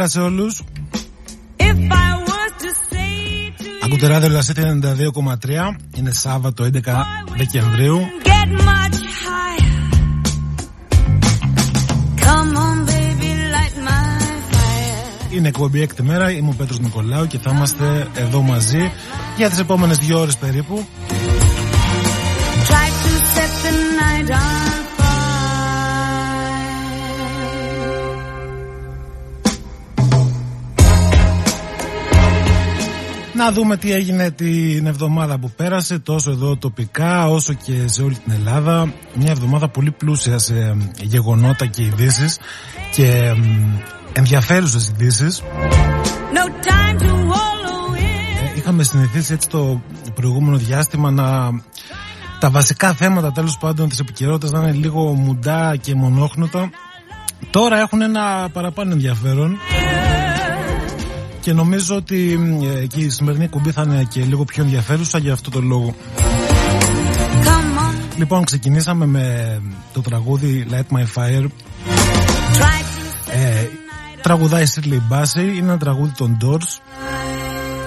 Καλημέρα σε όλους if I was to say to you. Ακούτε ράδιο Λασίτη 92,3 Είναι Σάββατο 11 Δεκεμβρίου Get much higher. Come on, baby, light my fire. Είναι εκπομπή έκτη μέρα Είμαι ο Πέτρος Νικολάου και θα είμαστε εδώ μαζί Για τις επόμενες δύο ώρες περίπου Να δούμε τι έγινε την εβδομάδα που πέρασε τόσο εδώ τοπικά όσο και σε όλη την Ελλάδα. Μια εβδομάδα πολύ πλούσια σε γεγονότα και ειδήσεις και μ, ενδιαφέρουσες ειδήσεις. No time to wallow in. Είχαμε συνηθίσει έτσι το προηγούμενο διάστημα να τα βασικά θέματα τέλος πάντων της επικαιρότητας να είναι λίγο μουντά και μονόχνοτα. Τώρα έχουν ένα παραπάνω ενδιαφέρον και νομίζω ότι μ, ε, και η σημερινή κουμπί θα είναι και λίγο πιο ενδιαφέρουσα για αυτό το λόγο. Come on, Λοιπόν, ξεκινήσαμε με το τραγούδι Light My Fire. try to Ε, τραγουδάει η Shirley Bassey, είναι ένα τραγούδι των Doors,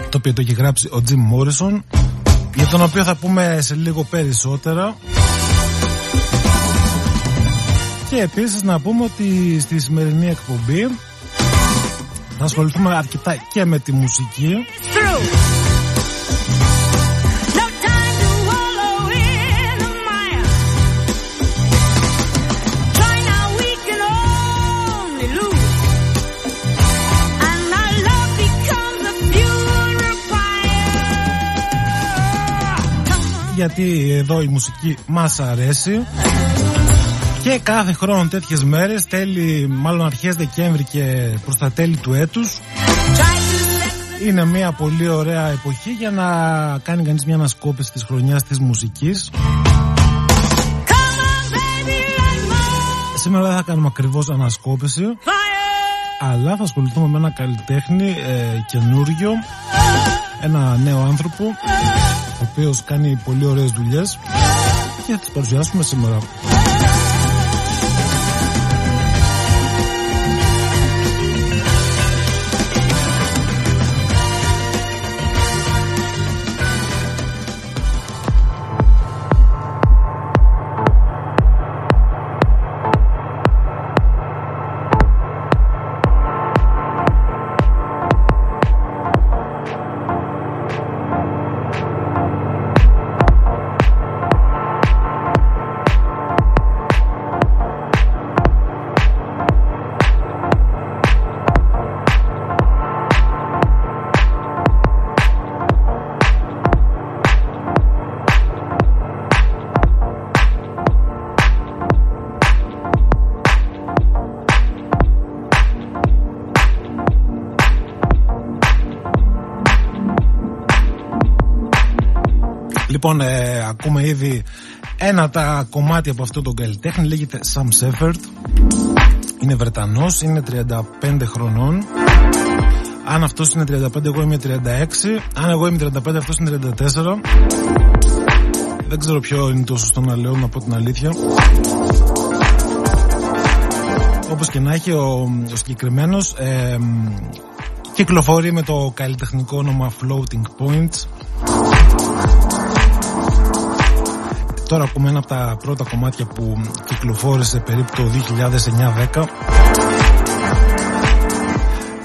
το οποίο το έχει γράψει ο Jim Morrison, για τον οποίο θα πούμε σε λίγο περισσότερα. Και επίσης να πούμε ότι στη σημερινή εκπομπή Ασχοληθούμε αρκετά και με τη μουσική. Γιατί εδώ η μουσική μας αρέσει και κάθε χρόνο τέτοιες μέρες τέλη, μάλλον αρχές Δεκέμβρη και προς τα τέλη του έτους Try to set είναι μια πολύ ωραία εποχή για να κάνει κανείς μια ανασκόπηση της χρονιάς της μουσικής Come on, baby, let my σήμερα δεν θα κάνουμε ακριβώς ανασκόπηση fire. αλλά θα ασχοληθούμε με ένα καλλιτέχνη ε, καινούριο ένα νέο άνθρωπο ο οποίος κάνει πολύ ωραίες δουλειές και θα τις παρουσιάσουμε σήμερα Λοιπόν, ε, ακούμε ήδη ένα τα κομμάτια από αυτό τον καλλιτέχνη, λέγεται Sam Shepard. Είναι Βρετανός, είναι 35 χρονών. Αν αυτός είναι 35, εγώ είμαι 36. Αν εγώ είμαι 35, αυτός είναι 34. Δεν ξέρω ποιο είναι το σωστό να λέω, να πω την αλήθεια. Όπως και να έχει, ο, ο συγκεκριμένος ε, κυκλοφορεί με το καλλιτεχνικό όνομα Floating Points. Τώρα ακούμε ένα από τα πρώτα κομμάτια που κυκλοφόρησε περίπου το 2009-10.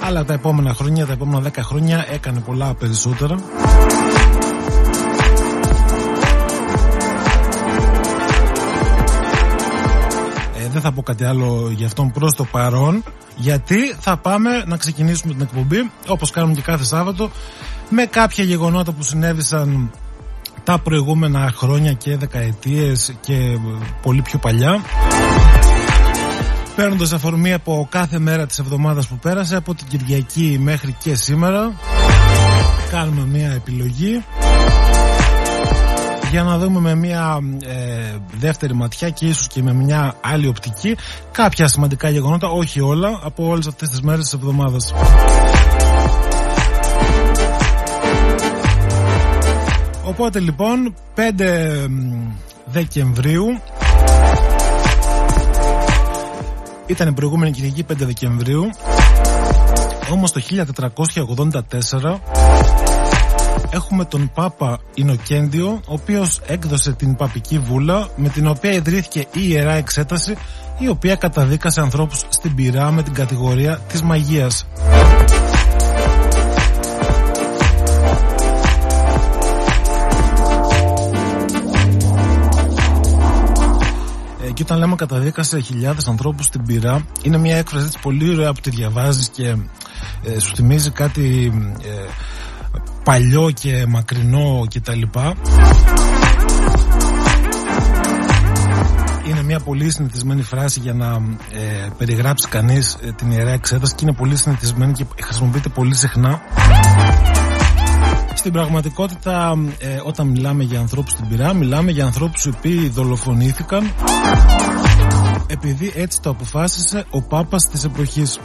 Αλλά τα επόμενα χρόνια, τα επόμενα 10 χρόνια έκανε πολλά περισσότερα. Ε, δεν θα πω κάτι άλλο για αυτόν προς το παρόν γιατί θα πάμε να ξεκινήσουμε την εκπομπή όπως κάνουμε και κάθε Σάββατο με κάποια γεγονότα που συνέβησαν τα προηγούμενα χρόνια και δεκαετίες και ε, πολύ πιο παλιά παίρνοντας αφορμή από κάθε μέρα της εβδομάδας που πέρασε από την Κυριακή μέχρι και σήμερα κάνουμε μια επιλογή για να δούμε με μια ε, δεύτερη ματιά και ίσως και με μια άλλη οπτική κάποια σημαντικά γεγονότα, όχι όλα, από όλες αυτές τις μέρες της εβδομάδας. Οπότε λοιπόν 5 Δεκεμβρίου Ήταν η προηγούμενη Κυριακή 5 Δεκεμβρίου. Όμως το 1484 έχουμε τον Πάπα Ινοκέντιο, ο οποίος έκδοσε την Παπική Βούλα με την οποία ιδρύθηκε η Ιερά Εξέταση η οποία καταδίκασε ανθρώπους στην πυρά με την κατηγορία της μαγείας. Και όταν λέμε καταδίκασε χιλιάδες ανθρώπους στην πυρά είναι μια έκφραση έτσι πολύ ωραία που τη διαβάζεις και ε, σου θυμίζει κάτι ε, παλιό και μακρινό κτλ. Είναι μια πολύ συνηθισμένη φράση για να ε, περιγράψει κανείς ε, την Ιερά Εξέταση και είναι πολύ συνηθισμένη και χρησιμοποιείται πολύ συχνά. Στην πραγματικότητα ε, όταν μιλάμε για ανθρώπους στην πυρά μιλάμε για ανθρώπους οι οποίοι δολοφονήθηκαν επειδή έτσι το αποφάσισε ο Πάπας της εποχής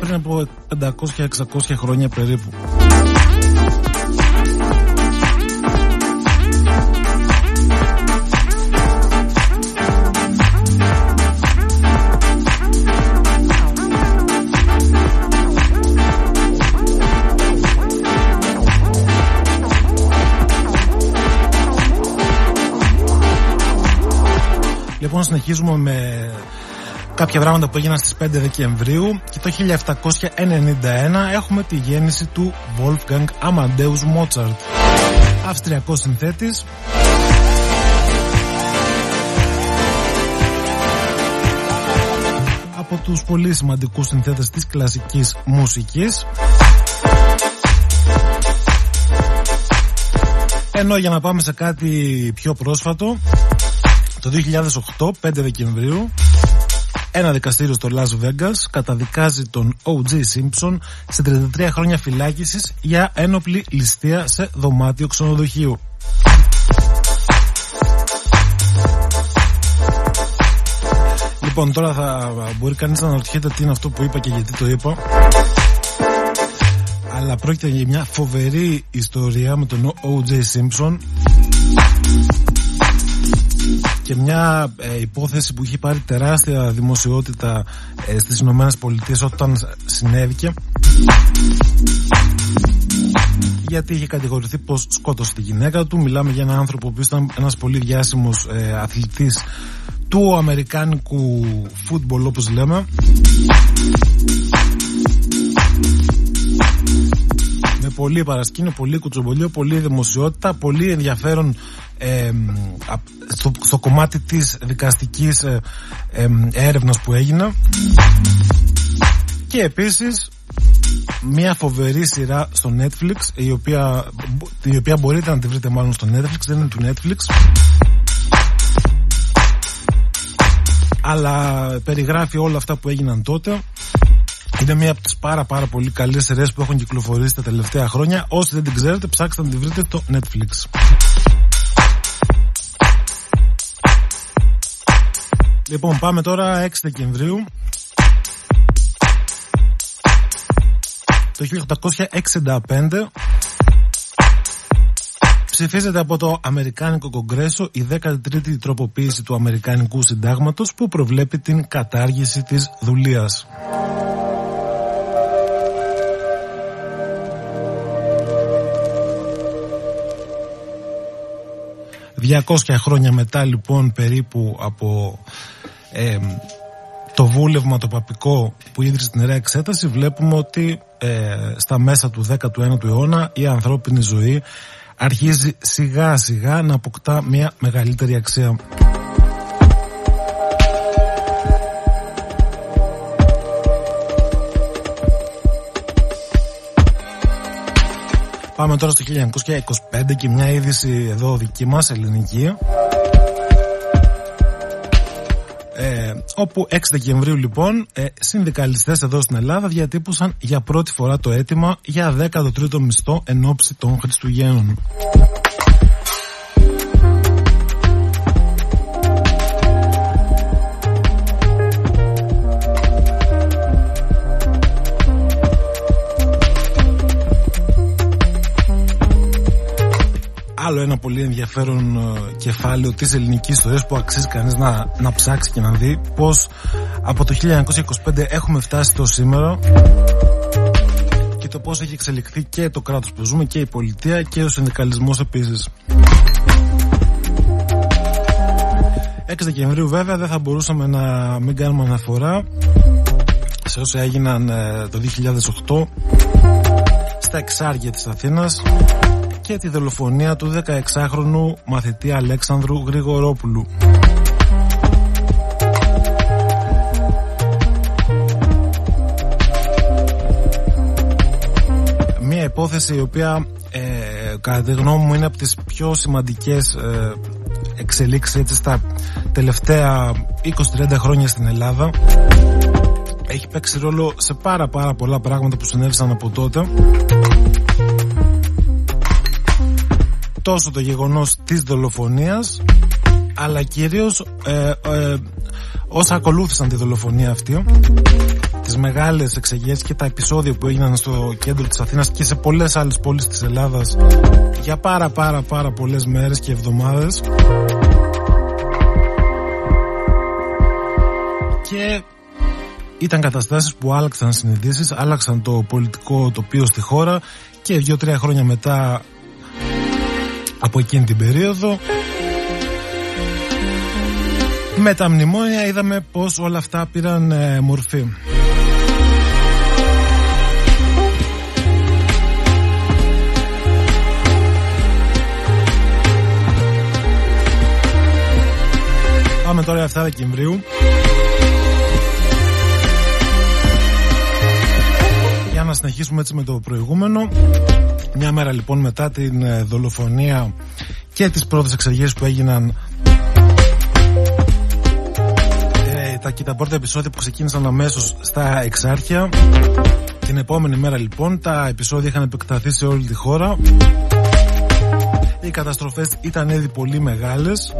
πριν από 500-600 χρόνια περίπου. Λοιπόν, συνεχίζουμε με κάποια πράγματα που έγιναν στις 5 Δεκεμβρίου και το 1791 έχουμε τη γέννηση του Wolfgang Amadeus Mozart αυστριακός συνθέτης. Από τους πολύ σημαντικούς συνθέτες της κλασικής μουσικής. Ενώ για να πάμε σε κάτι πιο πρόσφατο το 2008, 5 Δεκεμβρίου ένα δικαστήριο στο Las Vegas καταδικάζει τον O.J. Simpson σε 33 χρόνια φυλάκισης για ένοπλη ληστεία σε δωμάτιο ξενοδοχείου. Λοιπόν, τώρα θα μπορεί κανείς να αναρωτιέται τι είναι αυτό που είπα και γιατί το είπα. Αλλά πρόκειται για μια φοβερή ιστορία με τον O.J. Simpson και μια ε, υπόθεση που είχε πάρει τεράστια δημοσιότητα ε, στις Ηνωμένες Πολιτείες όταν συνέβηκε. Γιατί είχε κατηγορηθεί πως σκότωσε τη γυναίκα του. Μιλάμε για έναν άνθρωπο που ήταν ένας πολύ διάσημος ε, αθλητής του αμερικάνικου φούτμπολ όπως λέμε. Με πολύ παρασκήνιο, πολύ κουτσομπολίο, πολύ δημοσιότητα, πολύ ενδιαφέρον ε, στο, στο, κομμάτι της δικαστικής ε, ε, έρευνας που έγινε και επίσης μια φοβερή σειρά στο Netflix η οποία, η οποία μπορείτε να τη βρείτε μάλλον στο Netflix δεν είναι του Netflix αλλά περιγράφει όλα αυτά που έγιναν τότε είναι μια από τις πάρα πάρα πολύ καλές σειρές που έχουν κυκλοφορήσει τα τελευταία χρόνια. Όσοι δεν την ξέρετε, ψάξτε να την βρείτε στο Netflix. Λοιπόν, πάμε τώρα 6 Δεκεμβρίου. Το 1865 ψηφίζεται από το Αμερικάνικο Κογκρέσο η 13η τροποποίηση του Αμερικανικού Συντάγματος που προβλέπει την κατάργηση της δουλείας. 200 χρόνια μετά λοιπόν περίπου από ε, το βούλευμα το παπικό που ίδρυσε την Ιερά Εξέταση βλέπουμε ότι ε, στα μέσα του 19ου αιώνα η ανθρώπινη ζωή αρχίζει σιγά σιγά να αποκτά μια μεγαλύτερη αξία. Πάμε τώρα στο 1925 και μια είδηση εδώ δική μας ελληνική ε, όπου 6 Δεκεμβρίου λοιπόν ε, συνδικαλιστές εδώ στην Ελλάδα διατύπωσαν για πρώτη φορά το αίτημα για 13ο μισθό εν ώψη των Χριστουγέννων. Άλλο ένα πολύ ενδιαφέρον ε, κεφάλαιο της ελληνικής ιστορίας που αξίζει κανείς να, να ψάξει και να δει πως από το 1925 έχουμε φτάσει το σήμερα και το πώς έχει εξελιχθεί και το κράτος που ζούμε και η πολιτεία και ο συνδικαλισμός επίσης. 6 Δεκεμβρίου βέβαια δεν θα μπορούσαμε να μην κάνουμε αναφορά σε όσα έγιναν ε, το 2008 στα εξάρια της Αθήνας και τη δολοφονία του 16χρονου μαθητή Αλέξανδρου Γρηγορόπουλου. Μία υπόθεση η οποία ε, κατά τη γνώμη μου είναι από τις πιο σημαντικές ε, εξελίξεις έτσι, στα τελευταία 20-30 χρόνια στην Ελλάδα έχει παίξει ρόλο σε πάρα πάρα πολλά πράγματα που συνέβησαν από τότε τόσο το γεγονός της δολοφονίας αλλά κυρίως ε, ε, όσα ακολούθησαν τη δολοφονία αυτή τις μεγάλες εξεγέρσεις και τα επεισόδια που έγιναν στο κέντρο της Αθήνας και σε πολλές άλλες πόλεις της Ελλάδας για πάρα πάρα πάρα πολλές μέρες και εβδομάδες. Και ήταν καταστάσεις που άλλαξαν συνειδήσεις, άλλαξαν το πολιτικό τοπίο στη χώρα και δύο-τρία χρόνια μετά από εκείνη την περίοδο. Με τα μνημόνια είδαμε πως όλα αυτά πήραν ε, μορφή. Πάμε τώρα 7 Δεκεμβρίου Για να συνεχίσουμε έτσι με το προηγούμενο Μια μέρα λοιπόν μετά την ε, δολοφονία και τις πρώτες εξαγγέλσεις που έγιναν ε, τα, και τα πρώτα επεισόδια που ξεκίνησαν αμέσως στα εξάρχεια την επόμενη μέρα λοιπόν τα επεισόδια είχαν επεκταθεί σε όλη τη χώρα. Οι καταστροφές ήταν ήδη πολύ μεγάλες.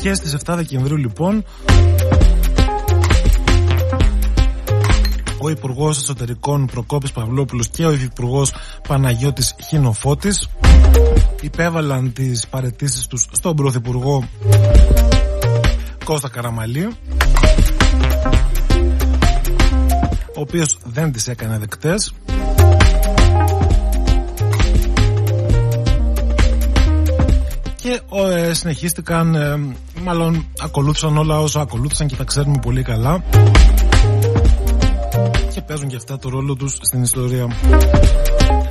Και στις 7 Δεκεμβρίου λοιπόν ο Υπουργός Εσωτερικών Προκόπης Παυλόπουλος και ο Υφυπουργός Παναγιώτης Χινοφώτης υπέβαλαν τις παρετήσεις τους στον Πρωθυπουργό Κώστα Καραμαλή ο οποίος δεν τις έκανε δεκτές. Και ε, συνεχίστηκαν ε, μάλλον ακολούθησαν όλα όσα ακολούθησαν και τα ξέρουμε πολύ καλά και παίζουν και αυτά το ρόλο τους στην ιστορία.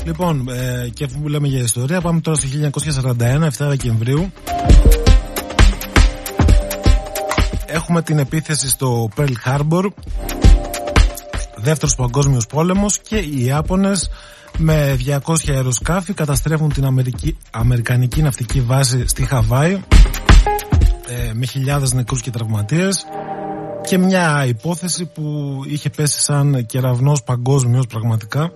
Λοιπόν, ε, και αφού λέμε για ιστορία, πάμε τώρα στο 1941, 7 Δεκεμβρίου. Έχουμε την επίθεση στο Pearl Harbor, δεύτερος παγκόσμιος πόλεμος και οι Ιάπωνες με 200 αεροσκάφη καταστρέφουν την Αμερική, Αμερικανική ναυτική βάση στη Χαβάη ε, με χιλιάδες νεκρούς και τραυματίες και μια υπόθεση που είχε πέσει σαν κεραυνός παγκόσμιος πραγματικά.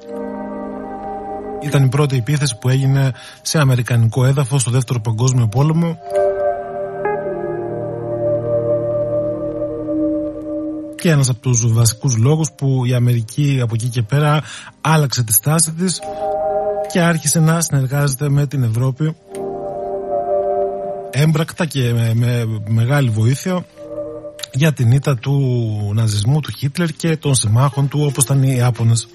Ήταν η πρώτη επίθεση που έγινε σε αμερικανικό έδαφος στο δεύτερο παγκόσμιο πόλεμο. Και ένας από τους βασικούς λόγους που η Αμερική από εκεί και πέρα άλλαξε τη στάση της και άρχισε να συνεργάζεται με την Ευρώπη. Έμπρακτα και με, με μεγάλη βοήθεια για την ήττα του ναζισμού του Χίτλερ και των συμμάχων του όπως ήταν οι Ιάπωνες.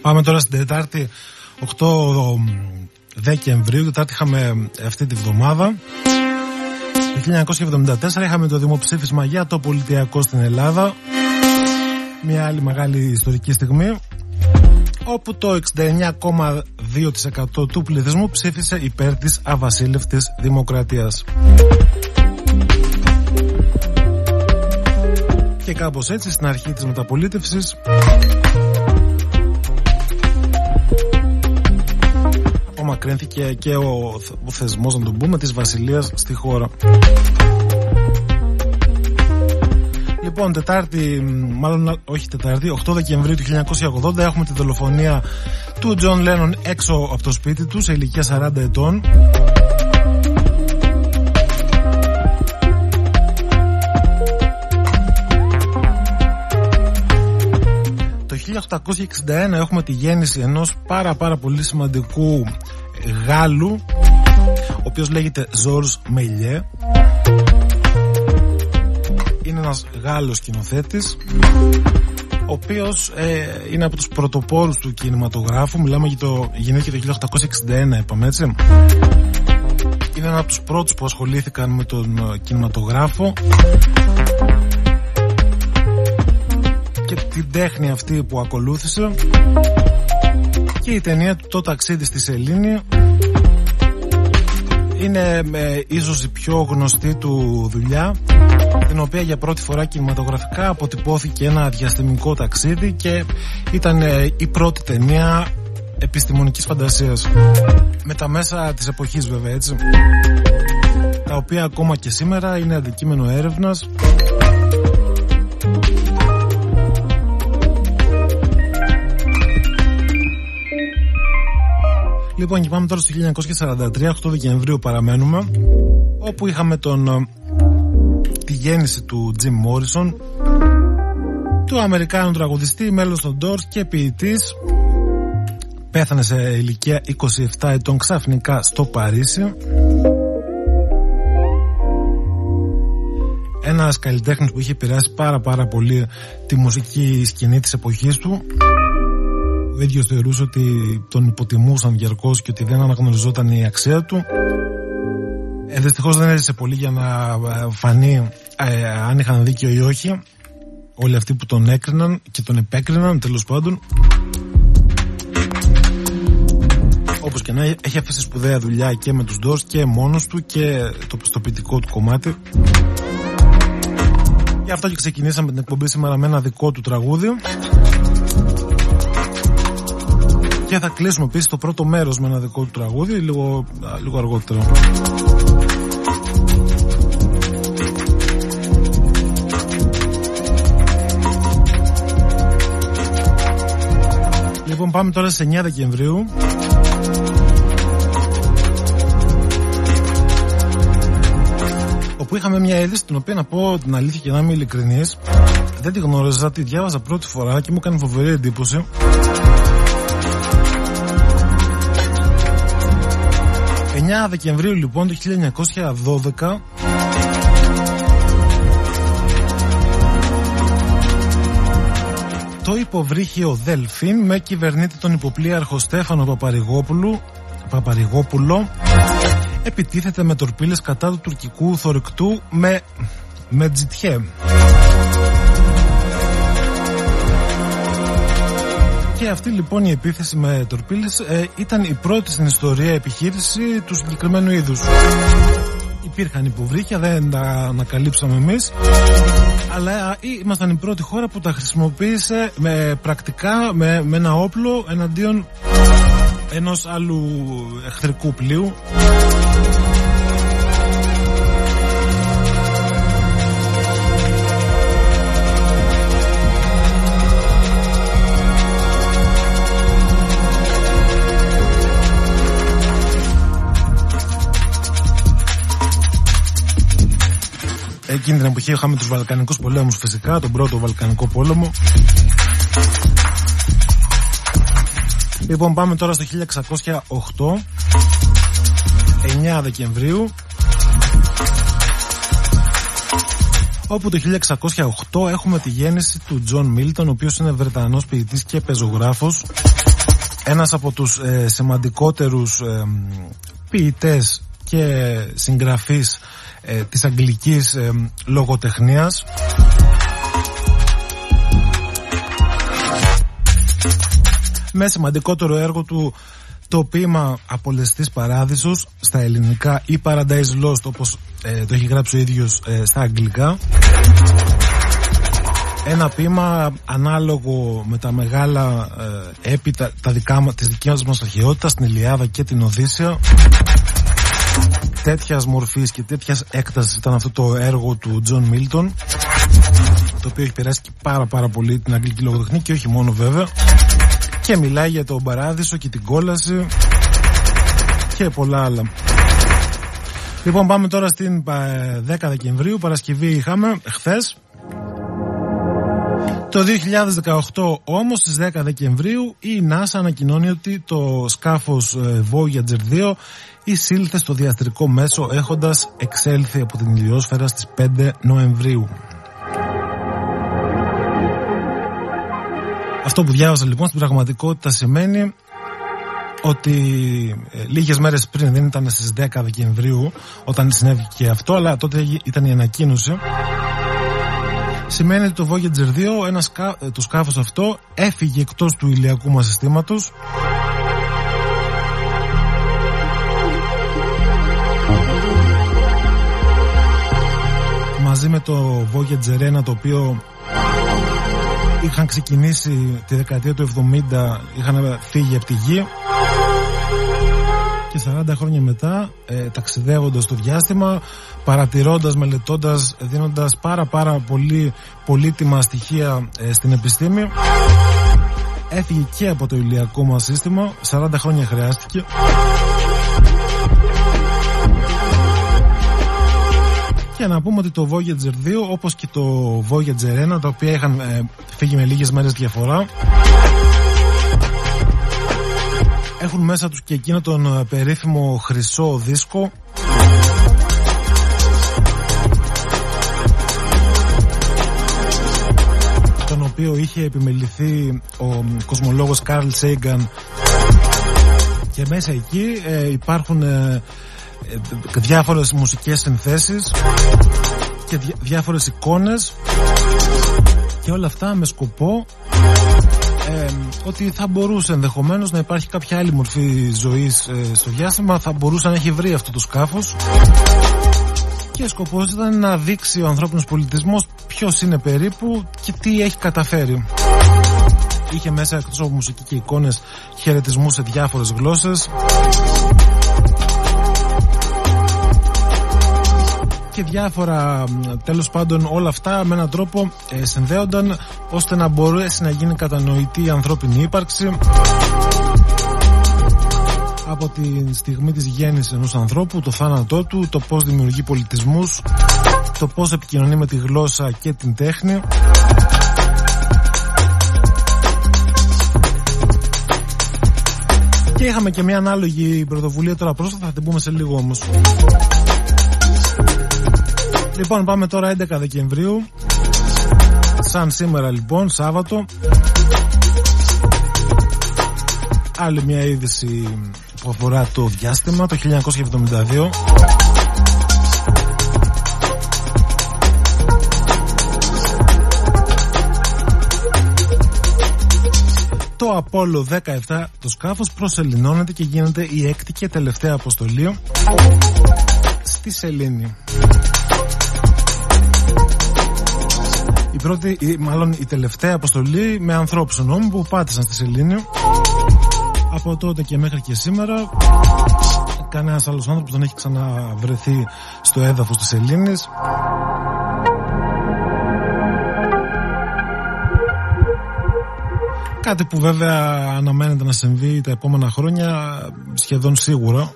Πάμε τώρα στην Τετάρτη 8 Δεκεμβρίου, Τετάρτη είχαμε αυτή τη βδομάδα. Το 1974 είχαμε το δημοψήφισμα για το πολιτιακό στην Ελλάδα. Μια άλλη μεγάλη ιστορική στιγμή όπου το 69,2% του πληθυσμού ψήφισε υπέρ της αβασίλευτης δημοκρατίας. Και κάπως έτσι στην αρχή της μεταπολίτευσης απομακρύνθηκε και ο, ο θεσμός να τον πούμε της βασιλείας στη χώρα. Λοιπόν, Τετάρτη, μάλλον όχι Τετάρτη, 8 Δεκεμβρίου του 1980 έχουμε τη δολοφονία του Τζον Λένον έξω από το σπίτι του σε ηλικία 40 ετών. Το 1861 έχουμε τη γέννηση ενός πάρα πάρα πολύ σημαντικού Γάλλου ο οποίος λέγεται Ζόρς Μελιέ ένας Γάλλος σκηνοθέτης ο οποίος ε, είναι από τους πρωτοπόρους του κινηματογράφου. Μιλάμε για το γεννήθηκε το 1861 είπαμε έτσι. Είναι ένα από τους πρώτους που ασχολήθηκαν με τον ε, κινηματογράφο. Και την τέχνη αυτή που ακολούθησε. Και η ταινία του «Το ταξίδι στη Σελήνη» είναι ε, ίσως η πιο γνωστή του δουλειά την οποία για πρώτη φορά κινηματογραφικά αποτυπώθηκε ένα διαστημικό ταξίδι και ήταν ε, η πρώτη ταινία επιστημονικής φαντασίας. Με τα μέσα της εποχής βέβαια έτσι. Τα οποία ακόμα και σήμερα είναι αντικείμενο έρευνας. Λοιπόν και πάμε τώρα στο 1943, 8 Δεκεμβρίου παραμένουμε όπου είχαμε τον, ε, τη γέννηση του Jim Morrison του Αμερικάνου τραγουδιστή, μέλος των Doors και ποιητής. Πέθανε σε ηλικία 27 ετών ξαφνικά στο Παρίσι. Ένας καλλιτέχνης που είχε επηρεάσει πάρα πάρα πολύ τη μουσική σκηνή της εποχής του. Ο ίδιος θεωρούσε ότι τον υποτιμούσαν διαρκώς και ότι δεν αναγνωριζόταν η αξία του ε, Δυστυχώς δεν έζησε πολύ για να ε, φανεί ε, αν είχαν δίκιο ή όχι. Όλοι αυτοί που τον έκριναν και τον επέκριναν τέλος πάντων. Όπως και να έχει αφήσει σπουδαία δουλειά και με τους Doors και μόνος του και το πιστοποιητικό του κομμάτι. Γι' αυτό και ξεκινήσαμε την εκπομπή σήμερα με ένα δικό του τραγούδι και θα κλείσουμε επίσης το πρώτο μέρος με ένα δικό του τραγούδι λίγο, λίγο αργότερα. Λοιπόν πάμε τώρα σε 9 Δεκεμβρίου όπου είχαμε μια είδηση την οποία να πω την αλήθεια και να είμαι ειλικρινής δεν τη γνώριζα, τη διάβαζα πρώτη φορά και μου έκανε φοβερή εντύπωση 9 Δεκεμβρίου λοιπόν του 1912 το υποβρύχιο Δελφίν με κυβερνήτη τον υποπλήρχο Στέφανο Παπαρηγόπουλου Παπαρηγόπουλο επιτίθεται με τορπίλες κατά του τουρκικού θορυκτού με, με τζιτιέ. Και αυτή λοιπόν η επίθεση με τορπίλες ε, ήταν η πρώτη στην ιστορία επιχείρηση του συγκεκριμένου είδους. Υπήρχαν υποβρύχια, δεν τα ανακαλύψαμε εμείς, αλλά ήμασταν η πρώτη χώρα που τα χρησιμοποίησε με πρακτικά, με, με ένα όπλο εναντίον ενός άλλου εχθρικού πλοίου Εκείνη την εποχή είχαμε τους Βαλκανικούς πολέμους φυσικά, τον πρώτο Βαλκανικό πόλεμο. Λοιπόν πάμε τώρα στο 1608, 9 Δεκεμβρίου, όπου το 1608 έχουμε τη γέννηση του Τζον Μίλτον, ο οποίος είναι Βρετανός ποιητής και πεζογράφος, ένας από τους ε, σημαντικότερους ε, ποιητές και συγγραφείς ε, της αγγλικής ε, λογοτεχνίας. Με σημαντικότερο έργο του το ποίημα Απολεστής Παράδεισος στα ελληνικά ή Paradise Lost όπως ε, το έχει γράψει ο ίδιος ε, στα αγγλικά. Ένα ποίημα ανάλογο με τα μεγάλα ε, έπειτα τα δικά, της δικής μας αρχαιότητας στην Ηλιάδα και την Οδύσσεια τέτοιας μορφής και τέτοιας έκτασης ήταν αυτό το έργο του Τζον Μίλτον το οποίο έχει περάσει και πάρα πάρα πολύ την αγγλική λογοτεχνία και όχι μόνο βέβαια. Και μιλάει για τον παράδεισο και την κόλαση και πολλά άλλα. Λοιπόν πάμε τώρα στην 10 Δεκεμβρίου. Παρασκευή είχαμε χθες Το 2018 όμως στις 10 Δεκεμβρίου η NASA ανακοινώνει ότι το σκάφος ε, Voyager 2 εισήλθε στο διαστρικό μέσο έχοντας εξέλθει από την ηλιόσφαιρα στις 5 Νοεμβρίου. Αυτό που διάβασα λοιπόν στην πραγματικότητα σημαίνει ότι ε, λίγες μέρες πριν δεν ήταν στις 10 Δεκεμβρίου όταν συνέβη και αυτό αλλά τότε ήταν η ανακοίνωση σημαίνει ότι το Voyager 2 ένα σκα... Ε, το σκάφος αυτό έφυγε εκτός του ηλιακού μας συστήματος. Μαζί με το Voyager 1 το οποίο είχαν ξεκινήσει τη δεκαετία του 70 είχαν φύγει από τη γη και 40 χρόνια μετά ε, ταξιδεύοντας στο διάστημα παρατηρώντας, μελετώντας δίνοντας πάρα πάρα πολύ πολύτιμα στοιχεία ε, στην επιστήμη. Έφυγε και από το ηλιακό μας σύστημα 40 χρόνια χρειάστηκε. Και να πούμε ότι το Voyager 2 όπως και το Voyager 1 τα οποία είχαν ε, φύγει με λίγες μέρες διαφορά έχουν μέσα τους και εκείνο τον ε, περίφημο χρυσό δίσκο. Τον οποίο είχε επιμεληθεί ο κοσμολόγος Καρλ Σέιγκαν. Και μέσα εκεί ε, υπάρχουν ε, ε, διάφορες μουσικές συνθέσεις και διάφορες εικόνες. Και όλα αυτά με σκοπό ε, ότι θα μπορούσε ενδεχομένως να υπάρχει κάποια άλλη μορφή ζωής ε, στο διάστημα. Θα μπορούσε να έχει βρει αυτό το σκάφος. Και σκοπός ήταν να δείξει ο ανθρώπινος πολιτισμός ποιος είναι περίπου και τι έχει καταφέρει. Είχε μέσα εκτός από μουσική και εικόνες χαιρετισμού σε διάφορες γλώσσες και διάφορα τέλος πάντων όλα αυτά με έναν τρόπο ε, συνδέονταν ώστε να μπορέσει να γίνει κατανοητή η ανθρώπινη ύπαρξη από τη στιγμή της γέννησης ενός ανθρώπου, το θάνατό του, το πώς δημιουργεί πολιτισμούς, το πώς επικοινωνεί με τη γλώσσα και την τέχνη. Και είχαμε και μια ανάλογη πρωτοβουλία τώρα πρόσφατα, θα την πούμε σε λίγο όμως. Λοιπόν, πάμε τώρα 11 Δεκεμβρίου. Σαν σήμερα λοιπόν, Σάββατο. Άλλη μια είδηση που αφορά το διάστημα, το 1972. Το Απόλλω 17 το σκάφος προσελεινώνεται και γίνεται η έκτη και τελευταία αποστολή στη Σελήνη. Η πρώτη, ή μάλλον η τελευταία αποστολή με ανθρώπους νόμου που πάτησαν στη Σελήνη από τότε και μέχρι και σήμερα κανένας άλλος άνθρωπος δεν έχει ξαναβρεθεί στο έδαφος της Σελήνης Κάτι που βέβαια αναμένεται να συμβεί τα επόμενα χρόνια σχεδόν σίγουρα.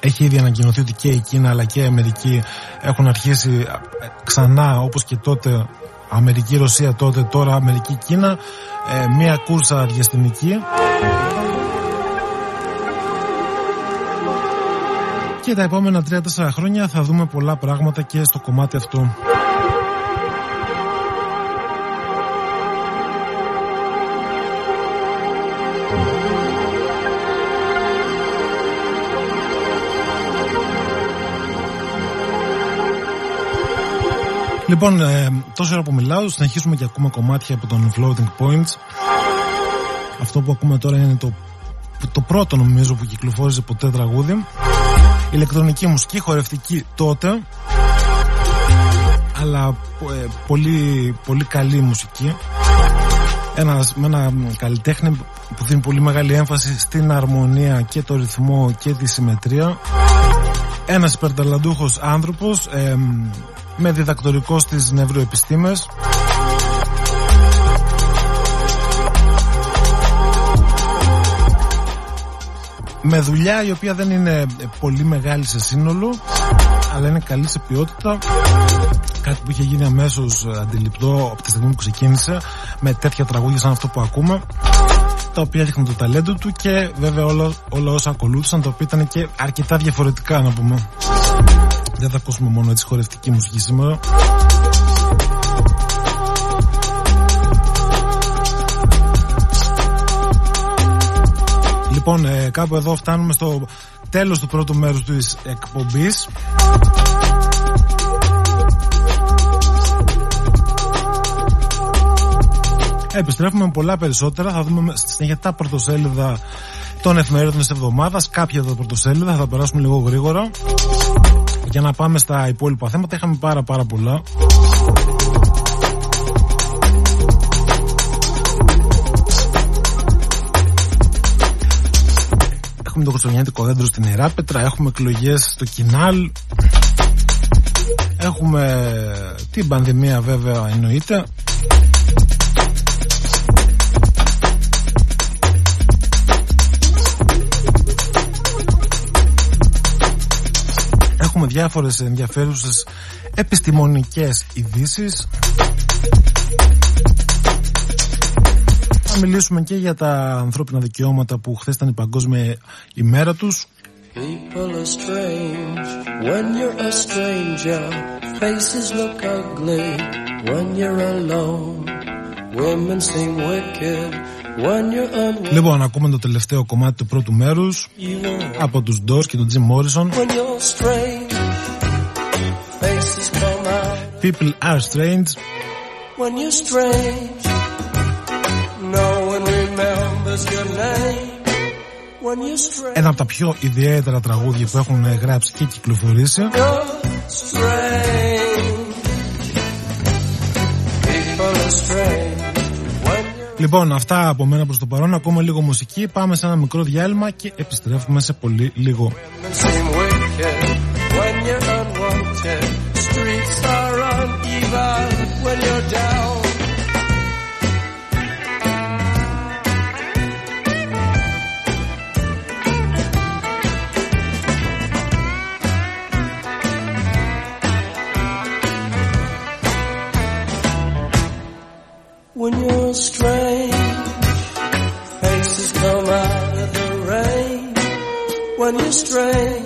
Ε, έχει ήδη ανακοινωθεί ότι και η Κίνα αλλά και η Αμερική έχουν αρχίσει ξανά όπως και τότε Αμερική-Ρωσία τότε, τώρα Αμερική-Κίνα ε, μια κούρσα διαστημική και τα επόμενα 3-4 χρόνια θα δούμε πολλά πράγματα και στο κομμάτι αυτό. Λοιπόν, ε, τόσο ώρα που μιλάω, συνεχίσουμε και ακούμε κομμάτια από τον Floating Points. Αυτό που ακούμε τώρα είναι το, το πρώτο νομίζω που κυκλοφόρησε ποτέ τραγούδι. Ηλεκτρονική μουσική, χορευτική τότε. Αλλά ε, πολύ, πολύ καλή μουσική. Ένα, με ένα καλλιτέχνη που δίνει πολύ μεγάλη έμφαση στην αρμονία και το ρυθμό και τη συμμετρία. Ένας υπερταλαντούχος άνθρωπος ε, με διδακτορικό στις νευροεπιστήμες. Με δουλειά η οποία δεν είναι πολύ μεγάλη σε σύνολο αλλά είναι καλή σε ποιότητα. Κάτι που είχε γίνει αμέσως αντιληπτό από τη στιγμή που ξεκίνησε με τέτοια τραγούδια σαν αυτό που ακούμε τα οποία δείχνουν το ταλέντο του και βέβαια όλα, όλα όσα ακολούθησαν τα οποία ήταν και αρκετά διαφορετικά να πούμε δεν θα ακούσουμε μόνο έτσι χορευτική μουσική σήμερα Λοιπόν, ε, κάπου εδώ φτάνουμε στο τέλος του πρώτου μέρους της εκπομπής. Επιστρέφουμε με πολλά περισσότερα. Θα δούμε στη συνέχεια τα πρωτοσέλιδα των εφημερίδων της εβδομάδας. Κάποια από τα πρωτοσέλιδα θα περάσουμε λίγο γρήγορα. Για να πάμε στα υπόλοιπα θέματα. Είχαμε πάρα πάρα πολλά. Έχουμε το Χριστουγεννιάτικο δέντρο στην Ιράπετρα. Έχουμε εκλογές στο Κινάλ. Έχουμε την πανδημία βέβαια εννοείται. Έχουμε διάφορες ενδιαφέρουσες επιστημονικές ειδήσεις. Θα μιλήσουμε και για τα ανθρώπινα δικαιώματα που χθες ήταν η παγκόσμια ημέρα τους. People are strange when you're a stranger. Faces look ugly when you're alone. Women seem wicked when you're unwell. Λοιπόν, ακούμε το τελευταίο κομμάτι του πρώτου μέρους από τους Doors και τον Jim Morrison. People are strange. When you're strange, no one remembers your name. Ένα από τα πιο ιδιαίτερα τραγούδια που έχουν γράψει και κυκλοφορήσει. Λοιπόν, αυτά από μένα προς το παρόν. Ακόμα λίγο μουσική. Πάμε σε ένα μικρό διάλειμμα και επιστρέφουμε σε πολύ λίγο. When you're down. When you're strange. Faces come out of the rain when you're strange.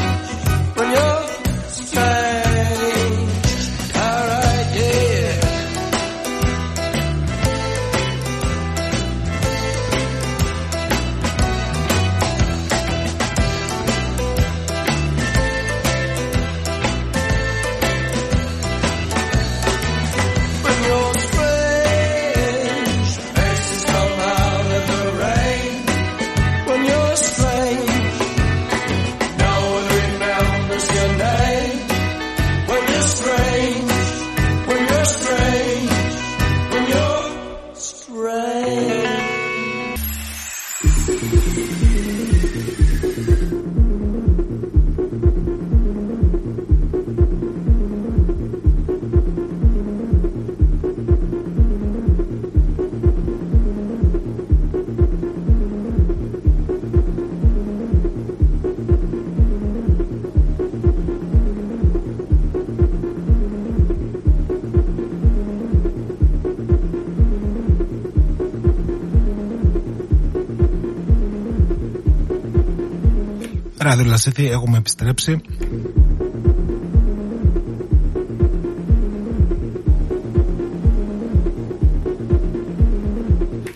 Ράδιο Λασίθι, έχουμε επιστρέψει.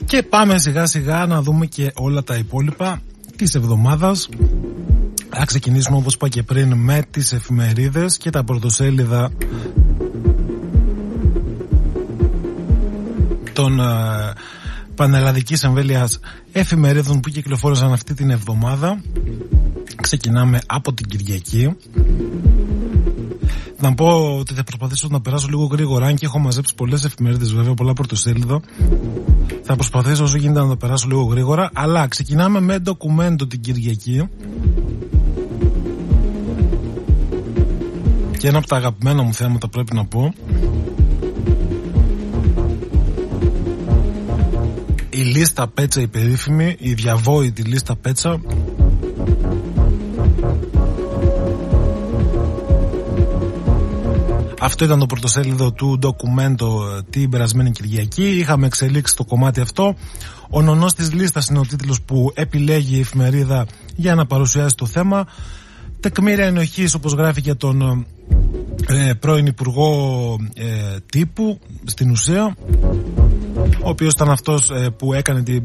Και πάμε σιγά σιγά να δούμε και όλα τα υπόλοιπα της εβδομάδας. Θα ξεκινήσουμε όπως είπα και πριν με τις εφημερίδες και τα πρωτοσέλιδα των ε, πανελλαδικής εμβέλειας εφημερίδων που κυκλοφόρησαν αυτή την εβδομάδα. Ξεκινάμε από την Κυριακή. Να πω ότι θα προσπαθήσω να περάσω λίγο γρήγορα, αν και έχω μαζέψει πολλές εφημερίδες βέβαια, πολλά πρωτοσέλιδα. Θα προσπαθήσω όσο γίνεται να τα περάσω λίγο γρήγορα, αλλά ξεκινάμε με ντοκουμέντο την Κυριακή. Και ένα από τα αγαπημένα μου θέματα πρέπει να πω η λίστα Πέτσα η περίφημη, η διαβόητη λίστα Πέτσα Αυτό ήταν το πρωτοσέλιδο του ντοκουμέντο ε, την περασμένη Κυριακή. Είχαμε εξελίξει το κομμάτι αυτό. Ο νονός της λίστας είναι ο τίτλος που επιλέγει η εφημερίδα για να παρουσιάσει το θέμα. Τεκμήρια ενοχής όπως γράφει και τον ε, πρώην Υπουργό ε, Τύπου στην ουσία ο οποίος ήταν αυτός ε, που έκανε την,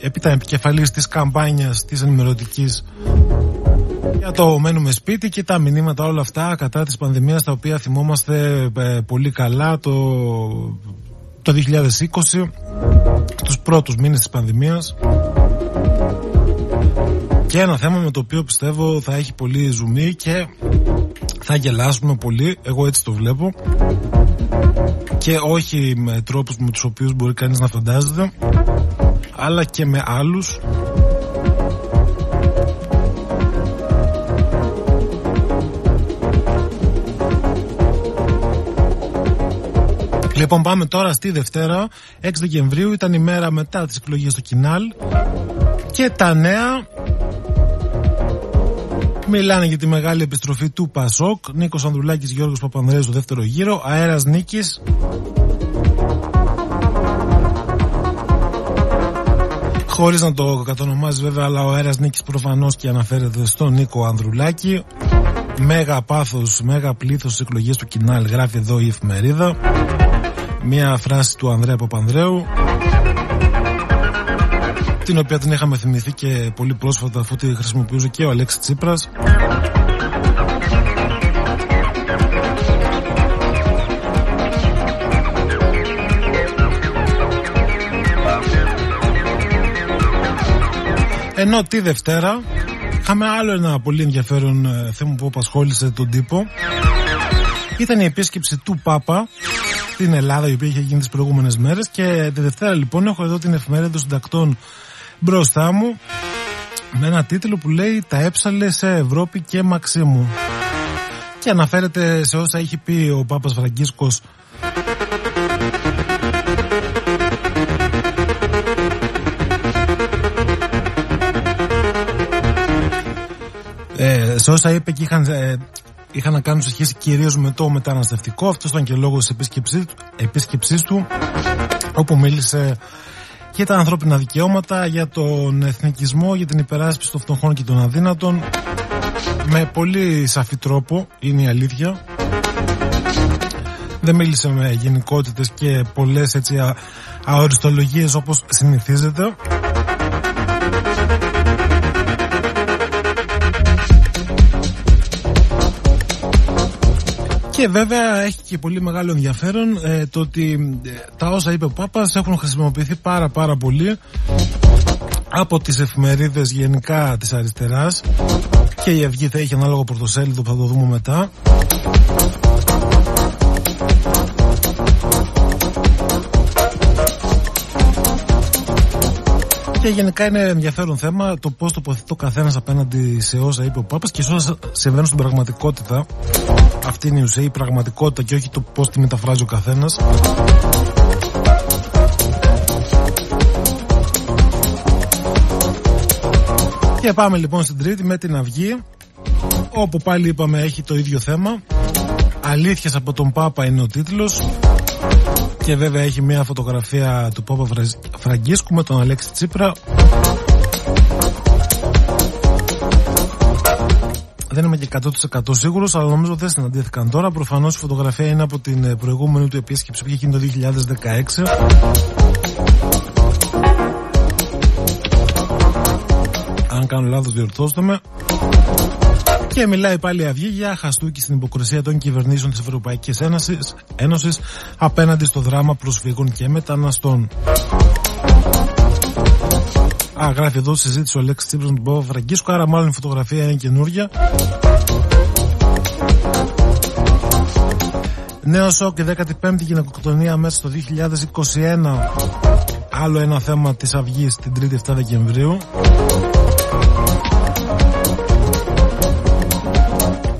ε, ήταν επικεφαλής της καμπάνιας της ενημερωτικής για το μένουμε σπίτι και τα μηνύματα όλα αυτά κατά της πανδημίας τα οποία θυμόμαστε ε, πολύ καλά το, το 2020 τους πρώτους μήνες της πανδημίας. Και ένα θέμα με το οποίο πιστεύω θα έχει πολύ ζουμί και θα γελάσουμε πολύ, εγώ έτσι το βλέπω. Και όχι με τρόπους με τους οποίους μπορεί κανείς να φαντάζεται αλλά και με άλλους Λοιπόν πάμε τώρα στη Δευτέρα. 6 Δεκεμβρίου ήταν η μέρα μετά τις εκλογές στο Κινάλ. Και τα νέα Μιλάνε για τη μεγάλη επιστροφή του Πασόκ. Νίκος Ανδρουλάκης Γιώργος Παπανδρέου στο δεύτερο γύρο. Αέρας Νίκης. Χωρίς να το κατονομάζει βέβαια, αλλά ο Αέρας Νίκης προφανώς και αναφέρεται στον Νίκο Ανδρουλάκη. Μέγα πάθος, μέγα πλήθος στις εκλογές του Κινάλ, γράφει εδώ η εφημερίδα. Μία φράση του Ανδρέα Παπανδρέου την οποία την είχαμε θυμηθεί και πολύ πρόσφατα αφού τη χρησιμοποιούσε και ο Αλέξης Τσίπρας. Ενώ τη Δευτέρα είχαμε άλλο ένα πολύ ενδιαφέρον ε, θέμα που απασχόλησε τον τύπο. Ήταν η επίσκεψη του Πάπα στην Ελλάδα η οποία είχε γίνει τις προηγούμενες μέρες. Και τη Δευτέρα λοιπόν έχω εδώ την εφημερίδα των συντακτών μπροστά μου με ένα τίτλο που λέει «Τα έψαλε σε Ευρώπη και Μαξίμου» και αναφέρεται σε όσα έχει πει ο Πάπας Φραγκίσκος. Ε, σε όσα είπε και είχαν, ε, είχαν να κάνουν σε σχέση κυρίως με το μεταναστευτικό αυτός ήταν και λόγος της επίσκεψής, του όπου μίλησε για τα ανθρώπινα δικαιώματα, για τον εθνικισμό, για την υπεράσπιση των φτωχών και των αδύνατων με πολύ σαφή τρόπο, είναι η αλήθεια. Δεν μίλησε με γενικότητες και πολλές έτσι α, αοριστολογίες όπως συνηθίζεται. Και βέβαια έχει και πολύ μεγάλο ενδιαφέρον ε, το ότι ε, τα όσα είπε ο Πάπας έχουν χρησιμοποιηθεί πάρα πάρα πολύ από τις εφημερίδες γενικά της αριστεράς. Και η Αυγή θα έχει ανάλογο πρωτοσέλιδο που θα το δούμε μετά Και γενικά είναι ενδιαφέρον θέμα το πώς τοποθετεί ο καθένας απέναντι σε όσα είπε ο Πάπας και σε όσα συμβαίνουν στην πραγματικότητα. Αυτή είναι η ουσία, η πραγματικότητα και όχι το πώς τη μεταφράζει ο καθένας. Και πάμε λοιπόν στην Τρίτη με την Αυγή όπου πάλι είπαμε έχει το ίδιο θέμα Αλήθειες από τον Πάπα είναι ο τίτλος και βέβαια έχει μια φωτογραφία του Πόπα Φραγκίσκου με τον Αλέξη Τσίπρα Δεν είμαι και 100% σίγουρος, αλλά νομίζω δεν συναντήθηκαν τώρα. Προφανώς η φωτογραφία είναι από την ε, προηγούμενη του επίσκεψη που είχε γίνει το 2016. Αν κάνω λάθος, διορθώστε με. Και μιλάει πάλι η Αυγή για χαστούκι στην υποκρισία των κυβερνήσεων της Ευρωπαϊκής Ένωσης, Ένωσης απέναντι στο δράμα προσφύγων και μεταναστών. Α, γράφει εδώ συζήτηση ο Αλέξης Τσίπρας με τον Παπα Φραγκίσκο, άρα μάλλον η φωτογραφία είναι καινούρια. Νέο σοκ και 15η γυναικοκτονία μέσα στο 2021. Άλλο ένα θέμα της Αυγής την 3η 7 Δεκεμβρίου.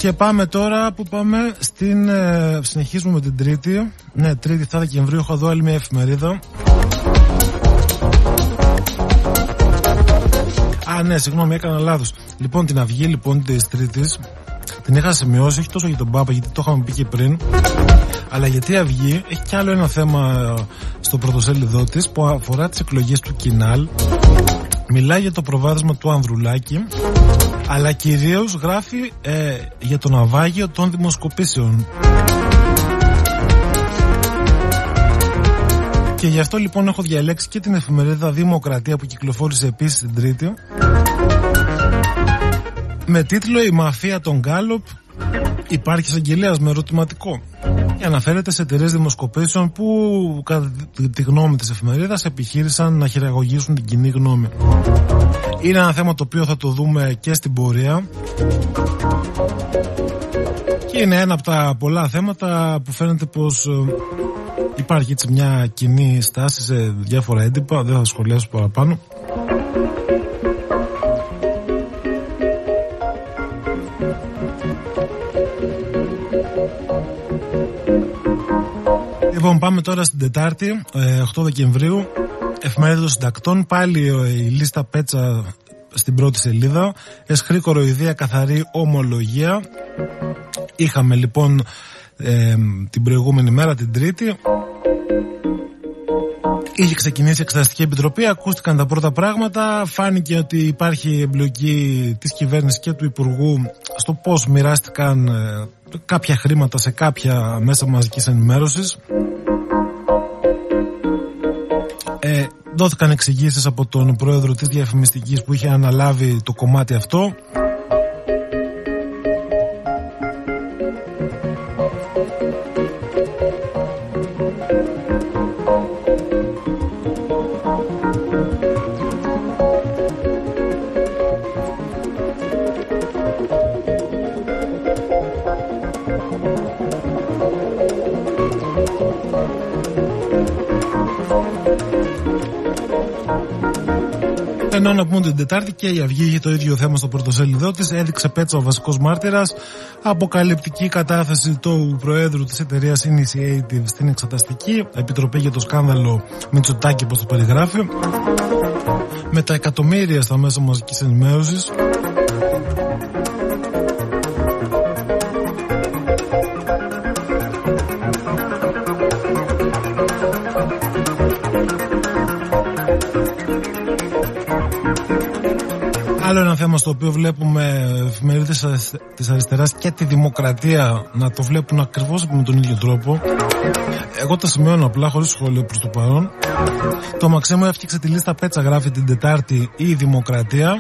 Και πάμε τώρα που πάμε στην. Ε, συνεχίζουμε με την Τρίτη. Ναι, Τρίτη 7 Δεκεμβρίου έχω εδώ άλλη μια εφημερίδα. Α, ναι, συγγνώμη, έκανα λάθος. Λοιπόν, την αυγή λοιπόν της Τρίτης την είχα σημειώσει, όχι τόσο για τον Πάπα, γιατί το είχαμε πει και πριν, αλλά γιατί η Αυγή έχει κι άλλο ένα θέμα στο πρωτοσέλιδό της που αφορά τις εκλογές του Κινάλ. Μιλάει για το προβάδισμα του Ανδρουλάκη, αλλά κυρίως γράφει ε, για το ναυάγιο των δημοσκοπήσεων. Και γι' αυτό λοιπόν έχω διαλέξει και την εφημερίδα Δημοκρατία που κυκλοφόρησε επίσης την Τρίτη με τίτλο «Η μαφία των Γκάλοπ υπάρχει εισαγγελέας με ερωτηματικό». Και αναφέρεται σε εταιρείες δημοσκοπήσεων που κατά τη γνώμη της εφημερίδας επιχείρησαν να χειραγωγήσουν την κοινή γνώμη. Είναι ένα θέμα το οποίο θα το δούμε και στην πορεία και είναι ένα από τα πολλά θέματα που φαίνεται πως ε, υπάρχει έτσι μια κοινή στάση σε διάφορα έντυπα, δεν θα σχολιάσω παραπάνω. Λοιπόν, πάμε τώρα στην Τετάρτη, 8 ε, Δεκεμβρίου. Εφημερίδα των Συντακτών. Πάλι ε, η λίστα πέτσα στην πρώτη σελίδα. Εσχρή κοροϊδία, καθαρή ομολογία. Είχαμε λοιπόν ε, την προηγούμενη μέρα, την Τρίτη. Είχε ξεκινήσει η Εξεταστική Επιτροπή, ακούστηκαν τα πρώτα πράγματα. Φάνηκε ότι υπάρχει εμπλοκή της κυβέρνησης και του Υπουργού στο πώς μοιράστηκαν κάποια χρήματα σε κάποια μέσα μαζικής ενημέρωσης. Ε, δόθηκαν εξηγήσεις από τον πρόεδρο της διαφημιστικής που είχε αναλάβει το κομμάτι αυτό Ενώ να πούμε την Τετάρτη και η Αυγή είχε το ίδιο θέμα στο πρωτοσέλιδό της. Έδειξε πέτσα ο βασικός μάρτυρας. Αποκαλυπτική κατάθεση του Προέδρου της εταιρείας Initiative στην Εξεταστική Επιτροπή για το σκάνδαλο Μητσοτάκη, όπως το περιγράφει. Με τα εκατομμύρια στα μέσα μαζικής ενημέρωσης. Στο οποίο βλέπουμε εφημερίδες της αριστεράς και τη δημοκρατία να το βλέπουν ακριβώς με τον ίδιο τρόπο. Εγώ τα σημειώνω απλά χωρίς σχόλιο προς το παρόν. Το Μαξίμου έφτιαξε τη λίστα πέτσα, γράφει την Τετάρτη η Δημοκρατία.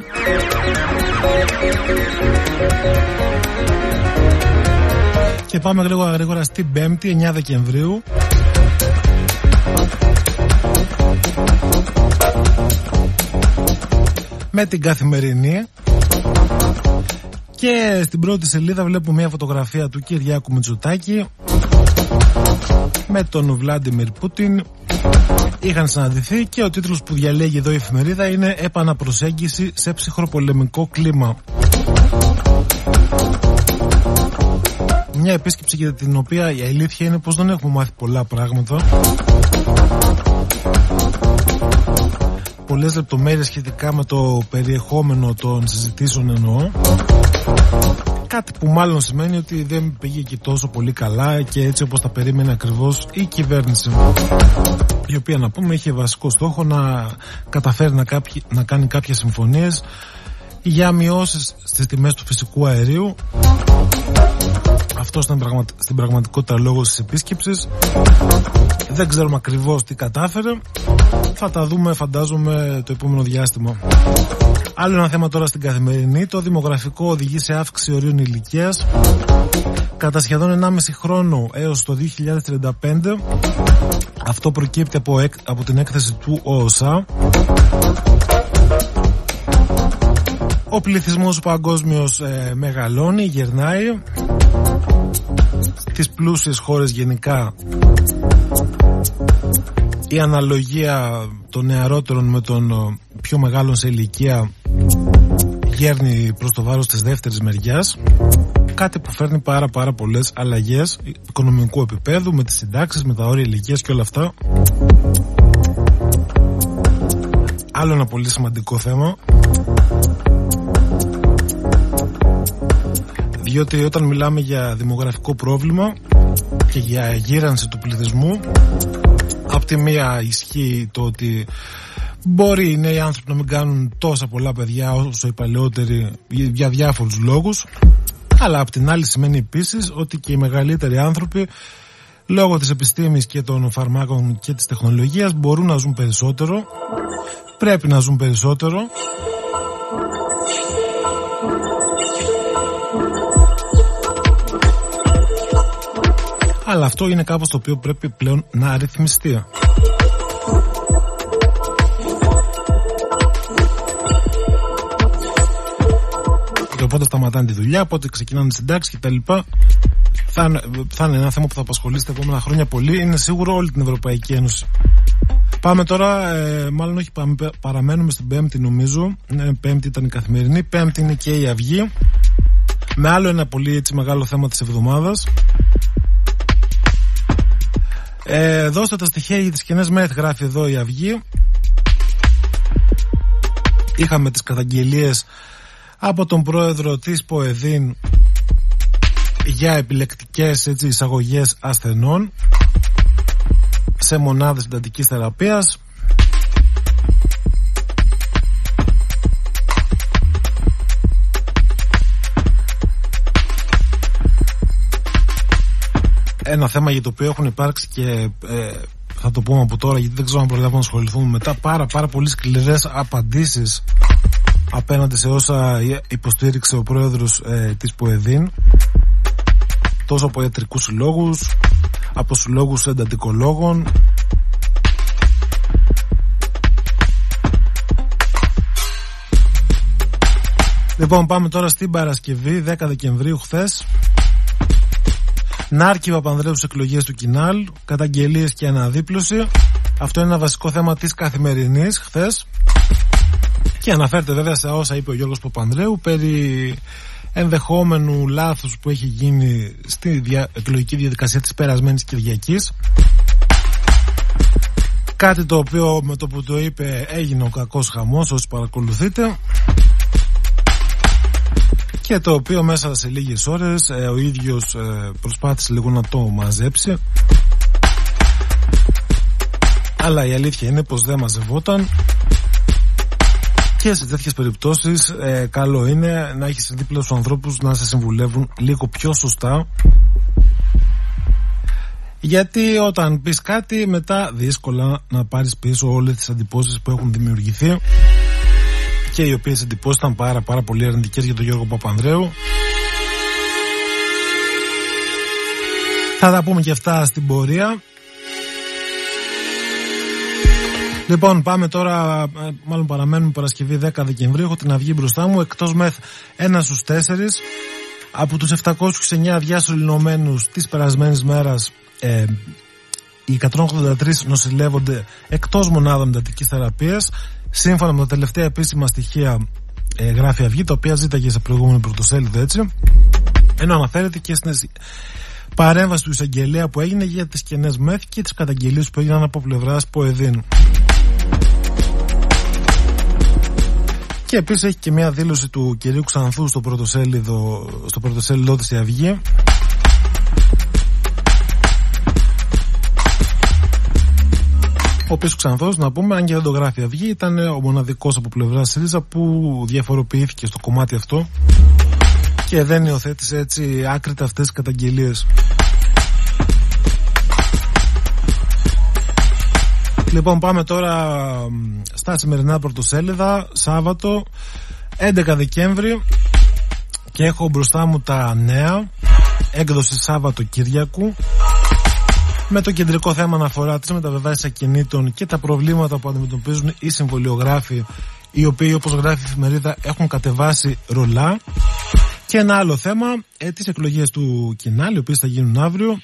Και πάμε γρήγορα γρήγορα στην 5η 9 Δεκεμβρίου. με την καθημερινή και στην πρώτη σελίδα βλέπουμε μια φωτογραφία του Κυριάκου Μητσοτάκη με τον Βλάντιμιρ Πούτιν είχαν συναντηθεί και ο τίτλος που διαλέγει εδώ η εφημερίδα είναι «Επαναπροσέγγιση σε ψυχροπολεμικό κλίμα». Μια επίσκεψη για την οποία η αλήθεια είναι πως δεν έχουμε μάθει πολλά πράγματα πολλές λεπτομέρειες σχετικά με το περιεχόμενο των συζητήσεων εννοώ. Κάτι που μάλλον σημαίνει ότι δεν πήγε και τόσο πολύ καλά και έτσι όπως τα περίμενε ακριβώς η κυβέρνηση. Η οποία να πούμε είχε βασικό στόχο να καταφέρει να, να κάνει κάποιες συμφωνίες για μειώσεις στις τιμές του φυσικού αερίου αυτό ήταν στην πραγματικότητα λόγος της επίσκεψης. Δεν ξέρουμε ακριβώς τι κατάφερε. Θα τα δούμε φαντάζομαι το επόμενο διάστημα. Άλλο ένα θέμα τώρα στην καθημερινή. Το δημογραφικό οδηγεί σε αύξηση ορίων ηλικίας. Κατά σχεδόν 1,5 χρόνο έως το 2035 Αυτό προκύπτει από, από την έκθεση του ΟΟΣΑ ο πληθυσμός παγκόσμιος ε, μεγαλώνει, γερνάει Στις πλούσιες χώρες γενικά. Η αναλογία των νεαρότερων με των ε, πιο μεγάλων σε ηλικία γέρνει προς το βάρος της δεύτερης μεριάς. Κάτι που φέρνει πάρα πάρα πολλές αλλαγές οικονομικού επίπεδου με τις συντάξεις, με τα όρια ηλικίας και όλα αυτά. Άλλο ένα πολύ σημαντικό θέμα. Διότι όταν μιλάμε για δημογραφικό πρόβλημα και για γύρανση του πληθυσμού, από τη μία ισχύει το ότι μπορεί οι νέοι άνθρωποι να μην κάνουν τόσα πολλά παιδιά όσο οι παλαιότεροι για διάφορους λόγους, αλλά από την άλλη σημαίνει επίσης ότι και οι μεγαλύτεροι άνθρωποι λόγω της επιστήμης και των φαρμάκων και της τεχνολογίας μπορούν να ζουν περισσότερο πρέπει να ζουν περισσότερο αλλά αυτό είναι κάπως το οποίο πρέπει πλέον να αριθμιστεί οπότε σταματάνε τη δουλειά, οπότε ξεκινάνε συντάξεις κτλ θα, θα είναι ένα θέμα που θα απασχολήσει τα επόμενα χρόνια πολύ. Είναι σίγουρο όλη την Ευρωπαϊκή Ένωση. Πάμε τώρα, ε, μάλλον όχι πάμε, παραμένουμε στην Πέμπτη νομίζω. Ε, πέμπτη ήταν η καθημερινή, Πέμπτη είναι και η Αυγή. Με άλλο ένα πολύ έτσι μεγάλο θέμα της εβδομάδας. Ε, δώστε τα στοιχεία για τις κοινές ΜΕΘ γράφει εδώ η Αυγή. Είχαμε τις καταγγελίες από τον πρόεδρο της ΠΟΕΔΗΝ για επιλεκτικές έτσι, εισαγωγές ασθενών σε μονάδες συντατικής θεραπείας ένα θέμα για το οποίο έχουν υπάρξει και ε, θα το πούμε από τώρα γιατί δεν ξέρω αν προλάβουμε να ασχοληθούμε μετά πάρα πάρα πολύ σκληρές απαντήσεις απέναντι σε όσα υποστήριξε ο πρόεδρος ε, της ΠΟΕΔΗΝ τόσο από ιατρικούς συλλόγους από συλλόγους εντατικολόγων. Λοιπόν πάμε τώρα στην Παρασκευή 10 Δεκεμβρίου χθες Νάρκη Παπανδρέου στις εκλογές του Κινάλ Καταγγελίες και αναδίπλωση. Αυτό είναι ένα βασικό θέμα της καθημερινής χθες. Και αναφέρεται βέβαια σε όσα είπε ο Γιώργος Παπανδρέου Περί ενδεχόμενου λάθους που έχει γίνει στη δια... εκλογική διαδικασία της περασμένης Κυριακής. Κάτι το οποίο με το που το είπε έγινε ο κακός χαμός όσοι παρακολουθείτε και το οποίο μέσα σε λίγες ώρες ε, ο ίδιος ε, προσπάθησε λίγο να το μαζέψει. Αλλά η αλήθεια είναι πως δεν μαζευόταν. Και σε τέτοιες περιπτώσεις, ε, καλό είναι να έχεις δίπλα του ανθρώπους να σε συμβουλεύουν λίγο πιο σωστά. Γιατί όταν πεις κάτι, μετά δύσκολα να πάρεις πίσω όλες τις αντιπώσει που έχουν δημιουργηθεί και οι οποίες εντυπώσει ήταν πάρα, πάρα πολύ αρνητικές για τον Γιώργο Παπανδρέου. Θα τα πούμε και αυτά στην πορεία. Λοιπόν, πάμε τώρα, ε, μάλλον παραμένουμε Παρασκευή 10 Δεκεμβρίου. Έχω την αυγή μπροστά μου. Εκτός μεθ ένας στους τέσσερις. Από τους 729 διασωληνωμένου της περασμένης μέρας, ε, οι 183 νοσηλεύονται εκτός μονάδων εντατικής θεραπείας. Σύμφωνα με τα τελευταία επίσημα στοιχεία, ε, γράφει Αυγή, τα οποία ζήταγε σε προηγούμενη πρωτοσέλιδο έτσι. Ενώ αναφέρεται και στην παρέμβαση του εισαγγελέα που έγινε για τις κενές μεθ και τις καταγγελίες που έγιναν από πλευράς Ποεδίν. Και επίσης έχει και μια δήλωση του κυρίου Ξανθού στο πρωτοσέλιδο, στο πρωτοσέλιδο της η Αυγή. Ο οποίο Ξανθό, να πούμε, αν και δεν το γράφει Αυγή, ήταν ο μοναδικός από πλευρά ΣΥΡΙΖΑ που διαφοροποιήθηκε στο κομμάτι αυτό και δεν υιοθέτησε έτσι άκρητα αυτές τις καταγγελίες. Λοιπόν πάμε τώρα στα σημερινά πρωτοσέλιδα. Σάββατο 11 Δεκέμβρη και έχω μπροστά μου τα νέα. Έκδοση Σάββατο Κυριακού με το κεντρικό θέμα αναφορά της μεταβεβάσεις ακινήτων και τα προβλήματα που αντιμετωπίζουν οι συμβολιογράφοι οι οποίοι όπως γράφει η εφημερίδα έχουν κατεβάσει ρολά και ένα άλλο θέμα ε, τις εκλογές του Κινάλ οι οποίες θα γίνουν αύριο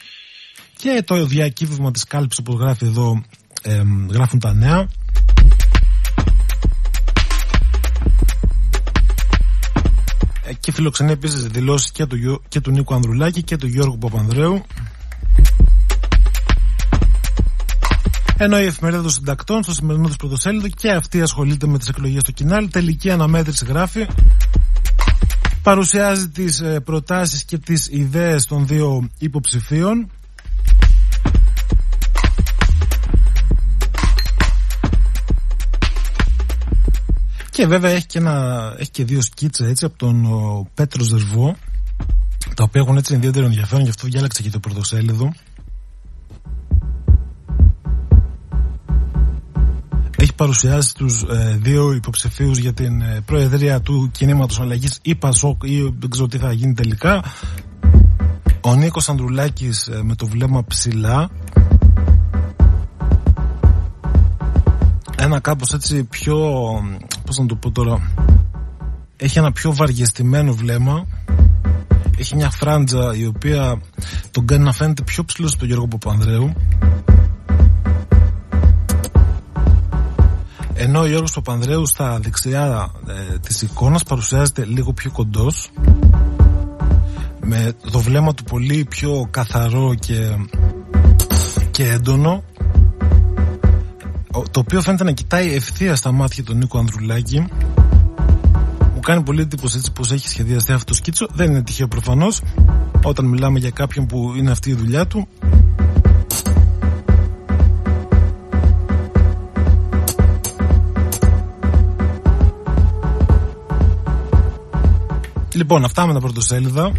και το διακύβευμα της κάλυψης όπως γράφει εδώ ε, γράφουν τα νέα. Ε, και φιλοξενεί επίσης δηλώσεις και του, και του Νίκου Ανδρουλάκη και του Γιώργου Παπανδρέου. Ενώ η εφημερίδα των συντακτών στο σημερινό του πρωτοσέλιδο και αυτή ασχολείται με τις εκλογές στο κοινάλ. Τελική αναμέτρηση γράφει. Παρουσιάζει τις ε, προτάσεις και τις ιδέες των δύο υποψηφίων. Και βέβαια έχει και, ένα, έχει και δύο σκίτσα έτσι από τον Πέτρος Ζερβό τα οποία έχουν έτσι ιδιαίτερο ενδιαφέρον γι' αυτό διάλεξα και το πρωτοσέλιδο έχει παρουσιάσει τους ε, δύο υποψηφίους για την ε, προεδρία του κινήματος αλλαγής ή Πασόκ ή δεν ξέρω τι θα γίνει τελικά. Ο Νίκος Ανδρουλάκης ε, με το βλέμμα ψηλά. Ένα κάπως έτσι πιο πώς να το πω τώρα έχει ένα πιο βαριεστημένο βλέμμα. Έχει μια φράντζα η οποία τον κάνει να φαίνεται πιο ψηλός από τον Γιώργο Παπανδρέου ενώ ο Γιώργος Παπανδρέου στα δεξιά ε, της εικόνας παρουσιάζεται λίγο πιο κοντός με το βλέμμα του πολύ πιο καθαρό και, και έντονο το οποίο φαίνεται να κοιτάει ευθεία στα μάτια του Νίκο Ανδρουλάκη. Μου κάνει πολύ εντύπωση έτσι πως έχει σχεδιαστεί αυτός το σκίτσο. Δεν είναι τυχαίο προφανώς. Όταν μιλάμε για κάποιον που είναι αυτή η δουλειά του Λοιπόν, αυτά με τα πρωτοσέλιδα.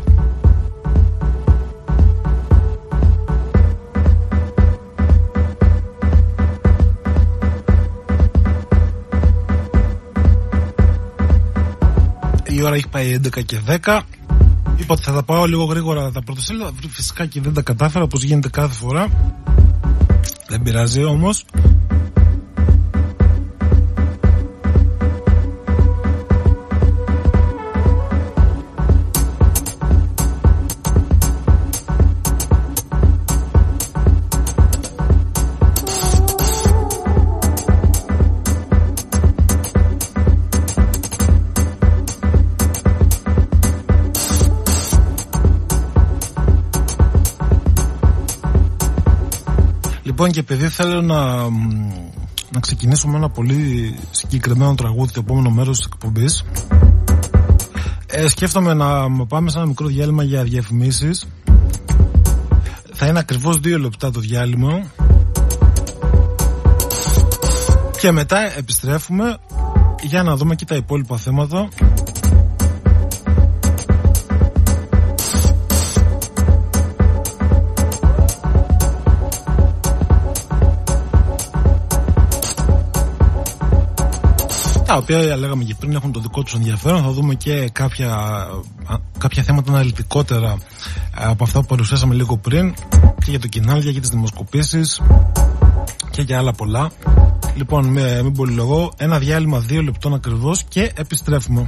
Η ώρα έχει πάει 11 και 10. Είπα ότι θα τα πάω λίγο γρήγορα τα πρωτοσέλιδα. Φυσικά και δεν τα κατάφερα όπως γίνεται κάθε φορά. Δεν πειράζει όμως. Λοιπόν και επειδή θέλω να, να ξεκινήσω με ένα πολύ συγκεκριμένο τραγούδι το επόμενο μέρος της εκπομπής ε, σκέφτομαι να πάμε σε ένα μικρό διάλειμμα για διαφημίσεις. Θα είναι ακριβώς δύο λεπτά το διάλειμμα. Και μετά επιστρέφουμε για να δούμε και τα υπόλοιπα θέματα τα οποία λέγαμε και πριν έχουν το δικό τους ενδιαφέρον. Θα δούμε και κάποια, κάποια θέματα αναλυτικότερα από αυτά που παρουσιάσαμε λίγο πριν και για το κοινάλια και τις δημοσκοπήσεις και για άλλα πολλά. Λοιπόν, με, μην πολυλογώ, ένα διάλειμμα δύο λεπτών ακριβώς και επιστρέφουμε.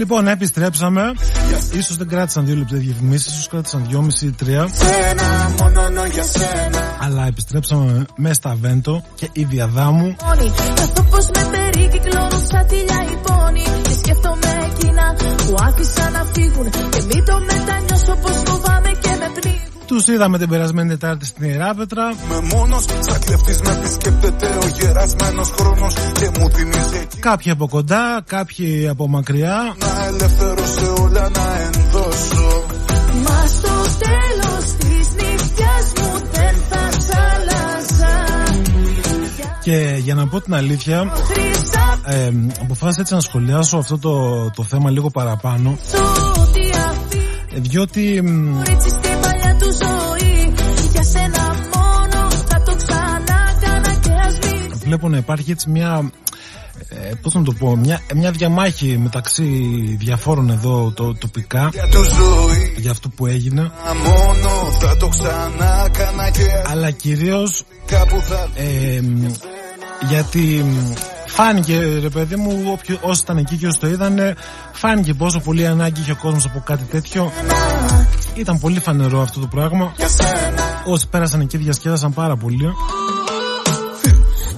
Λοιπόν, επιστρέψαμε. Ίσως δεν κράτησαν δύο λεπτά διαφημίσεις, ίσως κράτησαν δυόμιση ή τρία. Αλλά επιστρέψαμε με στα βέντο και η διαδάμου. Αυτό πώ με περικυκλώνουν σαν τηλιά η πόνη. Και σκέφτομαι εκείνα που άφησα να φύγουν. Και μην το μετανιώσω πως φοβάμαι και με πνίγουν. Τους είδαμε την περασμένη Τετάρτη στην Ιεράπετρα. Με μόνος, σαν κλεφτή με επισκέπτεται ο γερασμένος χρόνος και μου θυμίζει. Κάποιοι από κοντά, κάποιοι από μακριά. Να ελευθερώσω όλα να ενδώσω. Μα στο τέλος της νύχτα μου δεν θα σ' άλλαζα. Και για να πω την αλήθεια, ε, αποφάσισα έτσι να σχολιάσω αυτό το, το θέμα λίγο παραπάνω. Διότι του βλέπω να υπάρχει έτσι μια ε, πώς να το πω, μια, μια διαμάχη μεταξύ διαφόρων εδώ το, τοπικά Για του ζωή. για αυτό που έγινε. Μόνο θα το ξανά κάνα και αλλά κυρίως κάπου θα ε, μ, γιατί μ, φάνηκε ρε παιδί μου όποιο, όσοι ήταν εκεί και όσοι το είδανε φάνηκε πόσο πολύ ανάγκη είχε ο κόσμος από κάτι τέτοιο. Ήταν πολύ φανερό αυτό το πράγμα. Για σένα. Όσοι πέρασαν εκεί διασκέδασαν πάρα πολύ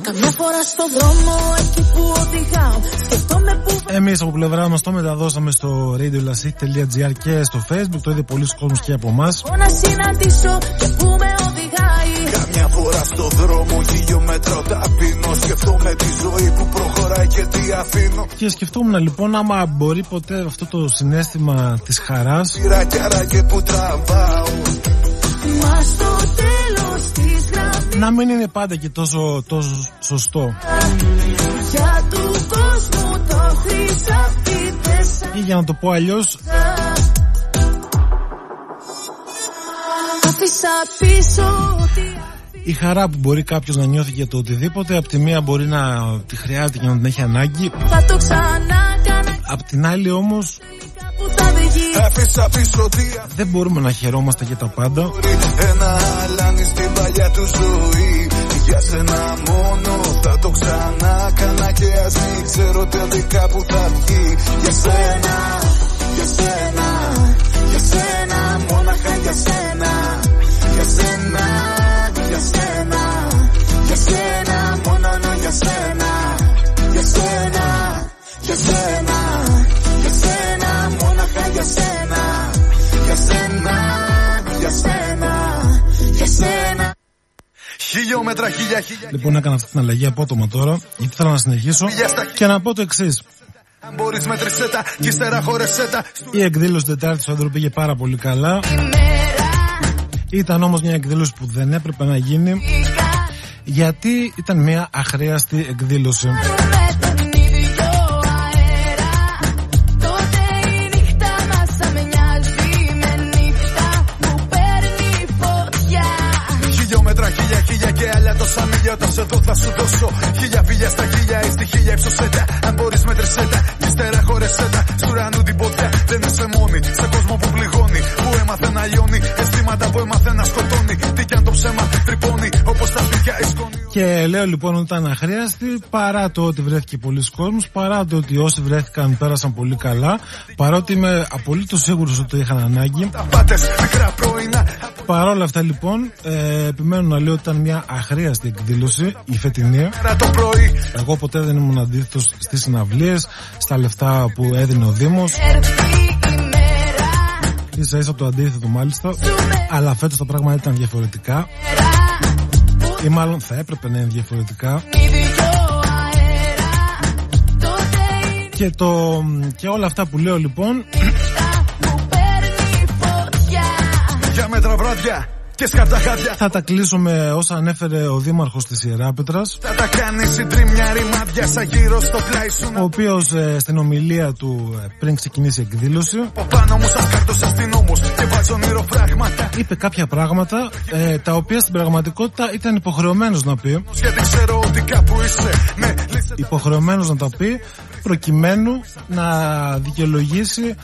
Καμιά φορά στο δρόμο εκεί που οδηγάω Σκεφτόμαι που Εμείς από πλευρά μας το μεταδώσαμε στο radiolasik.gr και στο facebook. Το είδε πολλοί κόσμος και από εμάς. έχω να συναντήσω και που με οδηγάει. Καμιά φορά στο δρόμο χιλιόμετρο ταπεινώ Σκεφτόμαι τη ζωή που προχωράει και τι αφήνω. Και σκεφτόμουν λοιπόν άμα μπορεί ποτέ αυτό το συνέστημα της χαράς. Πήρα κι άραγε που τραβάω. Μα στο τέλος της γραμμής να μην είναι πάντα και τόσο, τόσο σωστό. Για του κόσμου το χρυσαφί δεν Ή για να το πω αλλιώς, Άφησα πίσω ότι η χαρά που μπορεί κάποιος να νιώθει για το οτιδήποτε, απ' τη μία μπορεί να τη χρειάζεται και να την έχει ανάγκη, θα το ξανά κάνα απ' την άλλη όμως Κάπου θα οδηγεί Άφησα πίσω τι δεν μπορούμε να χαιρόμαστε για τα πάντα. αφορεί Ένα αλάνι στην παλιά του ζωή. Για σένα μόνο θα το ξανά κάνα και ας μην ξέρω τελικά που θα βγει. Για σένα, για σένα, για σένα Μόναχα για σένα, για σένα, για σένα Για σένα, μόνο για σένα. Για σένα, για σένα, για σένα Μόναχα για σένα, για σένα, για σένα, για σένα Χιλιόμετρα, χίλια, χίλια Λοιπόν, έκανα αυτή την αλλαγή απότομα τώρα, γιατί θέλω να συνεχίσω και να πω το εξής. Αν μπορείς μέτρησέ τα κι ύστερα χωρεσέ τα Η εκδήλωση Τετάρτη του Άντρου πήγε πάρα πολύ καλά. Ήταν όμως μια εκδήλωση που δεν έπρεπε να γίνει γιατί ήταν μια αχρίαστη εκδήλωση. Χίλια και άλλα τόσα μίλια Όταν σε δω θα σου δώσω Χίλια φίλια στα χίλια ή στη χίλια ύψωσέ τα Αν μπορείς μέτρησέ τα κι ύστερα χωρεσέ τα Στου ουρανού την ποδιά δεν είσαι μόνη. Σε κόσμο που πληγώνει Που έμαθε να λιώνει. Αισθήματα που έμαθε να σκοτώνει. Τι κι αν το ψέμα τρυπώνει Όπως τα σπίτια η σκόνη Και λέω λοιπόν ότι ήταν αχρίαστη παρά το ότι βρέθηκε πολλοί κόσμος, παρά το ότι όσοι βρέθηκαν πέρασαν πολύ καλά, παρότι είμαι απολύτως σίγουρος ότι το είχαν ανάγκη. Τα πάτες μικρά πρωινά Παρ' όλα αυτά λοιπόν, ε, επιμένω να λέω ότι ήταν μια αχρίαστη εκδήλωση, η φετινή. Μέρα το πρωί Εγώ ποτέ δεν ήμουν αντίθετος στις συναυλίες, στα λεφτά που έδινε ο Δήμος. Έρθει η μέρα σα ίσα το αντίθετο μάλιστα. Αλλά φέτος τα πράγματα ήταν διαφορετικά. Ή μάλλον θα έπρεπε να είναι διαφορετικά. ίδιο αέρα Τότε η Και, το, και όλα αυτά που λέω λοιπόν. Νύχτα που παίρνει φωτιά Για μέτρα βράδια και σκαρτά χάδια θα τα κλείσω με όσα ανέφερε ο Δήμαρχος της Ιεράπετρας. Θα τα κάνει συντρίμια ρημάδια σαν γύρω στο πλάι σου ο οποίος ε, στην ομιλία του ε, πριν ξεκινήσει η εκδήλωση Από πάνω μου σαν κάρτος αστυνόμος Και βάζω ονειροφράγματα είπε κάποια πράγματα ε, τα οποία στην πραγματικότητα ήταν υποχρεωμένος να πει. Γιατί ξέρω ότι κάπου είσαι Με λύσες υποχρεωμένος να τα πει προκειμένου να δικαιολογήσει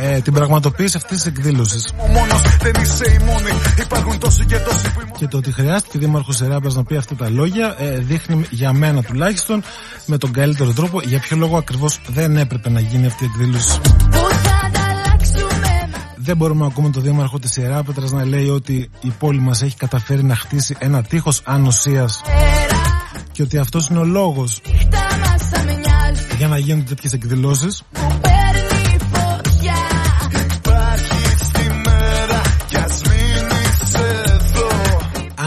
ε, την πραγματοποίηση αυτής της εκδήλωσης. ο μόνος Δεν είσαι η μόνη Υπάρχουν τόσοι και τόσοι που ήμουν Και το ότι χρειάστηκε η Δήμαρχος Εράπας να πει αυτά τα λόγια ε, δείχνει για μένα τουλάχιστον με τον καλύτερο τρόπο για ποιο λόγο ακριβώς δεν έπρεπε να γίνει αυτή η εκδήλωση. Που θα ανταλλάξουμε Δεν μπορούμε να ακούμε τον Δήμαρχο της Ιεράπετρας να λέει ότι η πόλη μας έχει καταφέρει να χτίσει ένα τείχος ανοσίας αέρα και ότι αυτός είναι ο λόγος Νύχτα μας θα με μοιάζει για να γίνονται τέτοιες εκδηλώσεις.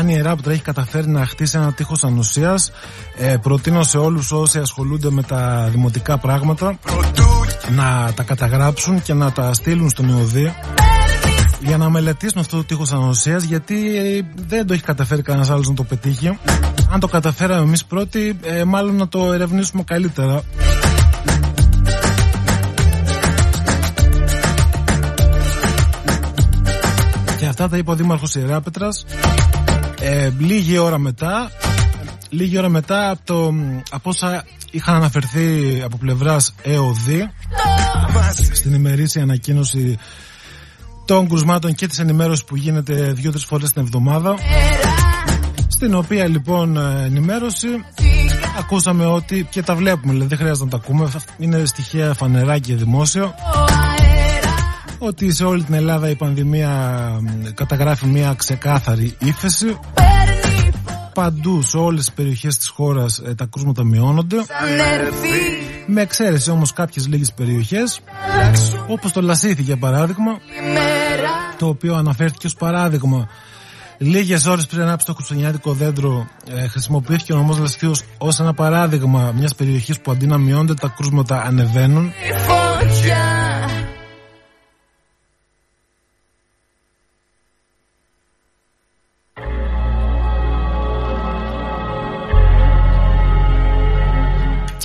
Αν η Ιεράπετρα έχει καταφέρει να χτίσει ένα τείχος ανοσίας, ε, προτείνω σε όλους όσοι ασχολούνται με τα δημοτικά πράγματα Πρωτού να τα καταγράψουν και να τα στείλουν στον ΕΟΔΗ για να μελετήσουν αυτό το τείχος ανοσίας γιατί ε, δεν το έχει καταφέρει κανένας άλλος να το πετύχει. Αν το καταφέραμε εμείς πρώτοι, ε, μάλλον να το ερευνήσουμε καλύτερα. Και αυτά τα είπε ο Δήμαρχος Ιεράπετρας ε, λίγη ώρα μετά λίγη ώρα μετά από, το, από όσα είχαν αναφερθεί από πλευράς ΕΟΔ στην ημερήσια ανακοίνωση των κρουσμάτων και της ενημέρωσης που γίνεται δύο-τρεις φορές την εβδομάδα στην οποία λοιπόν ενημέρωση ακούσαμε ότι και τα βλέπουμε δηλαδή δεν χρειάζεται να τα ακούμε είναι στοιχεία φανερά και δημόσιο ότι σε όλη την Ελλάδα η πανδημία καταγράφει μια ξεκάθαρη ύφεση. Παντού σε όλες τις περιοχές της χώρας ε, τα κρούσματα μειώνονται. Με εξαίρεση όμως κάποιες λίγες περιοχές όπως το Λασίθι για παράδειγμα το οποίο αναφέρθηκε ως παράδειγμα. Λίγες ώρες πριν ανάψει το κουτσονιάτικο δέντρο, ε, χρησιμοποιήθηκε ο νομός Λασιθίου ως ένα παράδειγμα μιας περιοχής που αντί να μειώνται τα κρούσματα ανεβαίνουν.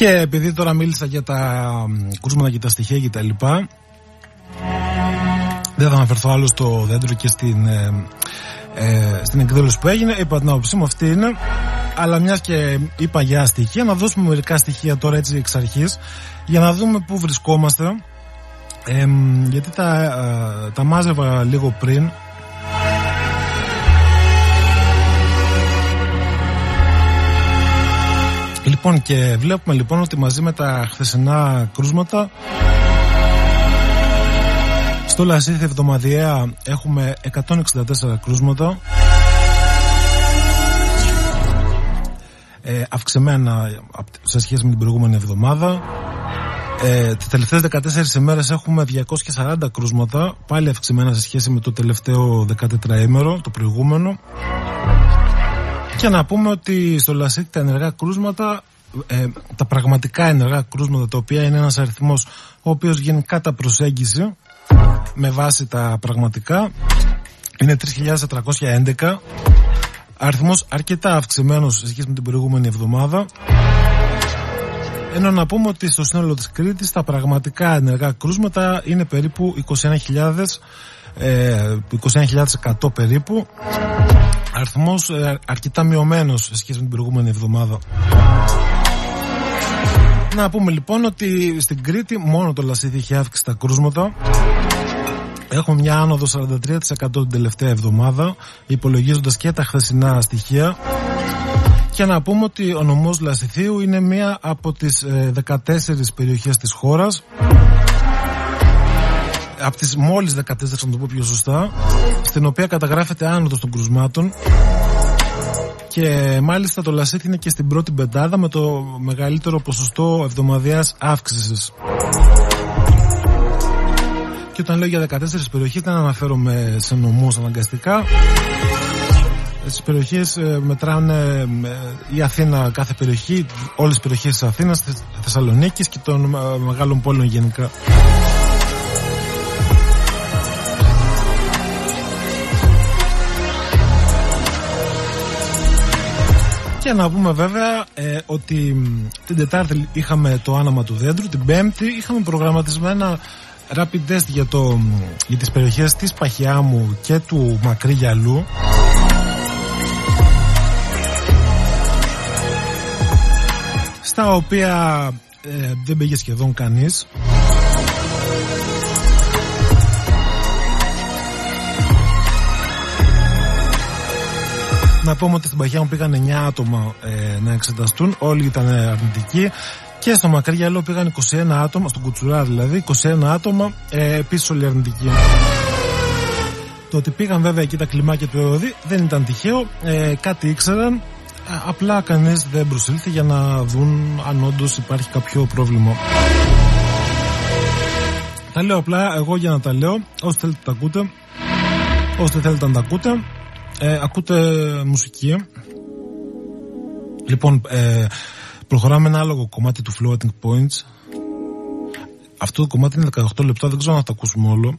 Και επειδή τώρα μίλησα για τα κρούσματα και τα στοιχεία και τα λοιπά δεν θα αναφερθώ άλλο στο δέντρο και στην, ε, ε, στην εκδήλωση που έγινε. Είπα την άποψή μου αυτή είναι. Αλλά μιας και είπα για στοιχεία, να δώσουμε μερικά στοιχεία τώρα έτσι εξ αρχής για να δούμε πού βρισκόμαστε. Ε, γιατί τα, ε, τα μάζευα λίγο πριν Λοιπόν και βλέπουμε λοιπόν ότι μαζί με τα χθεσινά κρούσματα στο Λασίθι εβδομαδιαία έχουμε 164 κρούσματα. Ε, αυξημένα σε σχέση με την προηγούμενη εβδομάδα. Ε, τις τελευταίες 14 ημέρες έχουμε 240 κρούσματα πάλι αυξημένα σε σχέση με το τελευταίο 14 ημέρο το προηγούμενο και να πούμε ότι στο Λασίθι τα ενεργά κρούσματα ε, τα πραγματικά ενεργά κρούσματα τα οποία είναι ένας αριθμός ο οποίος γίνει κατά προσέγγιση με βάση τα πραγματικά είναι 3.411 αριθμός αρκετά αυξημένος σε σχέση με την προηγούμενη εβδομάδα. Ενώ να πούμε ότι στο σύνολο της Κρήτης τα πραγματικά ενεργά κρούσματα είναι περίπου 21.000 21.100 περίπου αριθμός ε, αρκετά μειωμένος σε σχέση με την προηγούμενη εβδομάδα να πούμε λοιπόν ότι στην Κρήτη μόνο το Λασίδι είχε αύξηση τα κρούσματα. Έχουμε μια άνοδο 43% την τελευταία εβδομάδα, υπολογίζοντας και τα χθεσινά στοιχεία. Και να πούμε ότι ο νομός Λασιθίου είναι μία από τις 14 ε, περιοχές της χώρας από τις μόλις 14 να το πω πιο σωστά στην οποία καταγράφεται άνοδος των κρουσμάτων και μάλιστα το Λασίθι είναι και στην πρώτη πεντάδα με το μεγαλύτερο ποσοστό εβδομαδιαίας αύξησης. Και όταν λέω για 14 περιοχές δεν αναφέρομαι σε νομούς αναγκαστικά. Στις περιοχές ε, μετράνε ε, η Αθήνα κάθε περιοχή, όλες τις περιοχές της Αθήνας, της Θεσσαλονίκης και των ε, μεγάλων πόλεων γενικά. Και να πούμε βέβαια ε, ότι την Τετάρτη είχαμε το άναμα του δέντρου, την Πέμπτη είχαμε προγραμματισμένα rapid test για, το, για τις περιοχές της Παχιάμου και του Μακρύ Γυαλού. Στα οποία ε, δεν πήγε σχεδόν κανείς. Να πούμε ότι στην Παχιά μου πήγαν 9 άτομα ε, να εξεταστούν, όλοι ήταν αρνητικοί. Και στο Μακρύγιαλο πήγαν 21 άτομα, στον Κουτσουρά δηλαδή, 21 άτομα ε, επίσης όλοι αρνητικοί. Το ότι πήγαν βέβαια εκεί τα κλιμάκια του ΕΟΔΗ δεν ήταν τυχαίο, ε, κάτι ήξεραν. Απλά κανείς δεν προσήλθε για να δουν αν όντως υπάρχει κάποιο πρόβλημα. Τα λέω απλά εγώ για να τα λέω. Όσοι θέλετε τα ακούτε. Όσοι θέλετε να τα ακούτε. Ε, ακούτε μουσική. Λοιπόν, ε, προχωράμε ένα άλλο κομμάτι του Floating Points. Αυτό το κομμάτι είναι 18 λεπτά, δεν ξέρω αν θα το ακούσουμε όλο.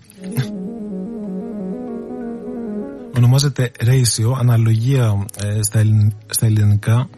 Ονομάζεται Ratio, αναλογία ε, στα, στα ελληνικά.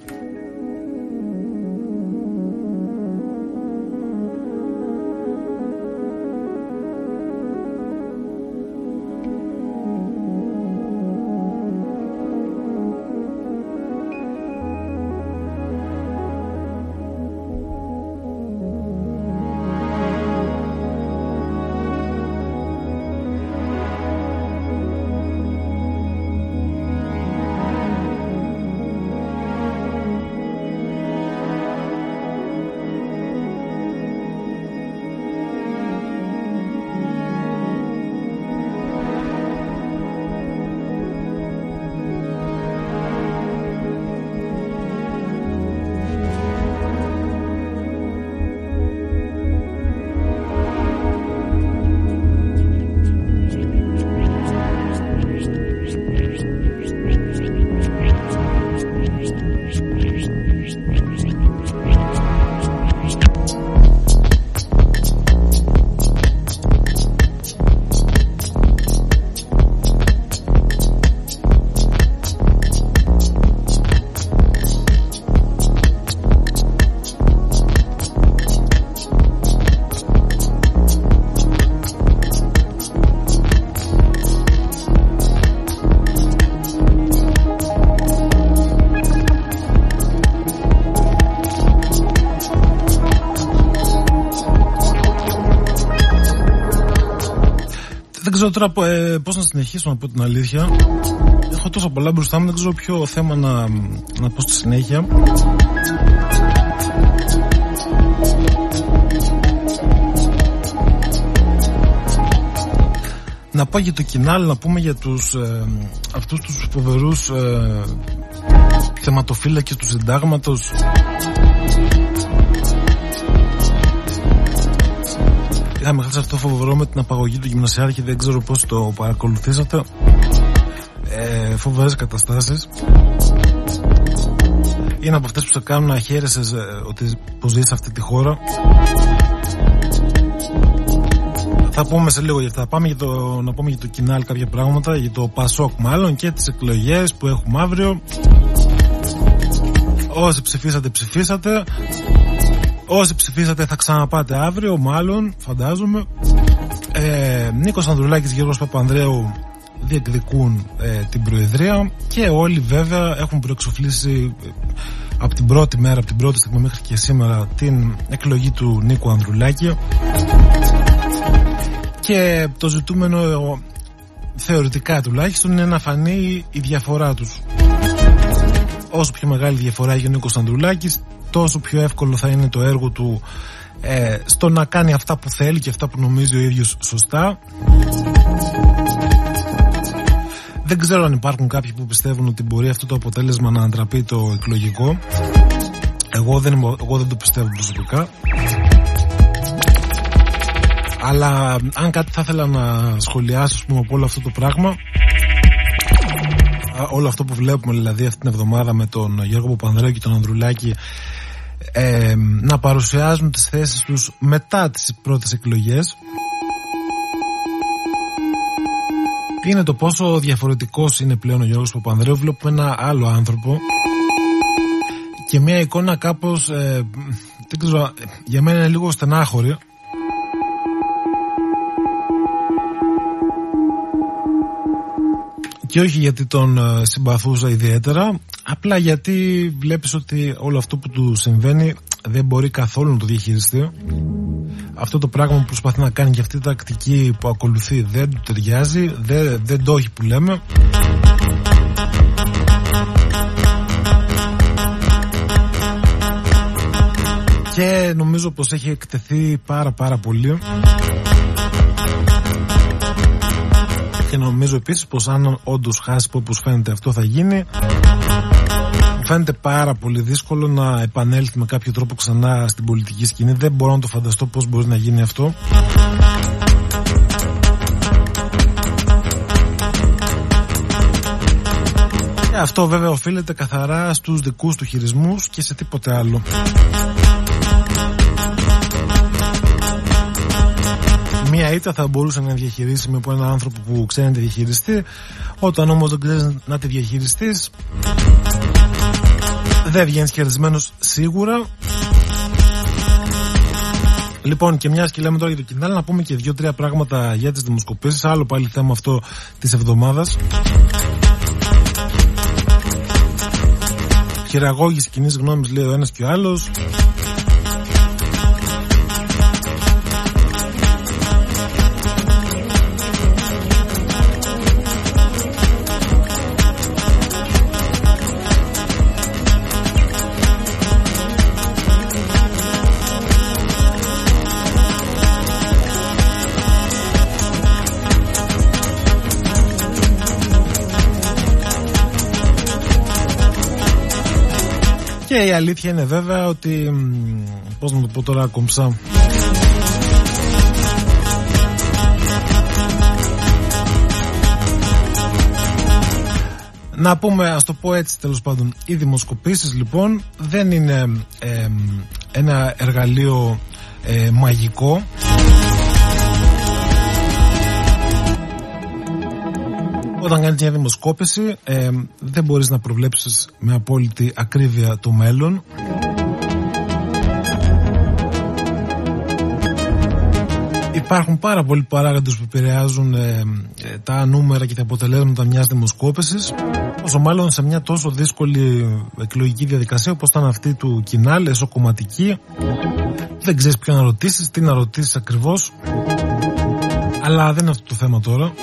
Ξέρω τώρα ε, πώς να συνεχίσω να πω την αλήθεια. Έχω τόσο πολλά μπροστά μου, δεν ξέρω ποιο θέμα να, να πω στη συνέχεια. Να πω για το κοινάλ, να πούμε για τους, ε, αυτούς τους φοβερούς ε, θεματοφύλακες του συντάγματος είχαμε χάσει αυτό φοβερό με την απαγωγή του γυμνασιάρχη δεν ξέρω πώς το παρακολουθήσατε ε, φοβερές καταστάσεις είναι από αυτές που σε κάνουν να χαίρεσαι ε, ότι που ζεις σε αυτή τη χώρα θα πούμε σε λίγο για αυτά. Πάμε για το, να πούμε για το κοινάλ κάποια πράγματα, για το Πασόκ μάλλον και τις εκλογές που έχουμε αύριο. Όσοι ψηφίσατε, ψηφίσατε. Όσοι ψηφίσατε θα ξαναπάτε αύριο, μάλλον, φαντάζομαι. Ε, Νίκος Ανδρουλάκης, Γιώργος Παπανδρέου διεκδικούν ε, την Προεδρία και όλοι βέβαια έχουν προεξοφλήσει ε, από την πρώτη μέρα, από την πρώτη στιγμή μέχρι και σήμερα την εκλογή του Νίκου Ανδρουλάκη και το ζητούμενο θεωρητικά τουλάχιστον είναι να φανεί η διαφορά τους όσο πιο μεγάλη διαφορά έχει ο Νίκος Ανδρουλάκης τόσο πιο εύκολο θα είναι το έργο του ε, στο να κάνει αυτά που θέλει και αυτά που νομίζει ο ίδιος σωστά. Δεν ξέρω αν υπάρχουν κάποιοι που πιστεύουν ότι μπορεί αυτό το αποτέλεσμα να αντραπεί το εκλογικό. Εγώ δεν, εγώ δεν το πιστεύω προσωπικά. Αλλά αν κάτι θα ήθελα να σχολιάσω πούμε, από όλο αυτό το πράγμα όλο αυτό που βλέπουμε δηλαδή αυτή την εβδομάδα με τον Γιώργο Παπανδρέου και τον Ανδρουλάκη ε, να παρουσιάζουν τις θέσεις τους μετά τις πρώτες εκλογές. Είναι το πόσο διαφορετικός είναι πλέον ο Γιώργος Παπανδρέου βλέπουμε ένα άλλο άνθρωπο και μια εικόνα κάπως ε, δεν ξέρω, για μένα είναι λίγο στενάχωρη και όχι γιατί τον ε, συμπαθούσα ιδιαίτερα απλά γιατί βλέπεις ότι όλο αυτό που του συμβαίνει δεν μπορεί καθόλου να το διαχειριστεί. Αυτό το πράγμα που προσπαθεί να κάνει και αυτή η τακτική που ακολουθεί δεν του ταιριάζει δεν, δεν το έχει που λέμε. Και νομίζω πως έχει εκτεθεί πάρα πάρα πολύ και νομίζω επίσης πως αν όντως χάσει όπως φαίνεται αυτό θα γίνει φαίνεται πάρα πολύ δύσκολο να επανέλθει με κάποιο τρόπο ξανά στην πολιτική σκηνή. Δεν μπορώ να το φανταστώ πως μπορεί να γίνει αυτό. Και αυτό βέβαια οφείλεται καθαρά στους δικούς του χειρισμούς και σε τίποτε άλλο μία ήττα θα μπορούσε να διαχειρίσει με έναν άνθρωπο που ξέρει να τη διαχειριστεί. Όταν όμως δεν ξέρεις να τη διαχειριστείς, δεν βγαίνεις κερδισμένος σίγουρα. Λοιπόν, και μιας και λέμε τώρα για το κοινάλ, να πούμε και δύο-τρία πράγματα για τις δημοσκοπήσεις. Άλλο πάλι θέμα αυτό της εβδομάδας. Χειραγώγηση κοινής γνώμης λέει ο ένας και ο άλλος. Και η αλήθεια είναι βέβαια ότι Πώς να το πω τώρα κομψά. Να πούμε, ας το πω έτσι τέλος πάντων Οι δημοσκοπήσεις λοιπόν δεν είναι ένα εργαλείο ε, μαγικό Όταν κάνεις μια δημοσκόπηση, ε, δεν μπορείς να προβλέψεις με απόλυτη ακρίβεια το μέλλον. Υπάρχουν πάρα πολλοί παράγοντες που επηρεάζουν ε, ε, τα νούμερα και τα αποτελέσματα μιας δημοσκόπησης. Όσο μάλλον σε μια τόσο δύσκολη εκλογική διαδικασία όπως ήταν αυτή του Κινάλ, εσωκομματική. Δεν ξέρεις ποιο να ρωτήσεις, τι να ρωτήσεις ακριβώς. Αλλά δεν είναι αυτό το θέμα τώρα.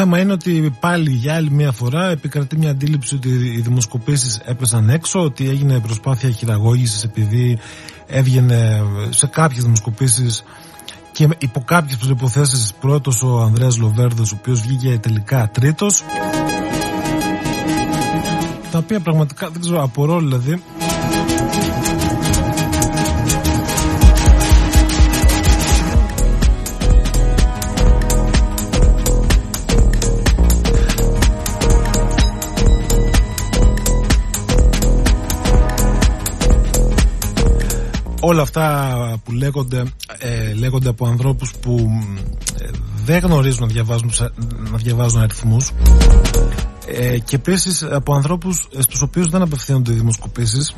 Θέμα είναι ότι πάλι για άλλη μια φορά επικρατεί μια αντίληψη ότι οι δημοσκοπήσεις έπεσαν έξω, ότι έγινε προσπάθεια χειραγώγησης επειδή έβγαινε σε κάποιες δημοσκοπήσεις και υπό κάποιες προϋποθέσεις πρώτος ο Ανδρέας Λοβέρδος ο οποίος βγήκε τελικά τρίτος. Τα οποία πραγματικά δεν ξέρω απορώ δηλαδή όλα αυτά που λέγονται, ε, λέγονται από ανθρώπους που ε, δεν γνωρίζουν να διαβάζουν, να διαβάζουν αριθμούς. Ε, και επίσης από ανθρώπους στους οποίους δεν απευθύνονται οι δημοσκοπήσεις.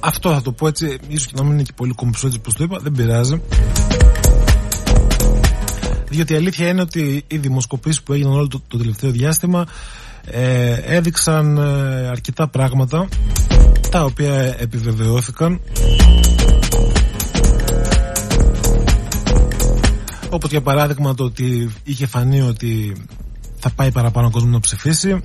Αυτό θα το πω έτσι ίσως και να μην είναι και πολύ κομψό έτσι πως το είπα δεν πειράζει. Διότι η αλήθεια είναι ότι οι δημοσκοπήσεις που έγιναν όλο το, το τελευταίο διάστημα ε, έδειξαν ε, αρκετά πράγματα τα οποία επιβεβαιώθηκαν. Όπως για παράδειγμα το ότι είχε φανεί ότι θα πάει παραπάνω κόσμο να ψηφίσει.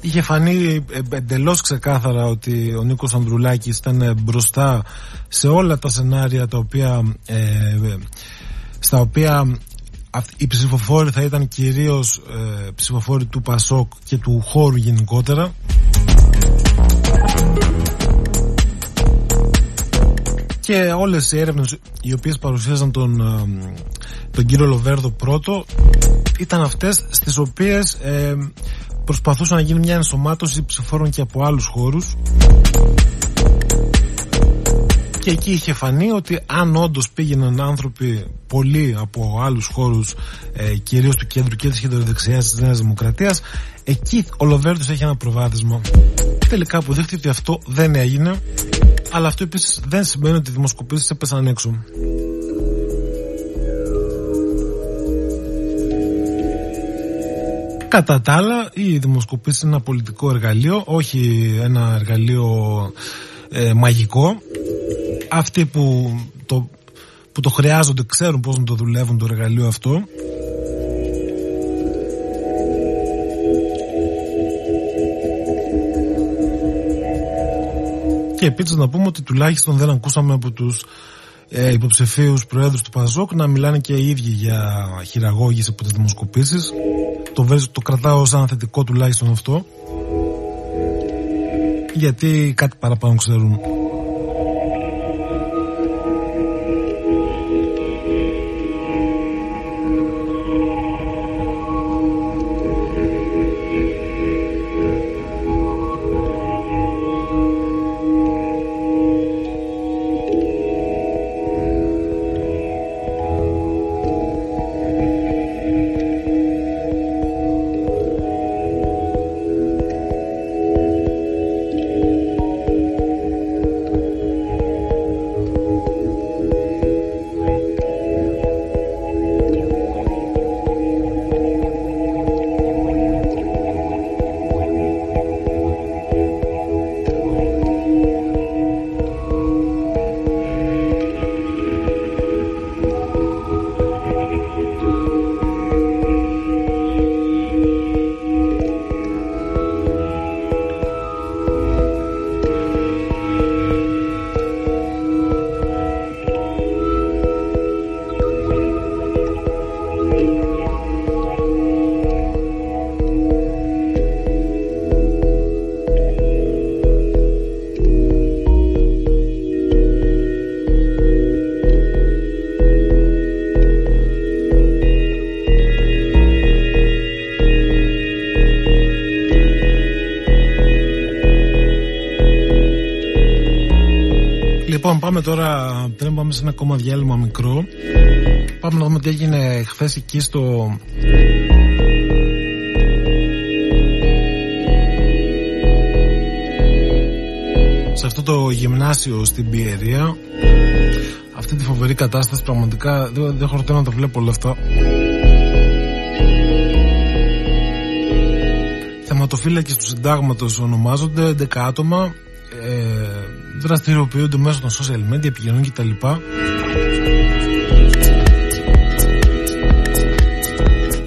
Είχε φανεί εντελώς ξεκάθαρα ότι ο Νίκος Ανδρουλάκης ήταν μπροστά σε όλα τα σενάρια τα οποία, ε, στα οποία οι ψηφοφόροι θα ήταν κυρίως ε, ψηφοφόροι του Πασόκ και του χώρου γενικότερα. Και όλες οι έρευνες οι οποίες παρουσίαζαν τον, ε, τον κύριο Λοβέρδο πρώτο ήταν αυτές στις οποίες ε, προσπαθούσαν να γίνει μια ενσωμάτωση ψηφόρων και από άλλους χώρους και εκεί είχε φανεί ότι αν όντως πήγαιναν άνθρωποι πολλοί από άλλους χώρους, ε, κυρίως του κέντρου και της κεντροδεξιά της Νέας Δημοκρατίας, εκεί ο Λοβέρντο έχει ένα προβάδισμα. Τελικά αποδείχθηκε ότι αυτό δεν έγινε, αλλά αυτό επίσης δεν σημαίνει ότι οι δημοσκοπήσεις έπεσαν έξω. Κατά τα άλλα, η δημοσκοπήση είναι ένα πολιτικό εργαλείο, όχι ένα εργαλείο ε, μαγικό αυτοί που το, που το χρειάζονται ξέρουν πώς να το δουλεύουν το εργαλείο αυτό. Και επίσης να πούμε ότι τουλάχιστον δεν ακούσαμε από τους ε, υποψηφίους προέδρους του Παζόκ να μιλάνε και οι ίδιοι για χειραγώγηση από τις δημοσκοπήσεις. Το, το κρατάω σαν θετικό τουλάχιστον αυτό. Γιατί κάτι παραπάνω ξέρουν πάμε τώρα, πριν πάμε σε ένα ακόμα διάλειμμα μικρό. Πάμε να δούμε τι έγινε χθες εκεί στο. Σε αυτό το γυμνάσιο στην Πιερία. Αυτή τη φοβερή κατάσταση πραγματικά δεν, δεν χορταίνω να τα βλέπω όλα αυτά. θεματοφύλακες του συντάγματος ονομάζονται 11 άτομα ε, δραστηριοποιούνται μέσω των social media, επικοινωνούν κτλ.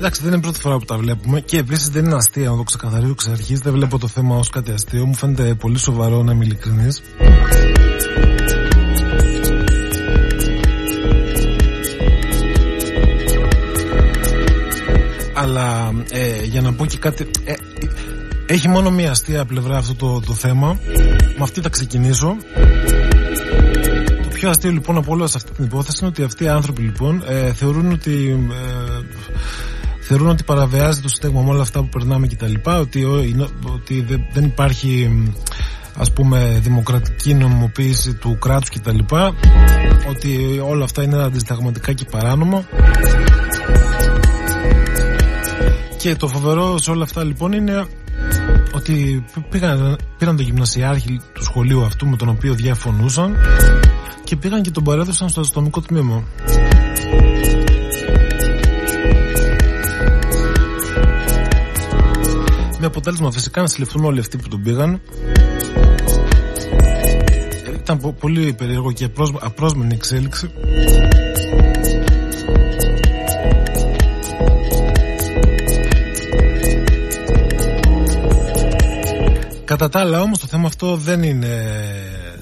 Εντάξει, δεν είναι πρώτη φορά που τα βλέπουμε και επίσης δεν είναι αστεία να το ξεκαθαρίσω εξ αρχής. Δεν βλέπω το θέμα ως κάτι αστείο. Μου φαίνεται πολύ σοβαρό να είμαι ειλικρινής. Αλλά ε, για να πω και κάτι. Ε, έχει μόνο μία αστεία πλευρά αυτό το, το θέμα. Με αυτή θα ξεκινήσω. Το πιο αστείο λοιπόν από όλα σε αυτή την υπόθεση είναι ότι αυτοί οι άνθρωποι λοιπόν ε, θεωρούν ότι. Ε, θεωρούν ότι παραβιάζει το σύστημα με όλα αυτά που περνάμε κτλ. Ότι, ότι δεν υπάρχει ας πούμε δημοκρατική νομιμοποίηση του κράτους κτλ. Ότι όλα αυτά είναι αντισταγματικά και παράνομα. Και το φοβερό σε όλα αυτά λοιπόν είναι ότι πήγαν, πήραν το γυμνασιάρχη του σχολείου αυτού με τον οποίο διαφωνούσαν και πήγαν και τον παρέδωσαν στο αστυνομικό τμήμα. Με αποτέλεσμα φυσικά να συλληφθούν όλοι αυτοί που τον πήγαν. Ήταν πολύ περίεργο και απρόσμενη εξέλιξη. Κατά τα άλλα όμως το θέμα αυτό δεν είναι,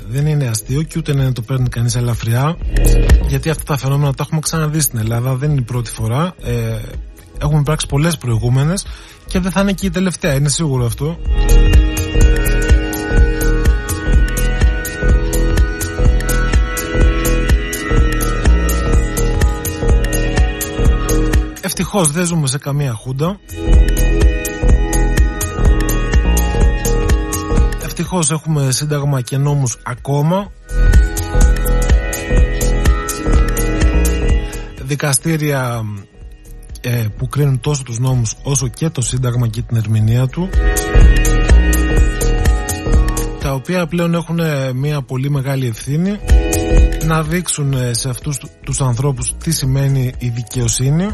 δεν είναι αστείο και ούτε να το παίρνει κανείς ελαφριά γιατί αυτά τα φαινόμενα τα έχουμε ξαναδεί στην Ελλάδα, δεν είναι η πρώτη φορά. Ε, έχουμε πράξει πολλές προηγούμενες και δεν θα είναι και η τελευταία, είναι σίγουρο αυτό. Ευτυχώς δεν ζούμε σε καμία χούντα Ευτυχώς έχουμε σύνταγμα και νόμους ακόμα. Δικαστήρια ε, που κρίνουν τόσο τους νόμους όσο και το σύνταγμα και την ερμηνεία του τα οποία πλέον έχουν μια πολύ μεγάλη ευθύνη να δείξουν σε αυτούς τους ανθρώπους τι σημαίνει η δικαιοσύνη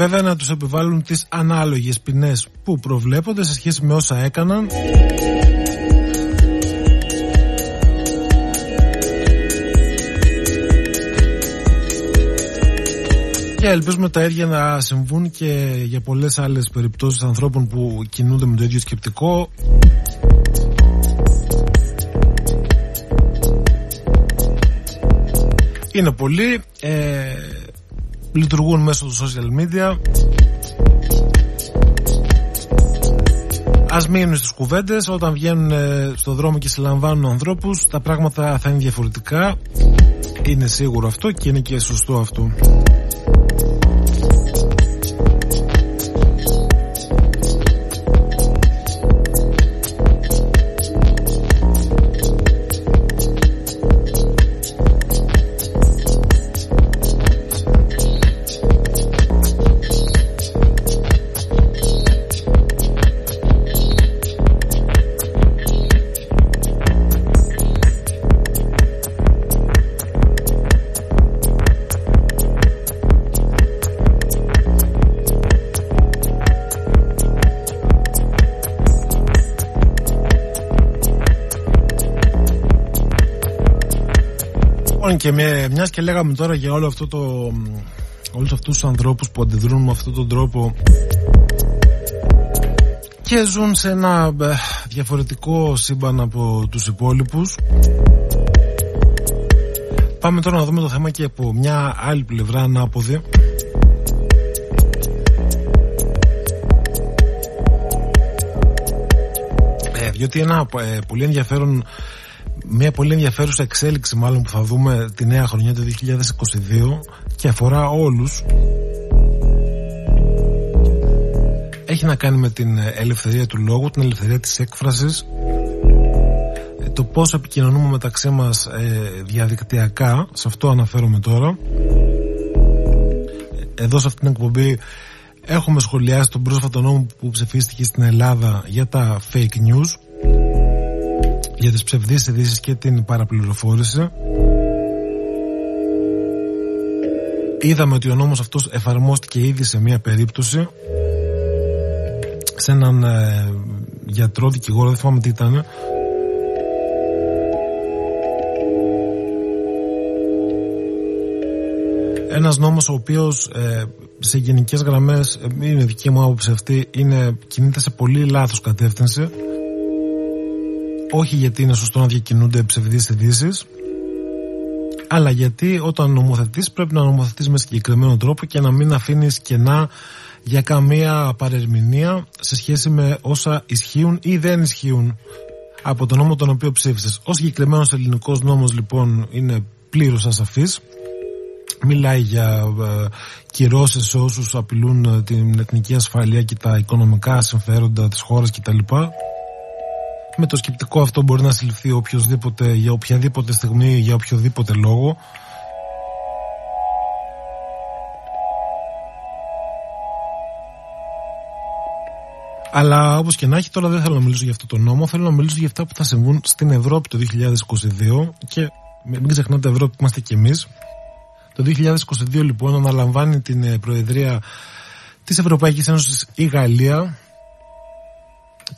βέβαια να τους επιβάλλουν τις ανάλογες ποινές που προβλέπονται σε σχέση με όσα έκαναν. Και ελπίζουμε τα ίδια να συμβούν και για πολλές άλλες περιπτώσεις ανθρώπων που κινούνται με το ίδιο σκεπτικό. Είναι πολλοί ε, λειτουργούν μέσω του social media. Ας μείνουν στις κουβέντες. Όταν βγαίνουν ε, στο δρόμο και συλλαμβάνουν ανθρώπους Τα πράγματα θα είναι διαφορετικά. Είναι σίγουρο αυτό και είναι και σωστό αυτό και με, μιας και λέγαμε τώρα για όλο αυτό το όλους αυτούς τους ανθρώπους που αντιδρούν με αυτόν τον τρόπο και ζουν σε ένα ε, διαφορετικό σύμπαν από τους υπόλοιπους. Πάμε τώρα να δούμε το θέμα και από μια άλλη πλευρά ανάποδη ε, διότι ένα ε, πολύ ενδιαφέρον μια πολύ ενδιαφέρουσα εξέλιξη μάλλον που θα δούμε τη νέα χρονιά το 2022 και αφορά όλους. Έχει να κάνει με την ελευθερία του λόγου, την ελευθερία της έκφρασης. Ε, το πώς επικοινωνούμε μεταξύ μας ε, διαδικτυακά σε αυτό αναφέρομαι τώρα. Εδώ σε αυτήν την εκπομπή Έχουμε σχολιάσει τον πρόσφατο νόμο που ψηφίστηκε στην Ελλάδα για τα fake news για τις ψευδείς ειδήσεις και την παραπληροφόρηση. Είδαμε ότι ο νόμος αυτός εφαρμόστηκε ήδη σε μία περίπτωση σε έναν ε, γιατρό, δικηγόρο, δεν θυμάμαι τι ήταν. Ένας νόμος ο οποίος ε, σε γενικές γραμμές ε, είναι δική μου άποψη αυτή είναι, κινείται σε πολύ λάθος κατεύθυνση όχι γιατί είναι σωστό να διακινούνται ψευδείς ειδήσεις, αλλά γιατί όταν νομοθετείς πρέπει να νομοθετείς με συγκεκριμένο τρόπο και να μην αφήνεις κενά για καμία παρερμηνία σε σχέση με όσα ισχύουν ή δεν ισχύουν από τον νόμο τον οποίο ψήφισες. Ο συγκεκριμένος ελληνικός νόμος λοιπόν είναι πλήρως ασαφής μιλάει για ε, κυρώσεις σε όσους απειλούν ε, την εθνική ασφαλεία και τα οικονομικά συμφέροντα της χώρας κτλ. Με το σκεπτικό αυτό μπορεί να συλληφθεί οποιοδήποτε για οποιαδήποτε στιγμή για οποιοδήποτε λόγο. Αλλά όπως και να έχει τώρα δεν θέλω να μιλήσω για αυτό το νόμο. Θέλω να μιλήσω για αυτά που θα συμβούν στην Ευρώπη το 2022 Και μην ξεχνάτε Ευρώπη που είμαστε κι εμείς. Το 2022 λοιπόν αναλαμβάνει την ε, Προεδρία της Ευρωπαϊκής Ένωσης η Γαλλία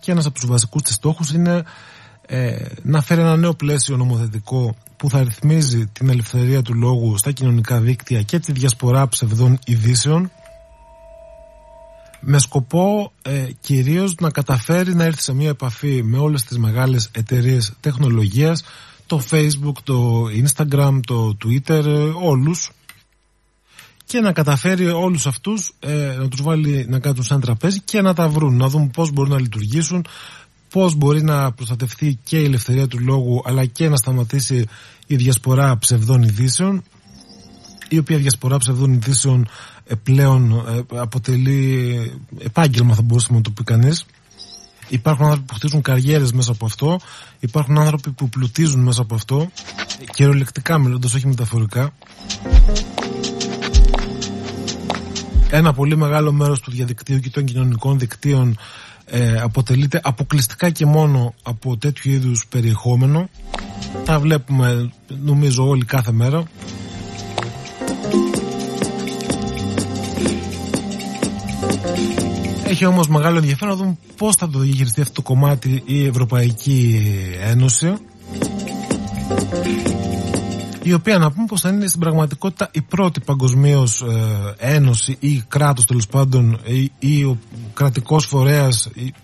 και ένας από τους βασικούς της στόχους είναι ε, να φέρει ένα νέο πλαίσιο νομοθετικό που θα ρυθμίζει την ελευθερία του λόγου στα κοινωνικά δίκτυα και τη διασπορά ψευδών ειδήσεων με σκοπό ε, κυρίως να καταφέρει να έρθει σε μια επαφή με όλες τις μεγάλες εταιρείες τεχνολογίας το facebook, το instagram, το twitter, ε, όλους και να καταφέρει όλους αυτούς ε, να τους βάλει να κάνουν σαν τραπέζι και να τα βρουν, να δουν πώς μπορούν να λειτουργήσουν πώς μπορεί να προστατευτεί και η ελευθερία του λόγου αλλά και να σταματήσει η διασπορά ψευδών ειδήσεων η οποία διασπορά ψευδών ειδήσεων ε, πλέον αποτελεί επάγγελμα θα μπορούσαμε να το πει κανείς Υπάρχουν άνθρωποι που χτίζουν καριέρες μέσα από αυτό. Υπάρχουν άνθρωποι που πλουτίζουν μέσα από αυτό. Κυριολεκτικά μιλώντας, όχι μεταφορικά. Ένα πολύ μεγάλο μέρος του διαδικτύου και των κοινωνικών δικτύων ε, αποτελείται αποκλειστικά και μόνο από τέτοιου είδους περιεχόμενο. Τα βλέπουμε νομίζω όλοι κάθε μέρα. Έχει όμως μεγάλο ενδιαφέρον να δούμε πώς θα το διαχειριστεί αυτό το κομμάτι η Ευρωπαϊκή Ένωση η οποία να πούμε πως θα είναι στην πραγματικότητα η πρώτη παγκοσμίως ε, ένωση ή κράτος τέλος πάντων ή, ή ο κρατικός φορέας ή,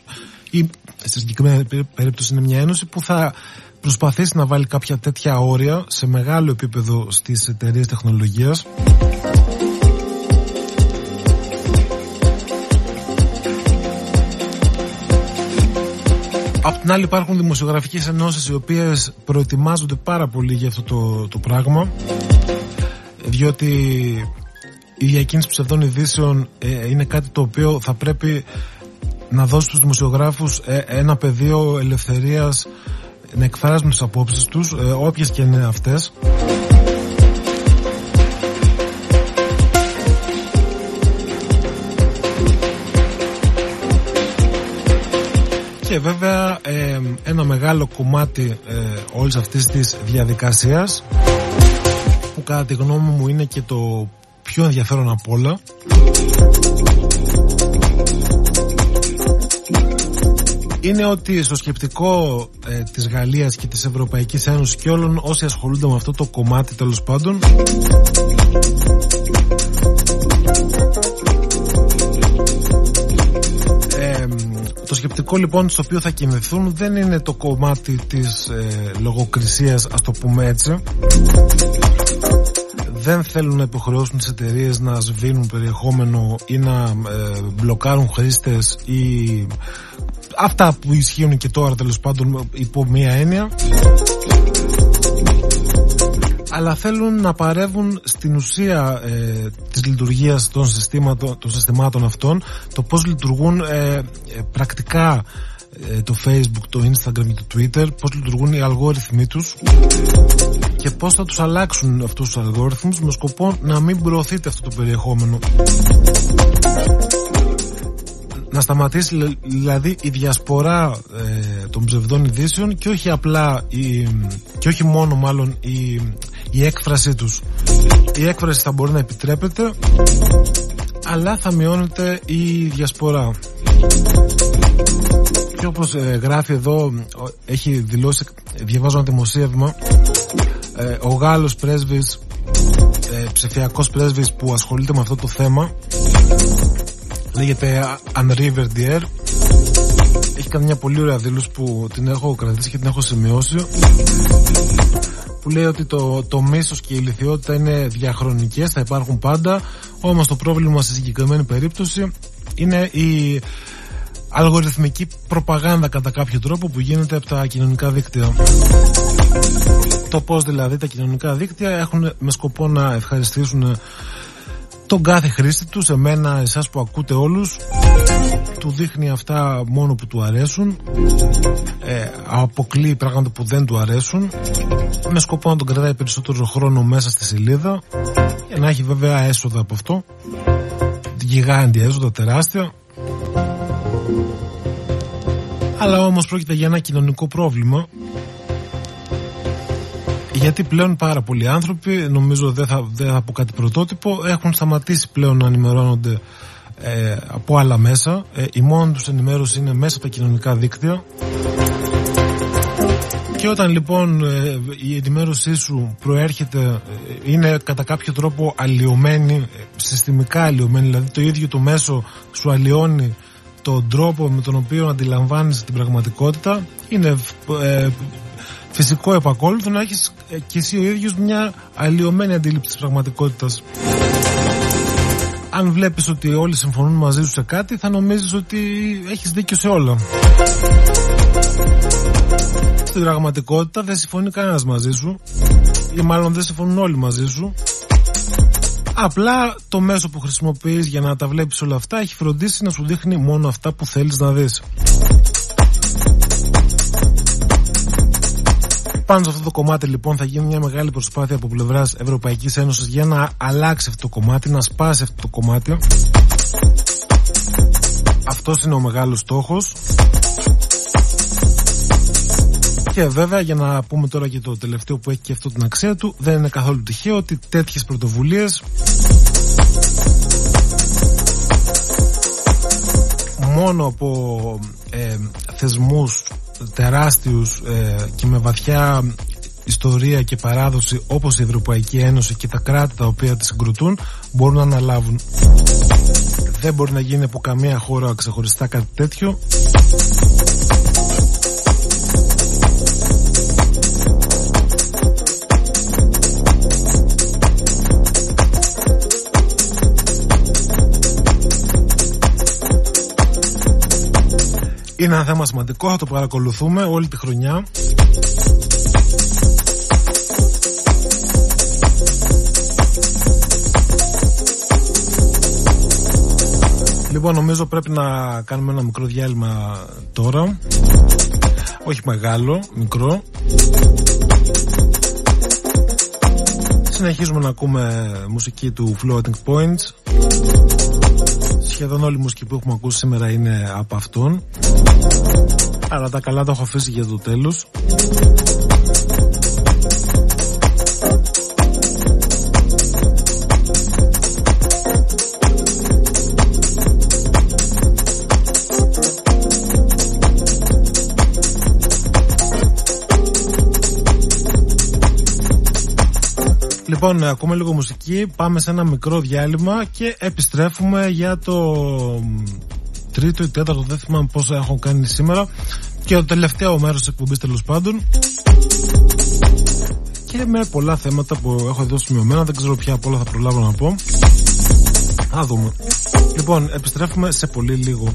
ή σε συγκεκριμένη περίπτωση είναι μια ένωση που θα προσπαθήσει να βάλει κάποια τέτοια όρια σε μεγάλο επίπεδο στις εταιρείες τεχνολογίας Απ' την άλλη υπάρχουν δημοσιογραφικές ενώσεις οι οποίες προετοιμάζονται πάρα πολύ για αυτό το, το πράγμα διότι η διακίνηση ψευδών ειδήσεων ε, είναι κάτι το οποίο θα πρέπει να δώσει στους δημοσιογράφους ε, ένα πεδίο ελευθερίας να εκφράζουν τις απόψεις τους ε, όποιες και είναι αυτές Και βέβαια ένα μεγάλο κομμάτι ε, όλης αυτής της διαδικασίας που κατά τη γνώμη μου είναι και το πιο ενδιαφέρον από όλα είναι ότι στο σκεπτικό ε, της Γαλλίας και της Ευρωπαϊκής Ένωσης και όλων όσοι ασχολούνται με αυτό το κομμάτι τέλος πάντων Το σκεπτικό λοιπόν στο οποίο θα κινηθούν δεν είναι το κομμάτι της ε, λογοκρισίας ας το πούμε έτσι. Δεν θέλουν να υποχρεώσουν τις εταιρείες να σβήνουν περιεχόμενο ή να ε, μπλοκάρουν χρήστες ή αυτά που ισχύουν και τώρα τέλος πάντων υπό μία έννοια αλλά θέλουν να παρεύουν στην ουσία ε, της λειτουργίας των, των συστημάτων αυτών το πώς λειτουργούν ε, ε, πρακτικά ε, το facebook, το instagram και το twitter πώς λειτουργούν οι αλγόριθμοι τους και πώς θα τους αλλάξουν αυτούς τους αλγόριθμους με σκοπό να μην προωθείτε αυτό το περιεχόμενο. Να σταματήσει δηλαδή η διασπορά ε, των ψευδών ειδήσεων και όχι απλά η, και όχι μόνο μάλλον η, η έκφρασή τους. Η έκφραση θα μπορεί να επιτρέπεται αλλά θα μειώνεται η διασπορά. Και όπως ε, γράφει εδώ έχει δηλώσει διαβάζω ένα δημοσίευμα ε, ο Γάλλος πρέσβης ε, ψηφιακός πρέσβης που ασχολείται με αυτό το θέμα λέγεται Henri Verdier. Έχει κάνει μια πολύ ωραία δήλωση που την έχω κρατήσει και την έχω σημειώσει που λέει ότι το, το μίσος και η ηλικιότητα είναι διαχρονικές, θα υπάρχουν πάντα όμως το πρόβλημα στη συγκεκριμένη περίπτωση είναι η αλγοριθμική προπαγάνδα κατά κάποιο τρόπο που γίνεται από τα κοινωνικά δίκτυα. Το πώς δηλαδή τα κοινωνικά δίκτυα έχουν με σκοπό να ευχαριστήσουν τον κάθε χρήστη τους, σε μένα, εσάς που ακούτε όλους του δείχνει αυτά μόνο που του αρέσουν ε, αποκλείει πράγματα που δεν του αρέσουν με σκοπό να τον κρατάει περισσότερο χρόνο μέσα στη σελίδα για να έχει βέβαια έσοδα από αυτό. Γιγάντια έσοδα τεράστια. Αλλά όμως πρόκειται για ένα κοινωνικό πρόβλημα γιατί πλέον πάρα πολλοί άνθρωποι, νομίζω δεν θα, δεν θα πω κάτι πρωτότυπο, έχουν σταματήσει πλέον να ενημερώνονται ε, από άλλα μέσα. Ε, η μόνη τους ενημέρωση είναι μέσα από τα κοινωνικά δίκτυα. Και όταν λοιπόν ε, η ενημέρωσή σου προέρχεται, ε, είναι κατά κάποιο τρόπο αλλοιωμένη, συστημικά αλλοιωμένη, δηλαδή το ίδιο το μέσο σου αλλοιώνει τον τρόπο με τον οποίο αντιλαμβάνεις την πραγματικότητα, είναι φυσικό επακόλουθο να έχεις και εσύ ο ίδιος μια αλλοιωμένη αντίληψη της πραγματικότητας. Αν βλέπεις ότι όλοι συμφωνούν μαζί σου σε κάτι θα νομίζεις ότι έχεις δίκιο σε όλα. Στην πραγματικότητα δεν συμφωνεί κανένας μαζί σου ή μάλλον δεν συμφωνούν όλοι μαζί σου Απλά το μέσο που χρησιμοποιείς για να τα βλέπεις όλα αυτά έχει φροντίσει να σου δείχνει μόνο αυτά που θέλεις να δεις. Πάνω σε αυτό το κομμάτι λοιπόν θα γίνει μια μεγάλη προσπάθεια από πλευράς Ευρωπαϊκής Ένωσης για να αλλάξει αυτό το κομμάτι, να σπάσει αυτό το κομμάτι. Αυτός είναι ο μεγάλος στόχος. Και βέβαια για να πούμε τώρα και το τελευταίο που έχει και αυτό την αξία του δεν είναι καθόλου τυχαίο ότι τέτοιες πρωτοβουλίες μόνο από ε, θεσμούς τεράστιους ε, και με βαθιά ιστορία και παράδοση όπως η Ευρωπαϊκή Ένωση και τα κράτη τα οποία τη συγκροτούν μπορούν να αναλάβουν. Δεν μπορεί να γίνει από καμία χώρα ξεχωριστά κάτι τέτοιο. Είναι ένα θέμα σημαντικό, θα το παρακολουθούμε όλη τη χρονιά. Λοιπόν, νομίζω πρέπει να κάνουμε ένα μικρό διάλειμμα τώρα. Όχι μεγάλο, μικρό. Συνεχίζουμε να ακούμε μουσική του Floating Points. Σχεδόν όλη η μουσική που έχουμε ακούσει σήμερα είναι από αυτόν. Αλλά τα καλά τα έχω αφήσει για το τέλος. Λοιπόν, ακούμε λίγο μουσική, πάμε σε ένα μικρό διάλειμμα και επιστρέφουμε για το τρίτο ή τέταρτο, δεν θυμάμαι πόσα έχω κάνει σήμερα και το τελευταίο μέρος της εκπομπής τέλος πάντων και με πολλά θέματα που έχω εδώ σημειωμένα, δεν ξέρω ποια από όλα θα προλάβω να πω. Α δούμε. Λοιπόν, επιστρέφουμε σε πολύ λίγο.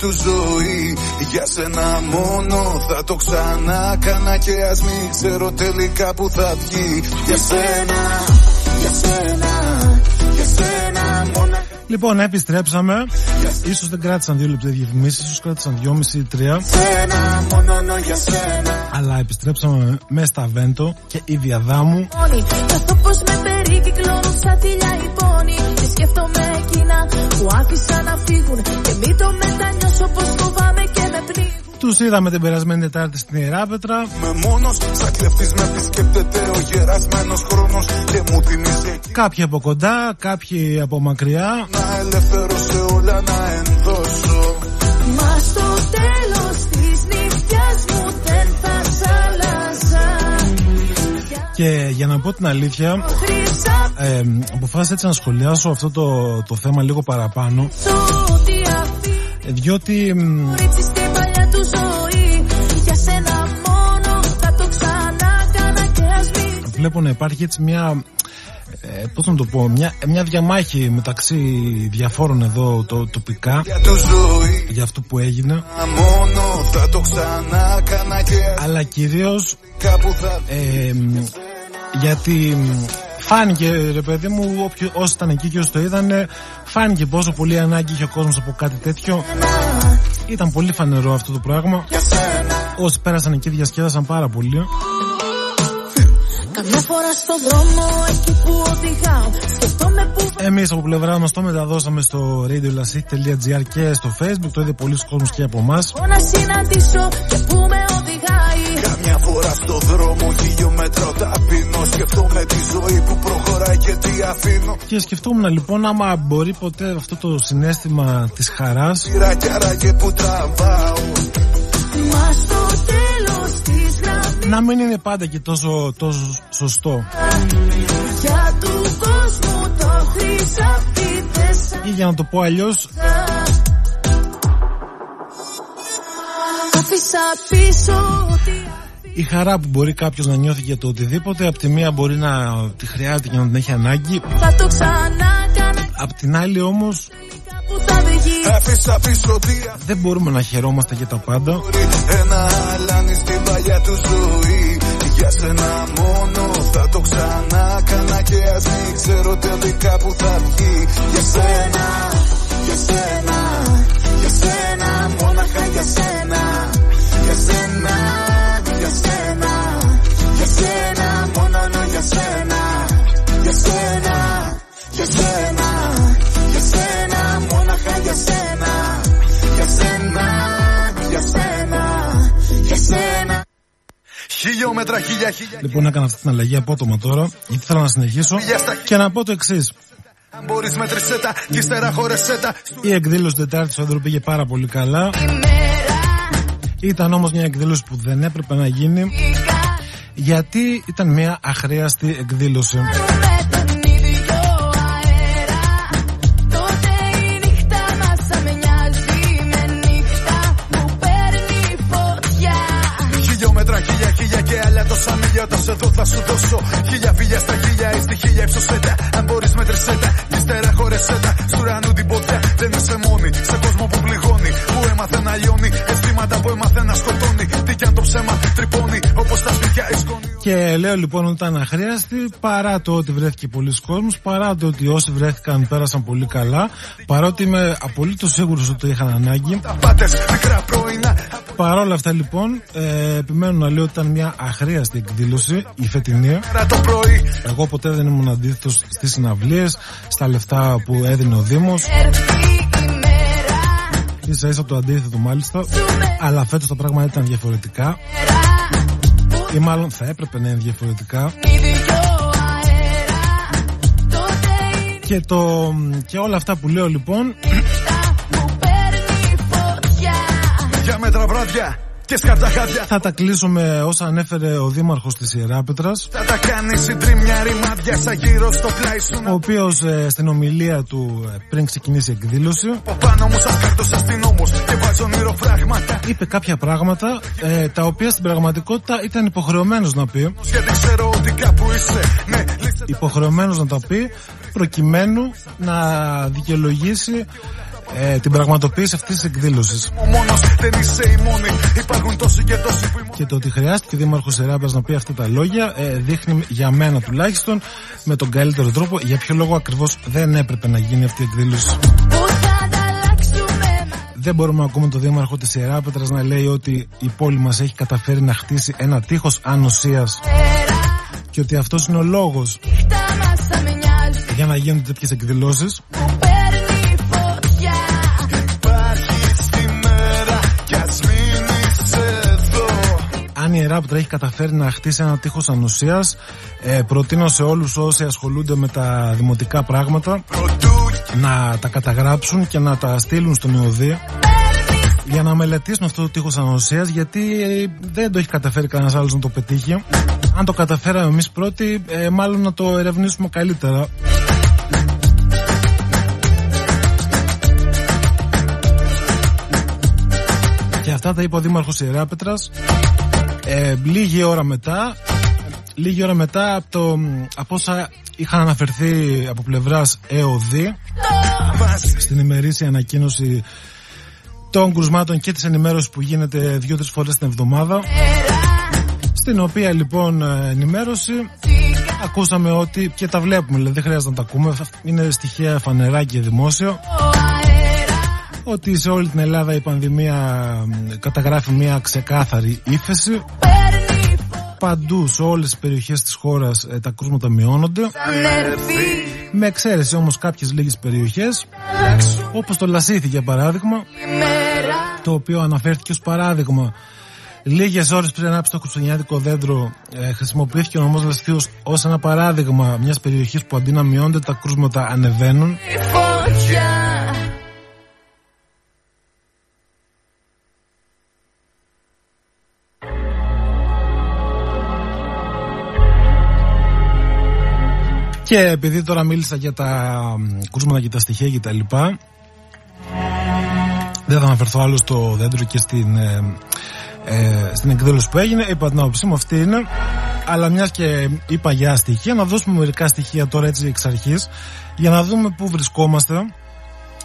Του ζωή Για σένα μόνο θα το ξανά κάνα Και ας μην ξέρω τελικά που θα βγει Για σένα, για σένα, για σένα μόνο Λοιπόν, επιστρέψαμε. Ίσως δεν κράτησαν δύο λεπτά διαφημίσεις, ίσως κράτησαν δυόμιση ή τρία. σένα, μόνο για σένα Αλλά επιστρέψαμε με στα Βέντο και η Διαδάμου. μόνη σαν θηλιά η πόνη Και σκέφτομαι εκείνα που άφησα να φύγουν. Και μην το μετανιώσω πως φοβάμαι και με πνίγουν. Τους είδαμε την περασμένη Τετάρτη στην Ιεράπετρα. Με μόνος, σαν κλεφτής με επισκέπτεται ο γερασμένος χρόνος Και μου θυμίζει. Εκεί Κάποιοι από κοντά, κάποιοι από μακριά. να ελευθερώσω όλα να ενδώσω. Μα στο τέλος της νύχτιας μου δεν θα σ' άλλαζα Και για να πω την αλήθεια, Χρυσά ε, αποφάσισα έτσι να σχολιάσω αυτό το, το θέμα λίγο παραπάνω. ό,τι αφήνει ε, Διότι μ, κορίτσι στην παλιά του ζωή Για σένα μόνο θα το ξανά κάνα και ας μην βλέπω να υπάρχει έτσι μια. Ε, πώς να το πω, μια, μια διαμάχη μεταξύ διαφόρων εδώ το, τοπικά Για του ζωή για αυτό που έγινε Μόνο θα το ξανά κάνα και αλλά κυρίως κάπου θα ε, μ, γιατί μ, φάνηκε ρε παιδί μου όποιο, όσοι ήταν εκεί και όσοι το είδανε φάνηκε πόσο πολύ ανάγκη είχε ο κόσμος από κάτι τέτοιο. Ήταν πολύ φανερό αυτό το πράγμα. Για σένα όσοι πέρασαν εκεί διασκέδασαν πάρα πολύ Καμιά φορά στο δρόμο εκεί που οδηγάω Σκεφτόμαι που Εμείς από πλευρά μας το μεταδώσαμε στο radiolasik.gr και στο facebook. Το είδε πολλοί κόσμος και από εμάς. Θα να συναντήσω και που με οδηγάει. Καμιά φορά στο δρόμο χιλιόμετρο ταπεινώ Σκεφτόμαι τη ζωή που προχωράει και τι αφήνω. Και σκεφτόμουν λοιπόν άμα μπορεί ποτέ αυτό το συνέστημα της χαράς. Σειρά κι άραγε που τραβάω. Μα στο τέλος της γραμμής να μην είναι πάντα και τόσο, τόσο σωστό. Για του κόσμου το χρυσαφί δεν σ' ή για να το πω αλλιώς Άφησα πίσω ό,τι η χαρά που μπορεί κάποιος να νιώθει για το οτιδήποτε απ' τη μία μπορεί να τη χρειάζεται και να την έχει ανάγκη. θα το ξανά κάνα απ' την άλλη όμως δεν μπορούμε να χαιρόμαστε για τα πάντα. Αφήνει Ένα αλάνι στην παλιά του ζωή. Για σένα μόνο θα το ξανά κάνα και ας μην ξέρω τελικά που θα βγει. Για σένα, για σένα, για σένα Μόναχα για σένα, για σένα, για σένα Για σένα, μόνο για σένα. Για σένα, για σένα, Χιλιόμετρα, χίλια, χίλια Λοιπόν, έκανα αυτή την αλλαγή απότομα τώρα, γιατί θέλω να συνεχίσω και να πω το εξής. Αν μπορείς μέτρησέ τα κι ύστερα χώρεσέ τα Η εκδήλωση Τετάρτη του Ανδρού πήγε πάρα πολύ καλά. Ήταν όμως μια εκδήλωση που δεν έπρεπε να γίνει γιατί ήταν μια αχρίαστη εκδήλωση. Άλλα τόσα μίλια Όταν σε δω θα σου δώσω Χίλια φίλια στα χίλια ή στη χίλια ύψωσέ τα Αν μπορείς μέτρησέ τα κι ύστερα χώρεσέ τα Στου ουρανού την ποδιά δεν είσαι μόνη. Σε κόσμο που πληγώνει Που έμαθε να λιώνει. Αισθήματα που έμαθε να σκοτώνει. Τι κι αν το ψέμα τρυπώνει Όπως τα σπίτια η σκόνη Και λέω λοιπόν ότι ήταν αχρίαστη παρά το ότι βρέθηκε πολλοί κόσμος, παρά το ότι όσοι βρέθηκαν πέρασαν πολύ καλά, παρότι είμαι απολύτως σίγουρος ότι το είχαν ανάγκη. Τα πάτες μικρά πρωινά Παρόλα αυτά λοιπόν, ε, επιμένω να λέω ότι ήταν μια αχρίαστη εκδήλωση, η φετινή. Μέρα το πρωί Εγώ ποτέ δεν ήμουν αντίθετος στις συναυλίες, στα λεφτά που έδινε ο Δήμος. Έρθει η μέρα ίσα ίσα το αντίθετο μάλιστα. Αλλά φέτος τα πράγματα ήταν διαφορετικά. Ή μάλλον θα έπρεπε να είναι διαφορετικά. ίδιο αέρα Τότε η Και, το, και όλα αυτά που λέω λοιπόν νύχτα που παίρνει φωτιά Για μέτρα βράδια και σκατά χάδια θα τα κλείσουμε όσα ανέφερε ο Δήμαρχος της Ιεράπετρας. Θα τα κάνεις συντρίμια ρημάδια σαν γύρω στο πλάι σου ο οποίος ε, στην ομιλία του ε, πριν ξεκινήσει η εκδήλωση Από πάνω μου σαν κάρτος αστυνόμος Και βάζω όνειρο φράγμα Μακάρι είπε κάποια πράγματα ε, τα οποία στην πραγματικότητα ήταν υποχρεωμένος να πει. Γιατί ξέρω ότι κάπου είσαι. Ναι, λύστε υποχρεωμένος να τα πει προκειμένου να δικαιολογήσει ε, την πραγματοποίηση αυτής της εκδήλωσης. Ο μόνος δεν είσαι η μόνη. Υπάρχουν τόσοι και τόσοι που ήμουν και το ότι χρειάστηκε ο Δήμαρχος Σεράπας να πει αυτά τα λόγια ε, δείχνει για μένα τουλάχιστον με τον καλύτερο τρόπο για ποιο λόγο ακριβώς δεν έπρεπε να γίνει αυτή η εκδήλωση. Που θα ανταλλάξουμε δεν μπορούμε να ακούμε τον Δήμαρχο της Ιεράπετρας να λέει ότι η πόλη μας έχει καταφέρει να χτίσει ένα τείχος ανοσίας. Μέρα και ότι αυτός είναι ο λόγος Νύχτα μας θα με νοιάζει. για να γίνονται τέτοιες εκδηλώσεις αν η Ιεράπετρα έχει καταφέρει να χτίσει ένα τείχος ανοσίας. Ε, προτείνω σε όλους όσοι ασχολούνται με τα δημοτικά πράγματα Πρωτού να τα καταγράψουν και να τα στείλουν στον ΙΟΔΗ για να μελετήσουν αυτό το τείχος ανοσίας γιατί ε, δεν το έχει καταφέρει κανένας άλλος να το πετύχει. Αν το καταφέραμε εμείς πρώτοι ε, μάλλον να το ερευνήσουμε καλύτερα. Και αυτά τα είπε ο Δήμαρχος Ιεράπετρας ε, λίγη ώρα μετά λίγη ώρα μετά από, το, από όσα είχαν αναφερθεί από πλευράς ΕΟΔΗ στην ημερήσια ανακοίνωση των κρουσμάτων και της ενημέρωσης που γίνεται δύο-τρεις φορές την εβδομάδα στην οποία λοιπόν ε, ενημέρωση ακούσαμε ότι και τα βλέπουμε δηλαδή δεν χρειάζεται να τα ακούμε είναι στοιχεία φανερά και δημόσιο ότι σε όλη την Ελλάδα η πανδημία μ, καταγράφει μια ξεκάθαρη ύφεση. Παίρνει φωτιά παντού σε όλες τις περιοχές της χώρας ε, τα κρούσματα μειώνονται. Αν έρθει με εξαίρεση όμως κάποιες λίγες περιοχές όπως το Λασίθι για παράδειγμα η μέρα το οποίο αναφέρθηκε ως παράδειγμα. Λίγες ώρες πριν ανάψει το κουστονιάτικο δέντρο ε, χρησιμοποιήθηκε ο νομός Λασίθιος ως ένα παράδειγμα μιας περιοχής που αντί να μειώνται τα κρούσματα ανεβαίνουν και επειδή τώρα μίλησα για τα μ, κρούσματα και τα στοιχεία και τα λοιπά δεν θα αναφερθώ άλλο στο δέντρο και στην, ε, ε, στην εκδήλωση που έγινε. Είπα την άποψή μου, αυτή είναι. Αλλά μιας και είπα για στοιχεία, να δώσουμε μερικά στοιχεία τώρα έτσι εξ αρχής για να δούμε πού βρισκόμαστε.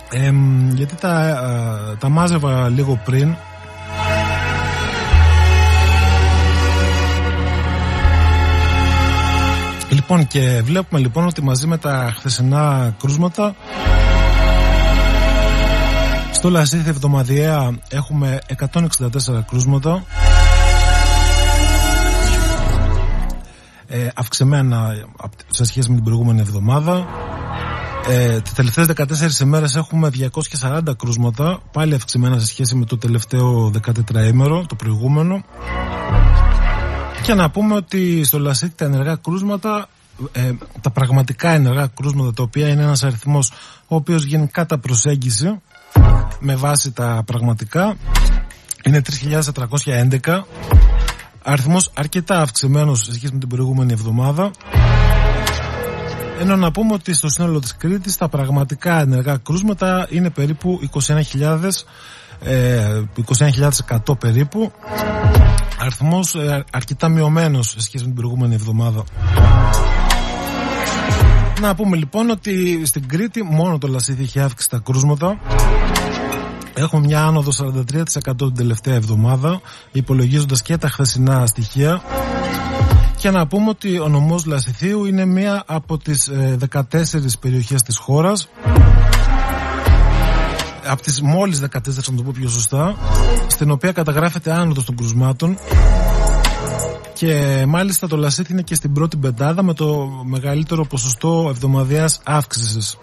Ε, μ, γιατί τα, ε, τα μάζευα λίγο πριν. Λοιπόν και βλέπουμε λοιπόν ότι μαζί με τα χθεσινά κρούσματα στο Λασίθι εβδομαδιαία έχουμε 164 κρούσματα. Ε, αυξημένα απ- σε σχέση με την προηγούμενη εβδομάδα. Ε, τις τελευταίες 14 ημέρες έχουμε 240 κρούσματα πάλι αυξημένα σε σχέση με το τελευταίο 14ήμερο το προηγούμενο και να πούμε ότι στο Λασίθι τα ενεργά κρούσματα ε, τα πραγματικά ενεργά κρούσματα τα οποία είναι ένας αριθμός ο οποίος γίνει κατά προσέγγιση με βάση τα πραγματικά είναι 3.411 αριθμός αρκετά αυξημένος σε σχέση με την προηγούμενη εβδομάδα. Ενώ να πούμε ότι στο σύνολο της Κρήτης τα πραγματικά ενεργά κρούσματα είναι περίπου 21.000 ε, 21.100 περίπου αριθμός ε, αρκετά μειωμένος σε σχέση με την προηγούμενη εβδομάδα. Να πούμε λοιπόν ότι στην Κρήτη μόνο το Λασίδι έχει αύξηση τα κρούσματα. Έχουμε μια άνοδο 43% την τελευταία εβδομάδα υπολογίζοντας και τα χθεσινά στοιχεία. Και να πούμε ότι ο νομός Λασιθίου είναι μία από τις ε, 14 περιοχές της χώρας από τις μόλις 14 να το πω πιο σωστά στην οποία καταγράφεται άνοδος των κρουσμάτων και μάλιστα το Λασίθι είναι και στην πρώτη πεντάδα με το μεγαλύτερο ποσοστό εβδομαδιαίας αύξησης.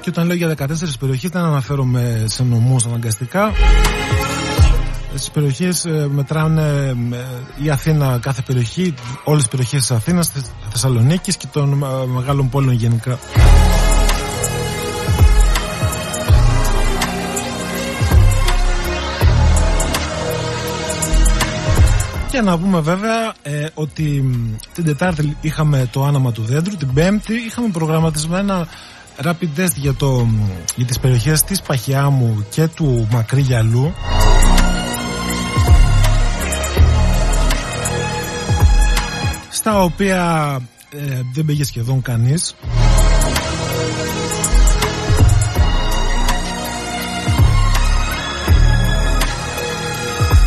Και όταν λέω για 14 περιοχές δεν αναφέρομαι σε νομούς αναγκαστικά. Στις περιοχές ε, μετράνε ε, η Αθήνα κάθε περιοχή, όλες τις περιοχές της Αθήνας, της Θεσσαλονίκης και των ε, μεγάλων πόλεων γενικά. Και να πούμε βέβαια ε, ότι μ, την Τετάρτη είχαμε το άναμα του δέντρου, την Πέμπτη είχαμε προγραμματισμένα rapid test για, το, για τις περιοχές της Παχιάμου και του Μακρύ Γυαλού. Στα οποία ε, δεν πήγε σχεδόν κανείς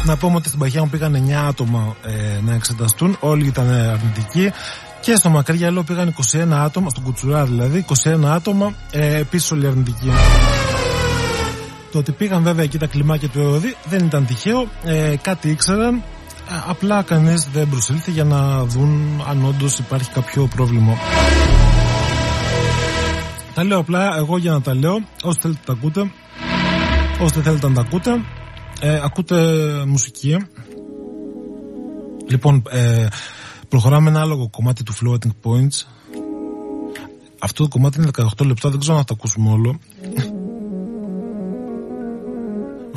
Να πούμε ότι στην Παχιά μου πήγαν 9 άτομα ε, να εξεταστούν, όλοι ήταν αρνητικοί. Και στο Μακρύγιαλο πήγαν 21 άτομα, στον Κουτσουρά δηλαδή, 21 άτομα, ε, επίσης όλοι αρνητικοί. Το ότι πήγαν βέβαια εκεί τα κλιμάκια του ΕΟΔΗ δεν ήταν τυχαίο, ε, κάτι ήξεραν, ε, απλά κανείς δεν προσήλθε για να δουν αν όντως υπάρχει κάποιο πρόβλημα. Τα λέω απλά εγώ για να τα λέω, όσοι θέλετε τα ακούτε, όσοι δεν θέλετε να τα ακούτε, ε, ακούτε μουσική. Λοιπόν, ε, προχωράμε ένα άλλο κομμάτι του Floating Points. Αυτό το κομμάτι είναι 18 λεπτά, δεν ξέρω αν θα το ακούσουμε όλο.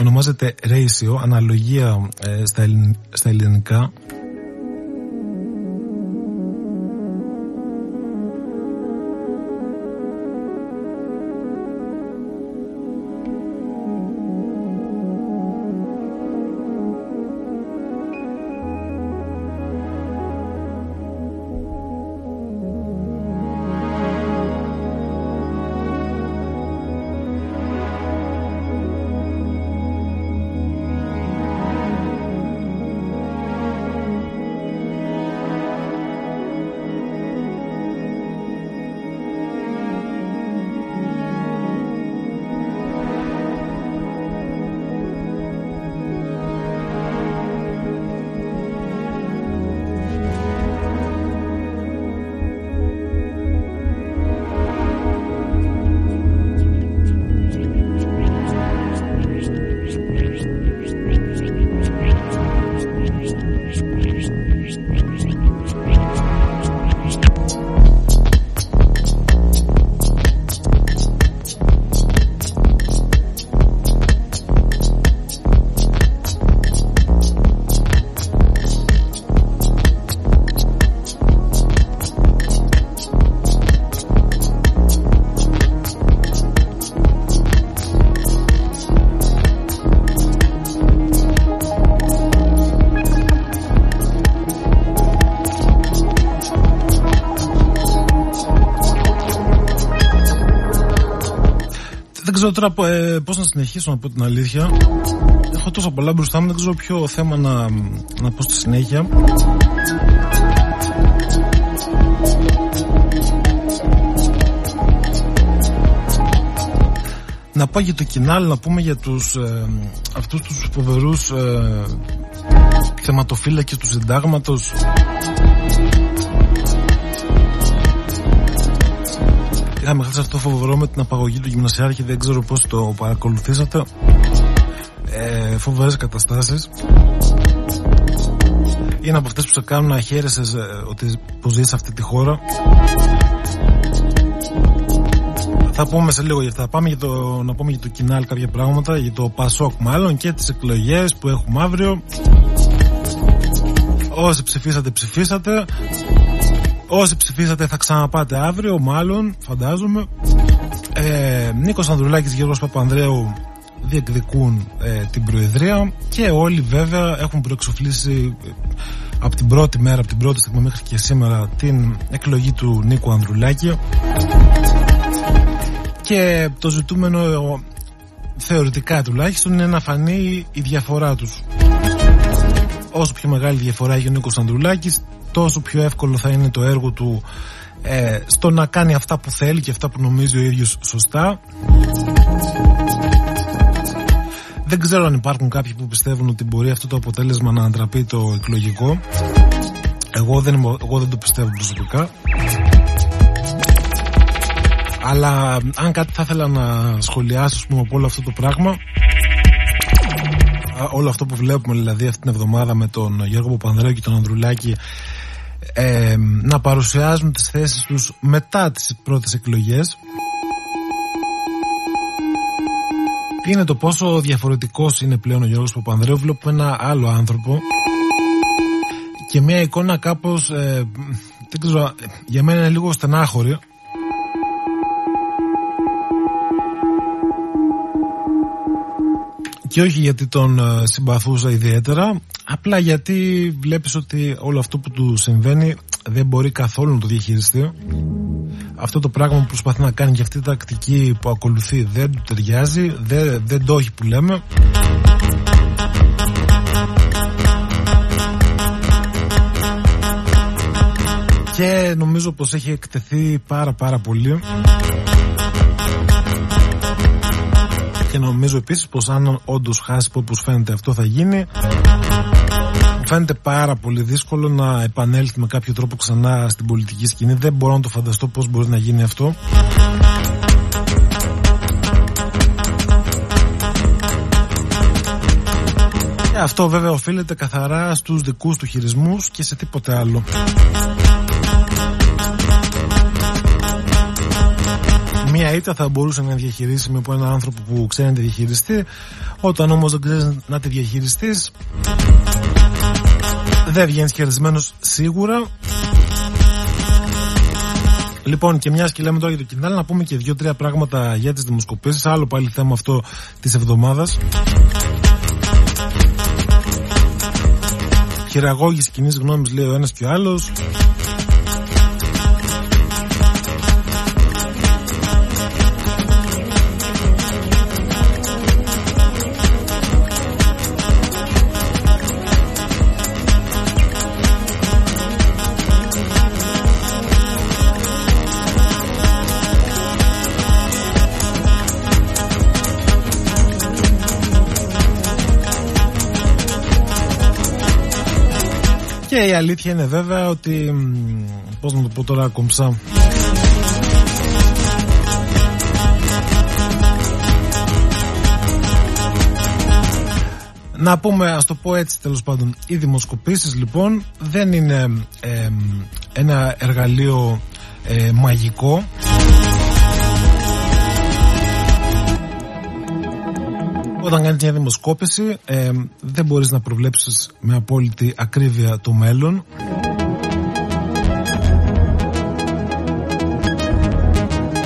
Ονομάζεται Ratio, αναλογία ε, στα, στα ελληνικά. Τώρα ε, πώς να συνεχίσω να πω την αλήθεια. Έχω τόσα πολλά μπροστά μου, δεν ξέρω ποιο θέμα να, να πω στη συνέχεια. Να πάω για το κοινάλ, να πούμε για τους, ε, αυτούς τους φοβερούς ε, θεματοφύλακες του συντάγματος είχαμε χάσει αυτό φοβερό με την απαγωγή του γυμνασιάρχη δεν ξέρω πώς το παρακολουθήσατε ε, φοβερές καταστάσεις είναι από αυτές που σε κάνουν να χαίρεσαι ε, ότι που ζεις σε αυτή τη χώρα θα πούμε σε λίγο για αυτά. Πάμε για το, να πούμε για το κοινάλ κάποια πράγματα, για το Πασόκ μάλλον και τις εκλογές που έχουμε αύριο. Όσοι ψηφίσατε, ψηφίσατε. Όσοι ψηφίσατε θα ξαναπάτε αύριο, μάλλον, φαντάζομαι. Ε, Νίκος Ανδρουλάκης, Γιώργος Παπανδρέου διεκδικούν ε, την Προεδρία και όλοι βέβαια έχουν προεξοφλήσει ε, από την πρώτη μέρα, από την πρώτη στιγμή μέχρι και σήμερα την εκλογή του Νίκου Ανδρουλάκη και το ζητούμενο θεωρητικά τουλάχιστον είναι να φανεί η διαφορά τους όσο πιο μεγάλη διαφορά έχει ο Νίκος Ανδρουλάκης τόσο πιο εύκολο θα είναι το έργο του ε, στο να κάνει αυτά που θέλει και αυτά που νομίζει ο ίδιος σωστά. Δεν ξέρω αν υπάρχουν κάποιοι που πιστεύουν ότι μπορεί αυτό το αποτέλεσμα να αντραπεί το εκλογικό. Εγώ δεν, εγώ δεν το πιστεύω προσωπικά. Αλλά αν κάτι θα ήθελα να σχολιάσω πούμε, από όλο αυτό το πράγμα όλο αυτό που βλέπουμε δηλαδή αυτή την εβδομάδα με τον Γιώργο Παπανδρέου και τον Ανδρουλάκη ε, να παρουσιάζουν τις θέσεις τους μετά τις πρώτες εκλογές. Είναι το πόσο διαφορετικός είναι πλέον ο Γιώργος Παπανδρέου βλέπουμε ένα άλλο άνθρωπο. Και μια εικόνα κάπως ε, δεν ξέρω, για μένα είναι λίγο στενάχωρη. Και όχι γιατί τον ε, συμπαθούσα ιδιαίτερα απλά γιατί βλέπεις ότι όλο αυτό που του συμβαίνει δεν μπορεί καθόλου να το διαχειριστεί. Αυτό το πράγμα που προσπαθεί να κάνει και αυτή η τακτική που ακολουθεί δεν του ταιριάζει δεν, δεν το έχει που λέμε. Και νομίζω πως έχει εκτεθεί πάρα πάρα πολύ. Και νομίζω επίσης πως αν όντως χάσει όπως φαίνεται αυτό θα γίνει φαίνεται πάρα πολύ δύσκολο να επανέλθει με κάποιο τρόπο ξανά στην πολιτική σκηνή. Δεν μπορώ να το φανταστώ πως μπορεί να γίνει αυτό. Και αυτό βέβαια οφείλεται καθαρά στους δικούς του χειρισμούς και σε τίποτε άλλο. Μία ήττα θα μπορούσε να διαχειρίσει με από έναν άνθρωπο που ξέρει να τη διαχειριστεί. Όταν όμως δεν ξέρεις να τη διαχειριστείς, δεν βγαίνει χειρισμένος σίγουρα. Λοιπόν, και μιας και λέμε τώρα για το κοινάλ, να πούμε και δύο-τρία πράγματα για τις δημοσκοπήσεις. Άλλο πάλι θέμα αυτό της εβδομάδας. Χειραγώγηση κοινής γνώμης λέει ο ένας και ο άλλος. Και η αλήθεια είναι βέβαια ότι Πώς να το πω τώρα κομψά. Να πούμε, ας το πω έτσι τέλος πάντων Οι δημοσκοπήσεις λοιπόν δεν είναι ένα εργαλείο ε, μαγικό Όταν κάνει μια δημοσκόπηση, ε, δεν μπορείς να προβλέψεις με απόλυτη ακρίβεια το μέλλον.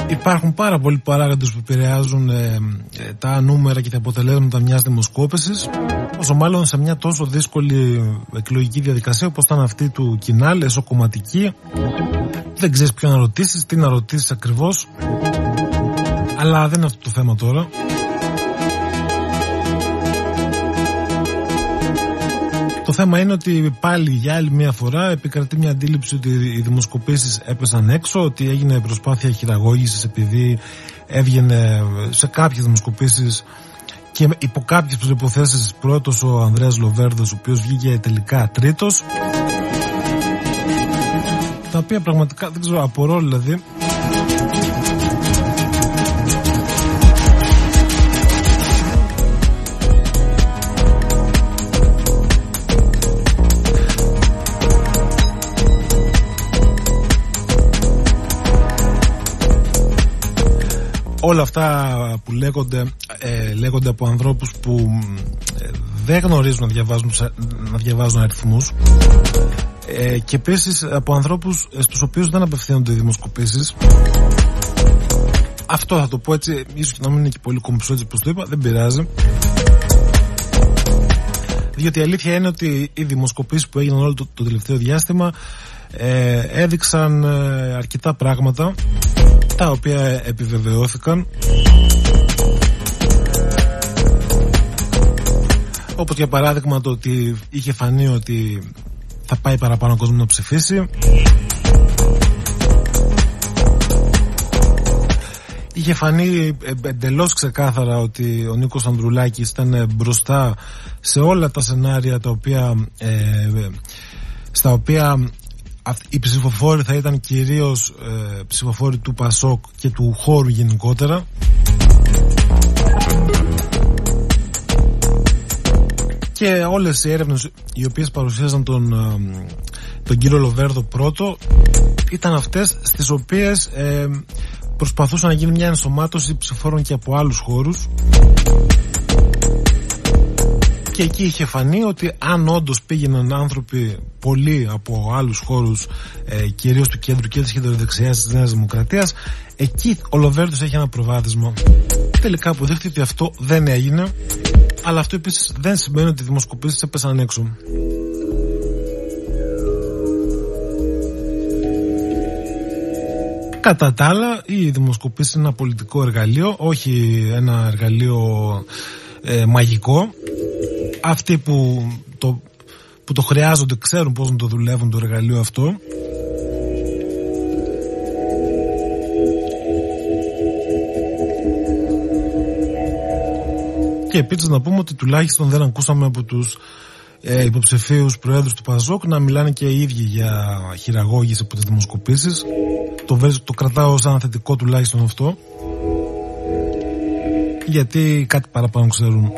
Υπάρχουν πάρα πολλοί παράγοντες που επηρεάζουν ε, ε, τα νούμερα και τα αποτελέσματα μιας δημοσκόπησης όσο μάλλον σε μια τόσο δύσκολη εκλογική διαδικασία όπως ήταν αυτή του Κινάλ, εσωκομματική δεν ξέρεις ποιο να ρωτήσεις, τι να ρωτήσεις ακριβώς. Αλλά δεν είναι αυτό το θέμα τώρα Το θέμα είναι ότι πάλι για άλλη μια φορά επικρατεί μια αντίληψη ότι οι δημοσκοπήσεις έπεσαν έξω, ότι έγινε προσπάθεια χειραγώγησης επειδή έβγαινε σε κάποιες δημοσκοπήσεις και υπό κάποιες προϋποθέσεις πρώτος ο Ανδρέας Λοβέρδος ο οποίος βγήκε τελικά τρίτος. Τα οποία πραγματικά δεν ξέρω απορώ δηλαδή όλα αυτά που λέγονται, ε, λέγονται από ανθρώπους που ε, δεν γνωρίζουν να διαβάζουν, να διαβάζουν αριθμούς. Ε, και επίσης από ανθρώπους στους οποίους δεν απευθύνονται οι δημοσκοπήσεις. Αυτό θα το πω έτσι ίσως και να μην είναι και πολύ κομψό έτσι πως το είπα δεν πειράζει. Διότι η αλήθεια είναι ότι οι δημοσκοπήσεις που έγιναν όλο το, το τελευταίο διάστημα ε, έδειξαν ε, αρκετά πράγματα τα οποία επιβεβαιώθηκαν. Όπως για παράδειγμα το ότι είχε φανεί ότι θα πάει παραπάνω κόσμος να ψηφίσει. Είχε φανεί εντελώς ξεκάθαρα ότι ο Νίκος Ανδρουλάκης ήταν μπροστά σε όλα τα σενάρια τα οποία, ε, στα οποία οι ψηφοφόροι θα ήταν κυρίως ε, ψηφοφόροι του Πασόκ και του χώρου γενικότερα. Και όλες οι έρευνες οι οποίες παρουσίαζαν τον, ε, τον κύριο Λοβέρδο πρώτο ήταν αυτές στις οποίες ε, προσπαθούσαν να γίνει μια ενσωμάτωση ψηφόρων και από άλλους χώρους και εκεί είχε φανεί ότι αν όντως πήγαιναν άνθρωποι πολλοί από άλλους χώρους, ε, κυρίως του κέντρου και της κεντροδεξιά της Νέας Δημοκρατίας, εκεί ο Λοβέρντο έχει ένα προβάδισμα. Τελικά αποδείχθηκε ότι αυτό δεν έγινε. Αλλά αυτό επίσης δεν σημαίνει ότι οι δημοσκοπήσεις έπεσαν έξω. Κατά τα άλλα, η δημοσκοπήση είναι ένα πολιτικό εργαλείο, όχι ένα εργαλείο ε, μαγικό. Αυτοί που το, που το χρειάζονται ξέρουν πώς να το δουλεύουν το εργαλείο αυτό. Και επίσης να πούμε ότι τουλάχιστον δεν ακούσαμε από τους ε, υποψηφίους προέδρους του Παζόκ να μιλάνε και οι ίδιοι για χειραγώγηση από τις δημοσκοπήσεις. Το, το κρατάω σαν θετικό τουλάχιστον αυτό. Γιατί κάτι παραπάνω ξέρουν.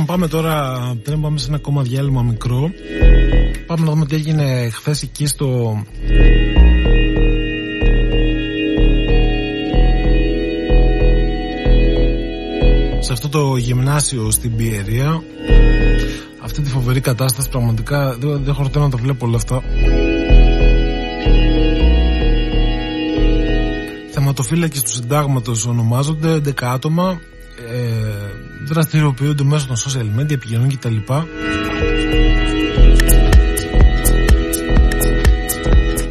Πάμε τώρα, πριν πάμε σε ένα ακόμα διάλειμμα μικρό. Πάμε να δούμε τι έγινε χθες εκεί στο. Σε αυτό το γυμνάσιο στην Πιερία. Αυτή τη φοβερή κατάσταση πραγματικά δεν, δεν χορταίνω να το βλέπω όλα αυτά. Θεματοφύλακες του συντάγματος ονομάζονται 11 άτομα ε, δραστηριοποιούνται μέσω των social media, επικοινωνούν κτλ.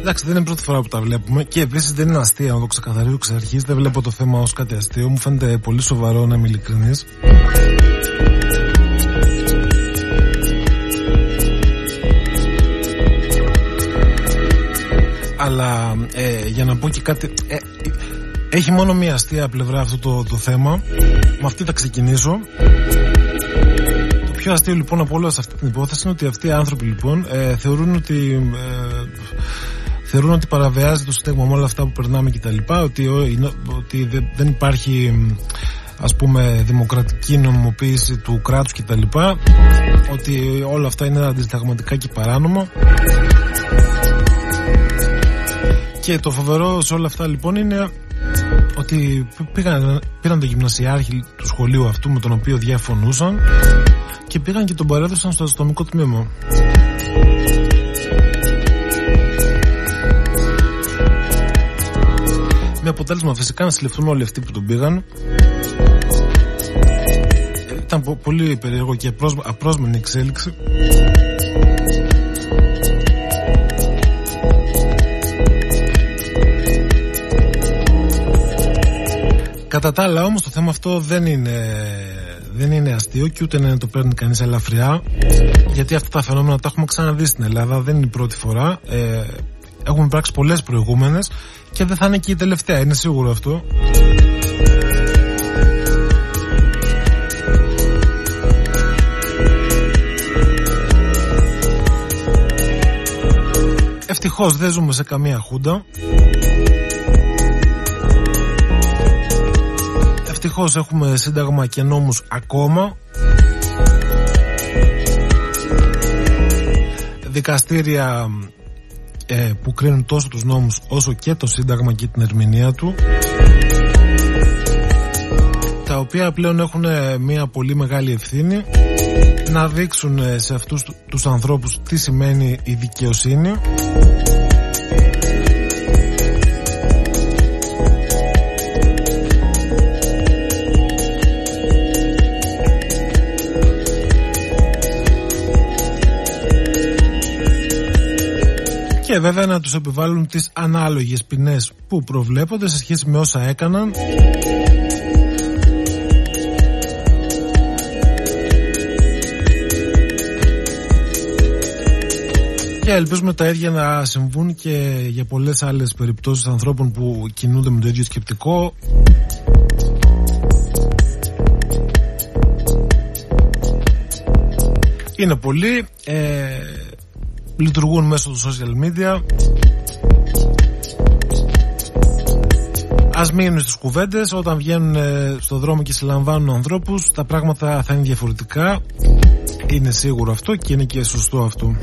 Εντάξει, δεν είναι πρώτη φορά που τα βλέπουμε και επίσης δεν είναι αστεία να το ξεκαθαρίζω εξ αρχής. Δεν βλέπω το θέμα ως κάτι αστείο. Μου φαίνεται πολύ σοβαρό να είμαι ειλικρινής. Αλλά ε, για να πω και κάτι. Ε, έχει μόνο μία αστεία πλευρά αυτό το, το θέμα. Με αυτή θα ξεκινήσω. Το πιο αστείο λοιπόν από όλα σε αυτή την υπόθεση είναι ότι αυτοί οι άνθρωποι λοιπόν ε, θεωρούν ότι. Ε, θεωρούν ότι παραβιάζει το σύστημα με όλα αυτά που περνάμε κτλ. Ότι, ότι δεν υπάρχει ας πούμε δημοκρατική νομιμοποίηση του κράτους κτλ. Ότι όλα αυτά είναι αντισταγματικά και παράνομα. Και το φοβερό σε όλα αυτά λοιπόν είναι ότι πήγαν, πήραν το γυμνασιάρχη του σχολείου αυτού με τον οποίο διαφωνούσαν και πήγαν και τον παρέδωσαν στο αστυνομικό τμήμα. Με αποτέλεσμα φυσικά να συλληφθούν όλοι αυτοί που τον πήγαν. Ήταν πολύ περίεργο και απρόσμενη εξέλιξη. Κατά τα άλλα όμως το θέμα αυτό δεν είναι, δεν είναι αστείο και ούτε να το παίρνει κανείς ελαφριά γιατί αυτά τα φαινόμενα τα έχουμε ξαναδεί στην Ελλάδα, δεν είναι η πρώτη φορά. Ε, έχουμε πράξει πολλές προηγούμενες και δεν θα είναι και η τελευταία, είναι σίγουρο αυτό. Ευτυχώς δεν ζούμε σε καμία χούντα Ευτυχώς έχουμε σύνταγμα και νόμους ακόμα. Δικαστήρια ε, που κρίνουν τόσο τους νόμους όσο και το σύνταγμα και την ερμηνεία του. Τα οποία πλέον έχουν ε, μια πολύ μεγάλη ευθύνη. Να δείξουν ε, σε αυτούς τους ανθρώπους τι σημαίνει η δικαιοσύνη και βέβαια να τους επιβάλλουν τις ανάλογες ποινές που προβλέπονται σε σχέση με όσα έκαναν Και ελπίζουμε τα ίδια να συμβούν και για πολλές άλλες περιπτώσεις ανθρώπων που κινούνται με το ίδιο σκεπτικό. Είναι πολλοί, ε, λειτουργούν μέσω του social media. Ας μείνουν στις κουβέντες, όταν βγαίνουν ε, στο δρόμο και συλλαμβάνουν ανθρώπους, τα πράγματα θα είναι διαφορετικά. Είναι σίγουρο αυτό και είναι και σωστό αυτό.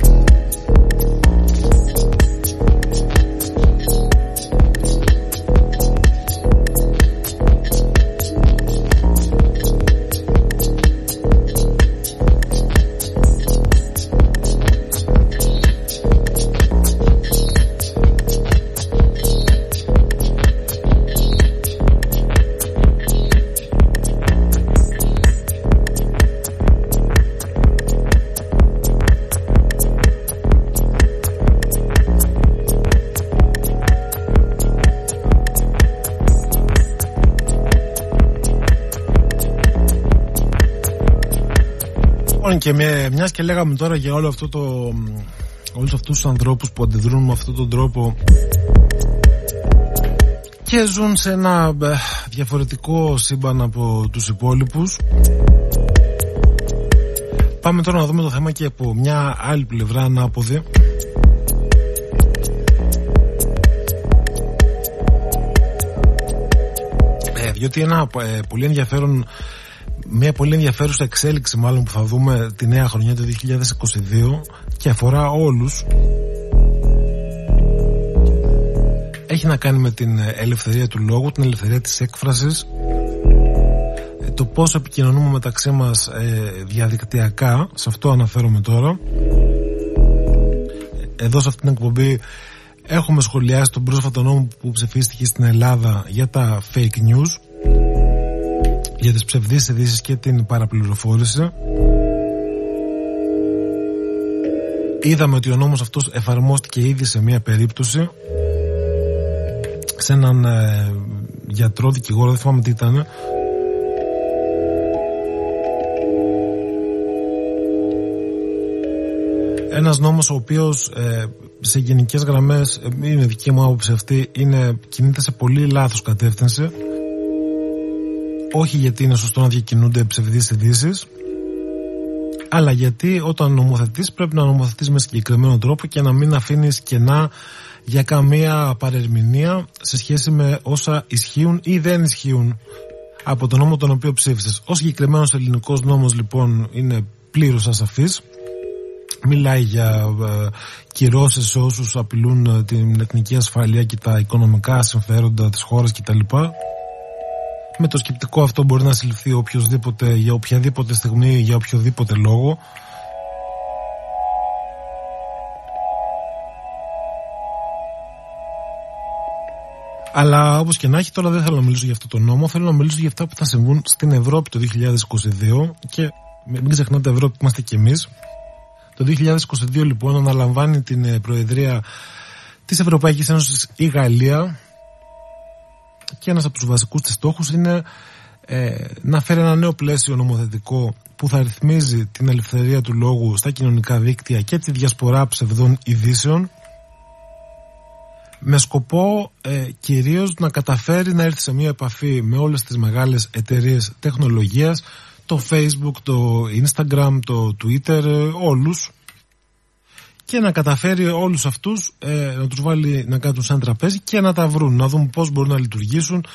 Και με, μιας και λέγαμε τώρα για όλο αυτό το όλους αυτούς τους ανθρώπους που αντιδρούν με αυτόν τον τρόπο και ζουν σε ένα ε, διαφορετικό σύμπαν από τους υπόλοιπους. Πάμε τώρα να δούμε το θέμα και από μια άλλη πλευρά ανάποδη ε, διότι ένα ε, πολύ ενδιαφέρον μια πολύ ενδιαφέρουσα εξέλιξη μάλλον που θα δούμε τη νέα χρονιά του 2022 και αφορά όλους. Έχει να κάνει με την ελευθερία του λόγου, την ελευθερία της έκφρασης. Το πώς επικοινωνούμε μεταξύ μας ε, διαδικτυακά σε αυτό αναφέρομαι τώρα. Εδώ σε αυτή την εκπομπή έχουμε σχολιάσει τον πρόσφατο νόμο που ψηφίστηκε στην Ελλάδα για τα fake news για τις ψευδείς ειδήσεις και την παραπληροφόρηση. Είδαμε ότι ο νόμος αυτός εφαρμόστηκε ήδη σε μία περίπτωση σε έναν ε, γιατρό, δικηγόρο, δεν θυμάμαι τι ήταν ένας νόμος ο οποίος ε, σε γενικές γραμμές ε, είναι δική μου άποψη αυτή είναι, κινείται σε πολύ λάθος κατεύθυνση όχι γιατί είναι σωστό να διακινούνται ψευδείς ειδήσει, αλλά γιατί όταν νομοθετείς πρέπει να νομοθετείς με συγκεκριμένο τρόπο και να μην αφήνεις κενά για καμία παρερμηνία σε σχέση με όσα ισχύουν ή δεν ισχύουν από τον νόμο τον οποίο ψήφισες. Ο συγκεκριμένος ελληνικός νόμος λοιπόν είναι πλήρως ασαφής. Μιλάει για ε, κυρώσεις σε όσους απειλούν ε, την εθνική ασφαλεία και τα οικονομικά συμφέροντα της χώρας κτλ με το σκεπτικό αυτό μπορεί να συλληφθεί οποιοδήποτε για οποιαδήποτε στιγμή για οποιοδήποτε λόγο. Αλλά όπως και να έχει τώρα δεν θέλω να μιλήσω για αυτό το νόμο. Θέλω να μιλήσω για αυτά που θα συμβούν στην Ευρώπη το 2022 Και μην ξεχνάτε Ευρώπη που είμαστε κι εμείς. Το 2022 λοιπόν αναλαμβάνει την ε, Προεδρία της Ευρωπαϊκής Ένωσης η Γαλλία και ένας από τους βασικούς της στόχους είναι ε, να φέρει ένα νέο πλαίσιο νομοθετικό που θα ρυθμίζει την ελευθερία του λόγου στα κοινωνικά δίκτυα και τη διασπορά ψευδών ειδήσεων με σκοπό ε, κυρίως να καταφέρει να έρθει σε μια επαφή με όλες τις μεγάλες εταιρείες τεχνολογίας το facebook, το instagram, το twitter, ε, όλους και να καταφέρει όλους αυτούς ε, να τους βάλει να κάνουν σαν τραπέζι και να τα βρουν, να δουν πώς μπορούν να λειτουργήσουν,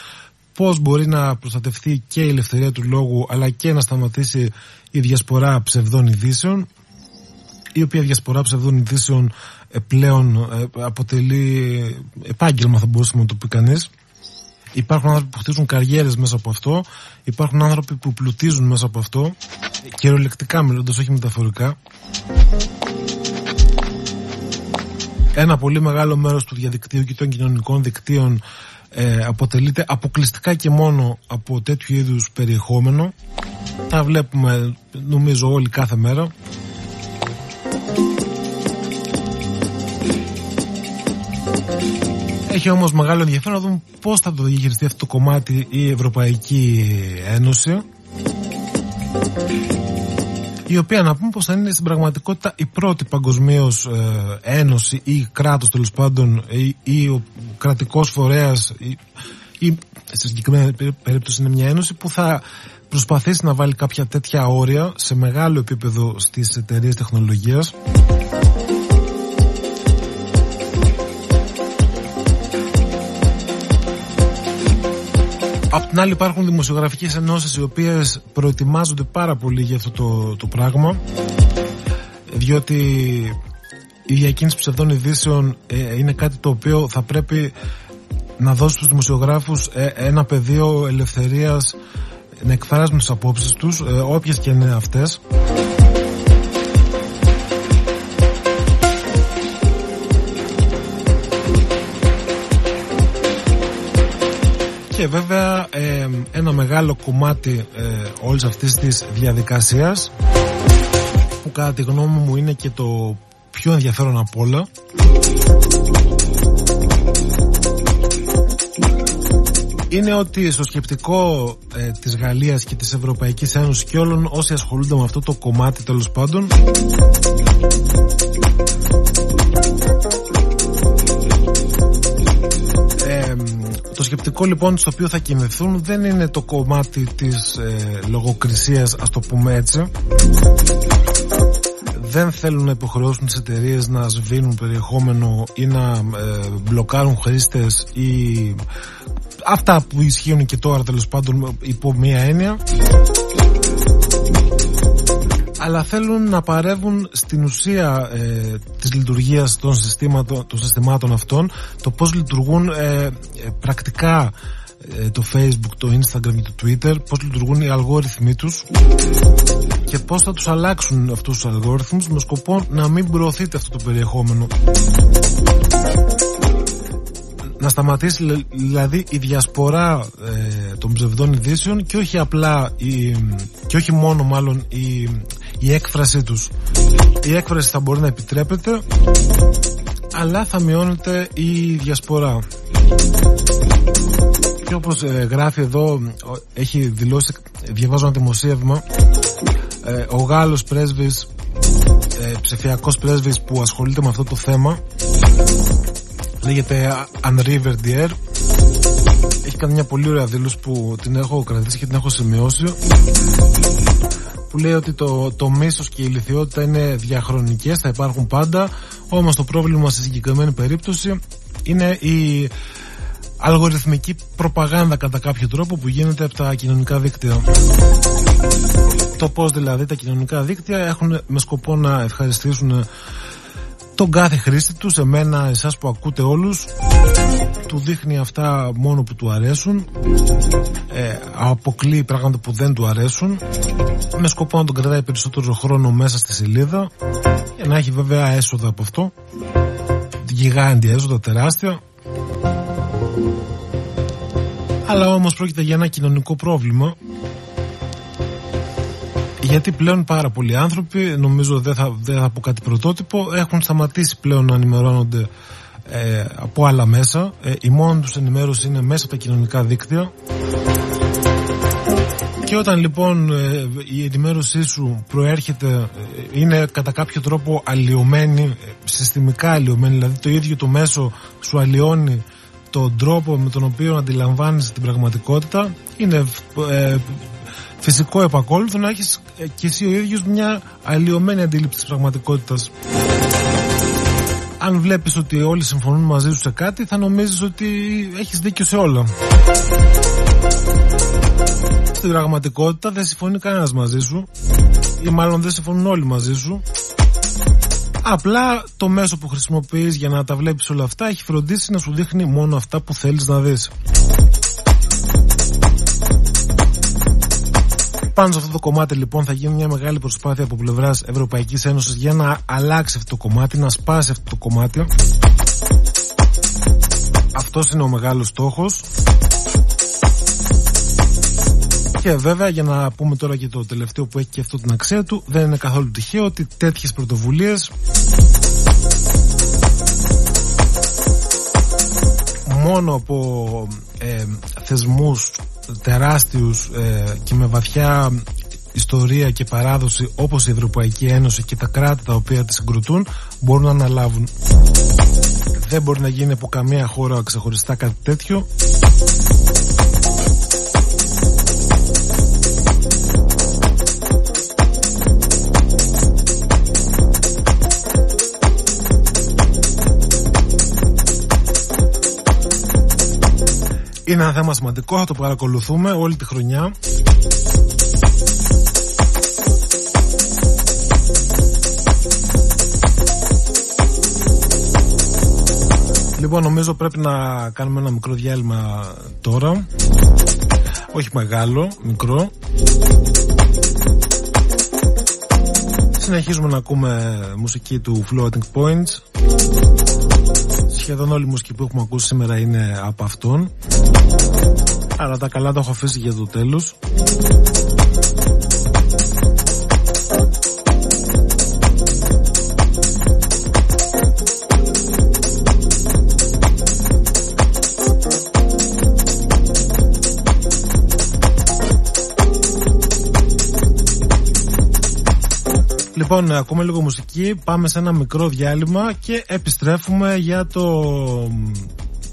πώς μπορεί να προστατευτεί και η ελευθερία του λόγου αλλά και να σταματήσει η διασπορά ψευδών ειδήσεων η οποία διασπορά ψευδών ειδήσεων ε, πλέον ε, αποτελεί επάγγελμα θα μπορούσαμε να το πει κανείς Υπάρχουν άνθρωποι που χτίζουν καριέρες μέσα από αυτό, υπάρχουν άνθρωποι που πλουτίζουν μέσα από αυτό, κυριολεκτικά μιλώντας, όχι μεταφορικά. Ένα πολύ μεγάλο μέρος του διαδικτύου και των κοινωνικών δικτύων ε, αποτελείται αποκλειστικά και μόνο από τέτοιου είδους περιεχόμενο. Τα βλέπουμε νομίζω όλοι κάθε μέρα. Έχει όμως μεγάλο ενδιαφέρον να δούμε πώς θα το διαχειριστεί αυτό το κομμάτι η Ευρωπαϊκή Ένωση η οποία να πούμε πως θα είναι στην πραγματικότητα η πρώτη παγκοσμίως ε, ένωση ή κράτος τέλος πάντων ή, ή ο κρατικός φορέας ή, ή στη συγκεκριμένη περίπτωση είναι μια ένωση που θα προσπαθήσει να βάλει κάποια τέτοια όρια σε μεγάλο επίπεδο στις εταιρείες τεχνολογίας Απ' την άλλη υπάρχουν δημοσιογραφικές ενώσεις οι οποίες προετοιμάζονται πάρα πολύ για αυτό το, το πράγμα διότι η διακίνηση ψευδών ειδήσεων ε, είναι κάτι το οποίο θα πρέπει να δώσει στους δημοσιογράφους ε, ένα πεδίο ελευθερίας να εκφράζουν τις απόψεις τους ε, όποιες και είναι αυτές και βέβαια ένα μεγάλο κομμάτι ε, όλης αυτής της διαδικασίας που κατά τη γνώμη μου είναι και το πιο ενδιαφέρον από όλα είναι ότι στο σκεπτικό ε, της Γαλλίας και της Ευρωπαϊκής Ένωσης και όλων όσοι ασχολούνται με αυτό το κομμάτι τέλος πάντων Το σκεπτικό λοιπόν στο οποίο θα κινηθούν δεν είναι το κομμάτι της ε, λογοκρισίας ας το πούμε έτσι. Δεν θέλουν να υποχρεώσουν τις εταιρείες να σβήνουν περιεχόμενο ή να ε, μπλοκάρουν χρήστες ή αυτά που ισχύουν και τώρα τέλος πάντων υπό μία έννοια αλλά θέλουν να παρεύουν στην ουσία ε, της λειτουργίας των, των συστημάτων αυτών το πώς λειτουργούν ε, ε, πρακτικά ε, το facebook, το instagram και το twitter πώς λειτουργούν οι αλγόριθμοί τους και πώς θα τους αλλάξουν αυτούς τους αλγόριθμους με σκοπό να μην προωθείται αυτό το περιεχόμενο. Να σταματήσει δηλαδή η διασπορά ε, των ψευδών ειδήσεων και όχι απλά η, και όχι μόνο μάλλον η, η έκφρασή τους. Η έκφραση θα μπορεί να επιτρέπεται αλλά θα μειώνεται η διασπορά. Και όπως ε, γράφει εδώ έχει δηλώσει διαβάζω ένα δημοσίευμα ε, ο Γάλλος πρέσβης ε, ψηφιακός πρέσβης που ασχολείται με αυτό το θέμα λέγεται Henri Verdier έχει κάνει μια πολύ ωραία δήλωση που την έχω κρατήσει και την έχω σημειώσει που λέει ότι το, το μίσος και η ηλικιότητα είναι διαχρονικές, θα υπάρχουν πάντα όμως το πρόβλημα στη συγκεκριμένη περίπτωση είναι η αλγοριθμική προπαγάνδα κατά κάποιο τρόπο που γίνεται από τα κοινωνικά δίκτυα. Το πώς δηλαδή τα κοινωνικά δίκτυα έχουν με σκοπό να ευχαριστήσουν τον κάθε χρήστη του, σε μένα, εσάς που ακούτε όλους του δείχνει αυτά μόνο που του αρέσουν. Ε, αποκλείει πράγματα που δεν του αρέσουν. Με σκοπό να τον κρατάει περισσότερο χρόνο μέσα στη σελίδα για να έχει βέβαια έσοδα από αυτό. Γιγάντια έσοδα τεράστια. Αλλά όμως πρόκειται για ένα κοινωνικό πρόβλημα γιατί πλέον πάρα πολλοί άνθρωποι, νομίζω δεν θα, δεν θα πω κάτι πρωτότυπο, έχουν σταματήσει πλέον να ενημερώνονται ε, από άλλα μέσα. Ε, η μόνη τους ενημέρωση είναι μέσα από τα κοινωνικά δίκτυα. Και όταν λοιπόν ε, η ενημέρωσή σου προέρχεται, ε, είναι κατά κάποιο τρόπο αλλοιωμένη, συστημικά αλλοιωμένη, δηλαδή το ίδιο το μέσο σου αλλοιώνει τον τρόπο με τον οποίο αντιλαμβάνεις την πραγματικότητα, είναι φυσικό επακόλουθο να έχεις ε, και εσύ ο ίδιος μια αλλοιωμένη αντίληψη της πραγματικότητας. Αν βλέπεις ότι όλοι συμφωνούν μαζί σου σε κάτι θα νομίζεις ότι έχεις δίκιο σε όλα. Στην πραγματικότητα δεν συμφωνεί κανένας μαζί σου ή μάλλον δεν συμφωνούν όλοι μαζί σου Απλά το μέσο που χρησιμοποιείς για να τα βλέπεις όλα αυτά έχει φροντίσει να σου δείχνει μόνο αυτά που θέλεις να δεις. Πάνω σε αυτό το κομμάτι λοιπόν θα γίνει μια μεγάλη προσπάθεια από πλευράς Ευρωπαϊκής Ένωσης για να αλλάξει αυτό το κομμάτι, να σπάσει αυτό το κομμάτι. Αυτός είναι ο μεγάλος στόχος. Και βέβαια για να πούμε τώρα και το τελευταίο που έχει και αυτό την αξία του δεν είναι καθόλου τυχαίο ότι τέτοιες πρωτοβουλίες μόνο από ε, θεσμούς τεράστιους ε, και με βαθιά ιστορία και παράδοση όπως η Ευρωπαϊκή Ένωση και τα κράτη τα οποία τη συγκροτούν μπορούν να αναλάβουν. Δεν μπορεί να γίνει από καμία χώρα ξεχωριστά κάτι τέτοιο. Είναι ένα θέμα σημαντικό, θα το παρακολουθούμε όλη τη χρονιά. Λοιπόν, νομίζω πρέπει να κάνουμε ένα μικρό διάλειμμα τώρα. Όχι μεγάλο, μικρό. Συνεχίζουμε να ακούμε μουσική του Floating Points. Σχεδόν όλη η μουσική που έχουμε ακούσει σήμερα είναι από αυτόν. Αλλά τα καλά τα έχω αφήσει για το τέλος. Λοιπόν, ακούμε λίγο μουσική, πάμε σε ένα μικρό διάλειμμα και επιστρέφουμε για το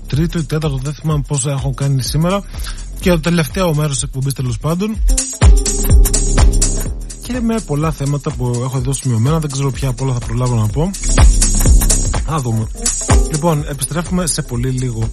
τρίτο ή τέταρτο, δεν θυμάμαι πόσο έχω κάνει σήμερα και το τελευταίο μέρος της εκπομπής τέλος πάντων και με πολλά θέματα που έχω εδώ σημειωμένα, δεν ξέρω ποια από όλα θα προλάβω να πω. Θα δούμε. Λοιπόν, επιστρέφουμε σε πολύ λίγο.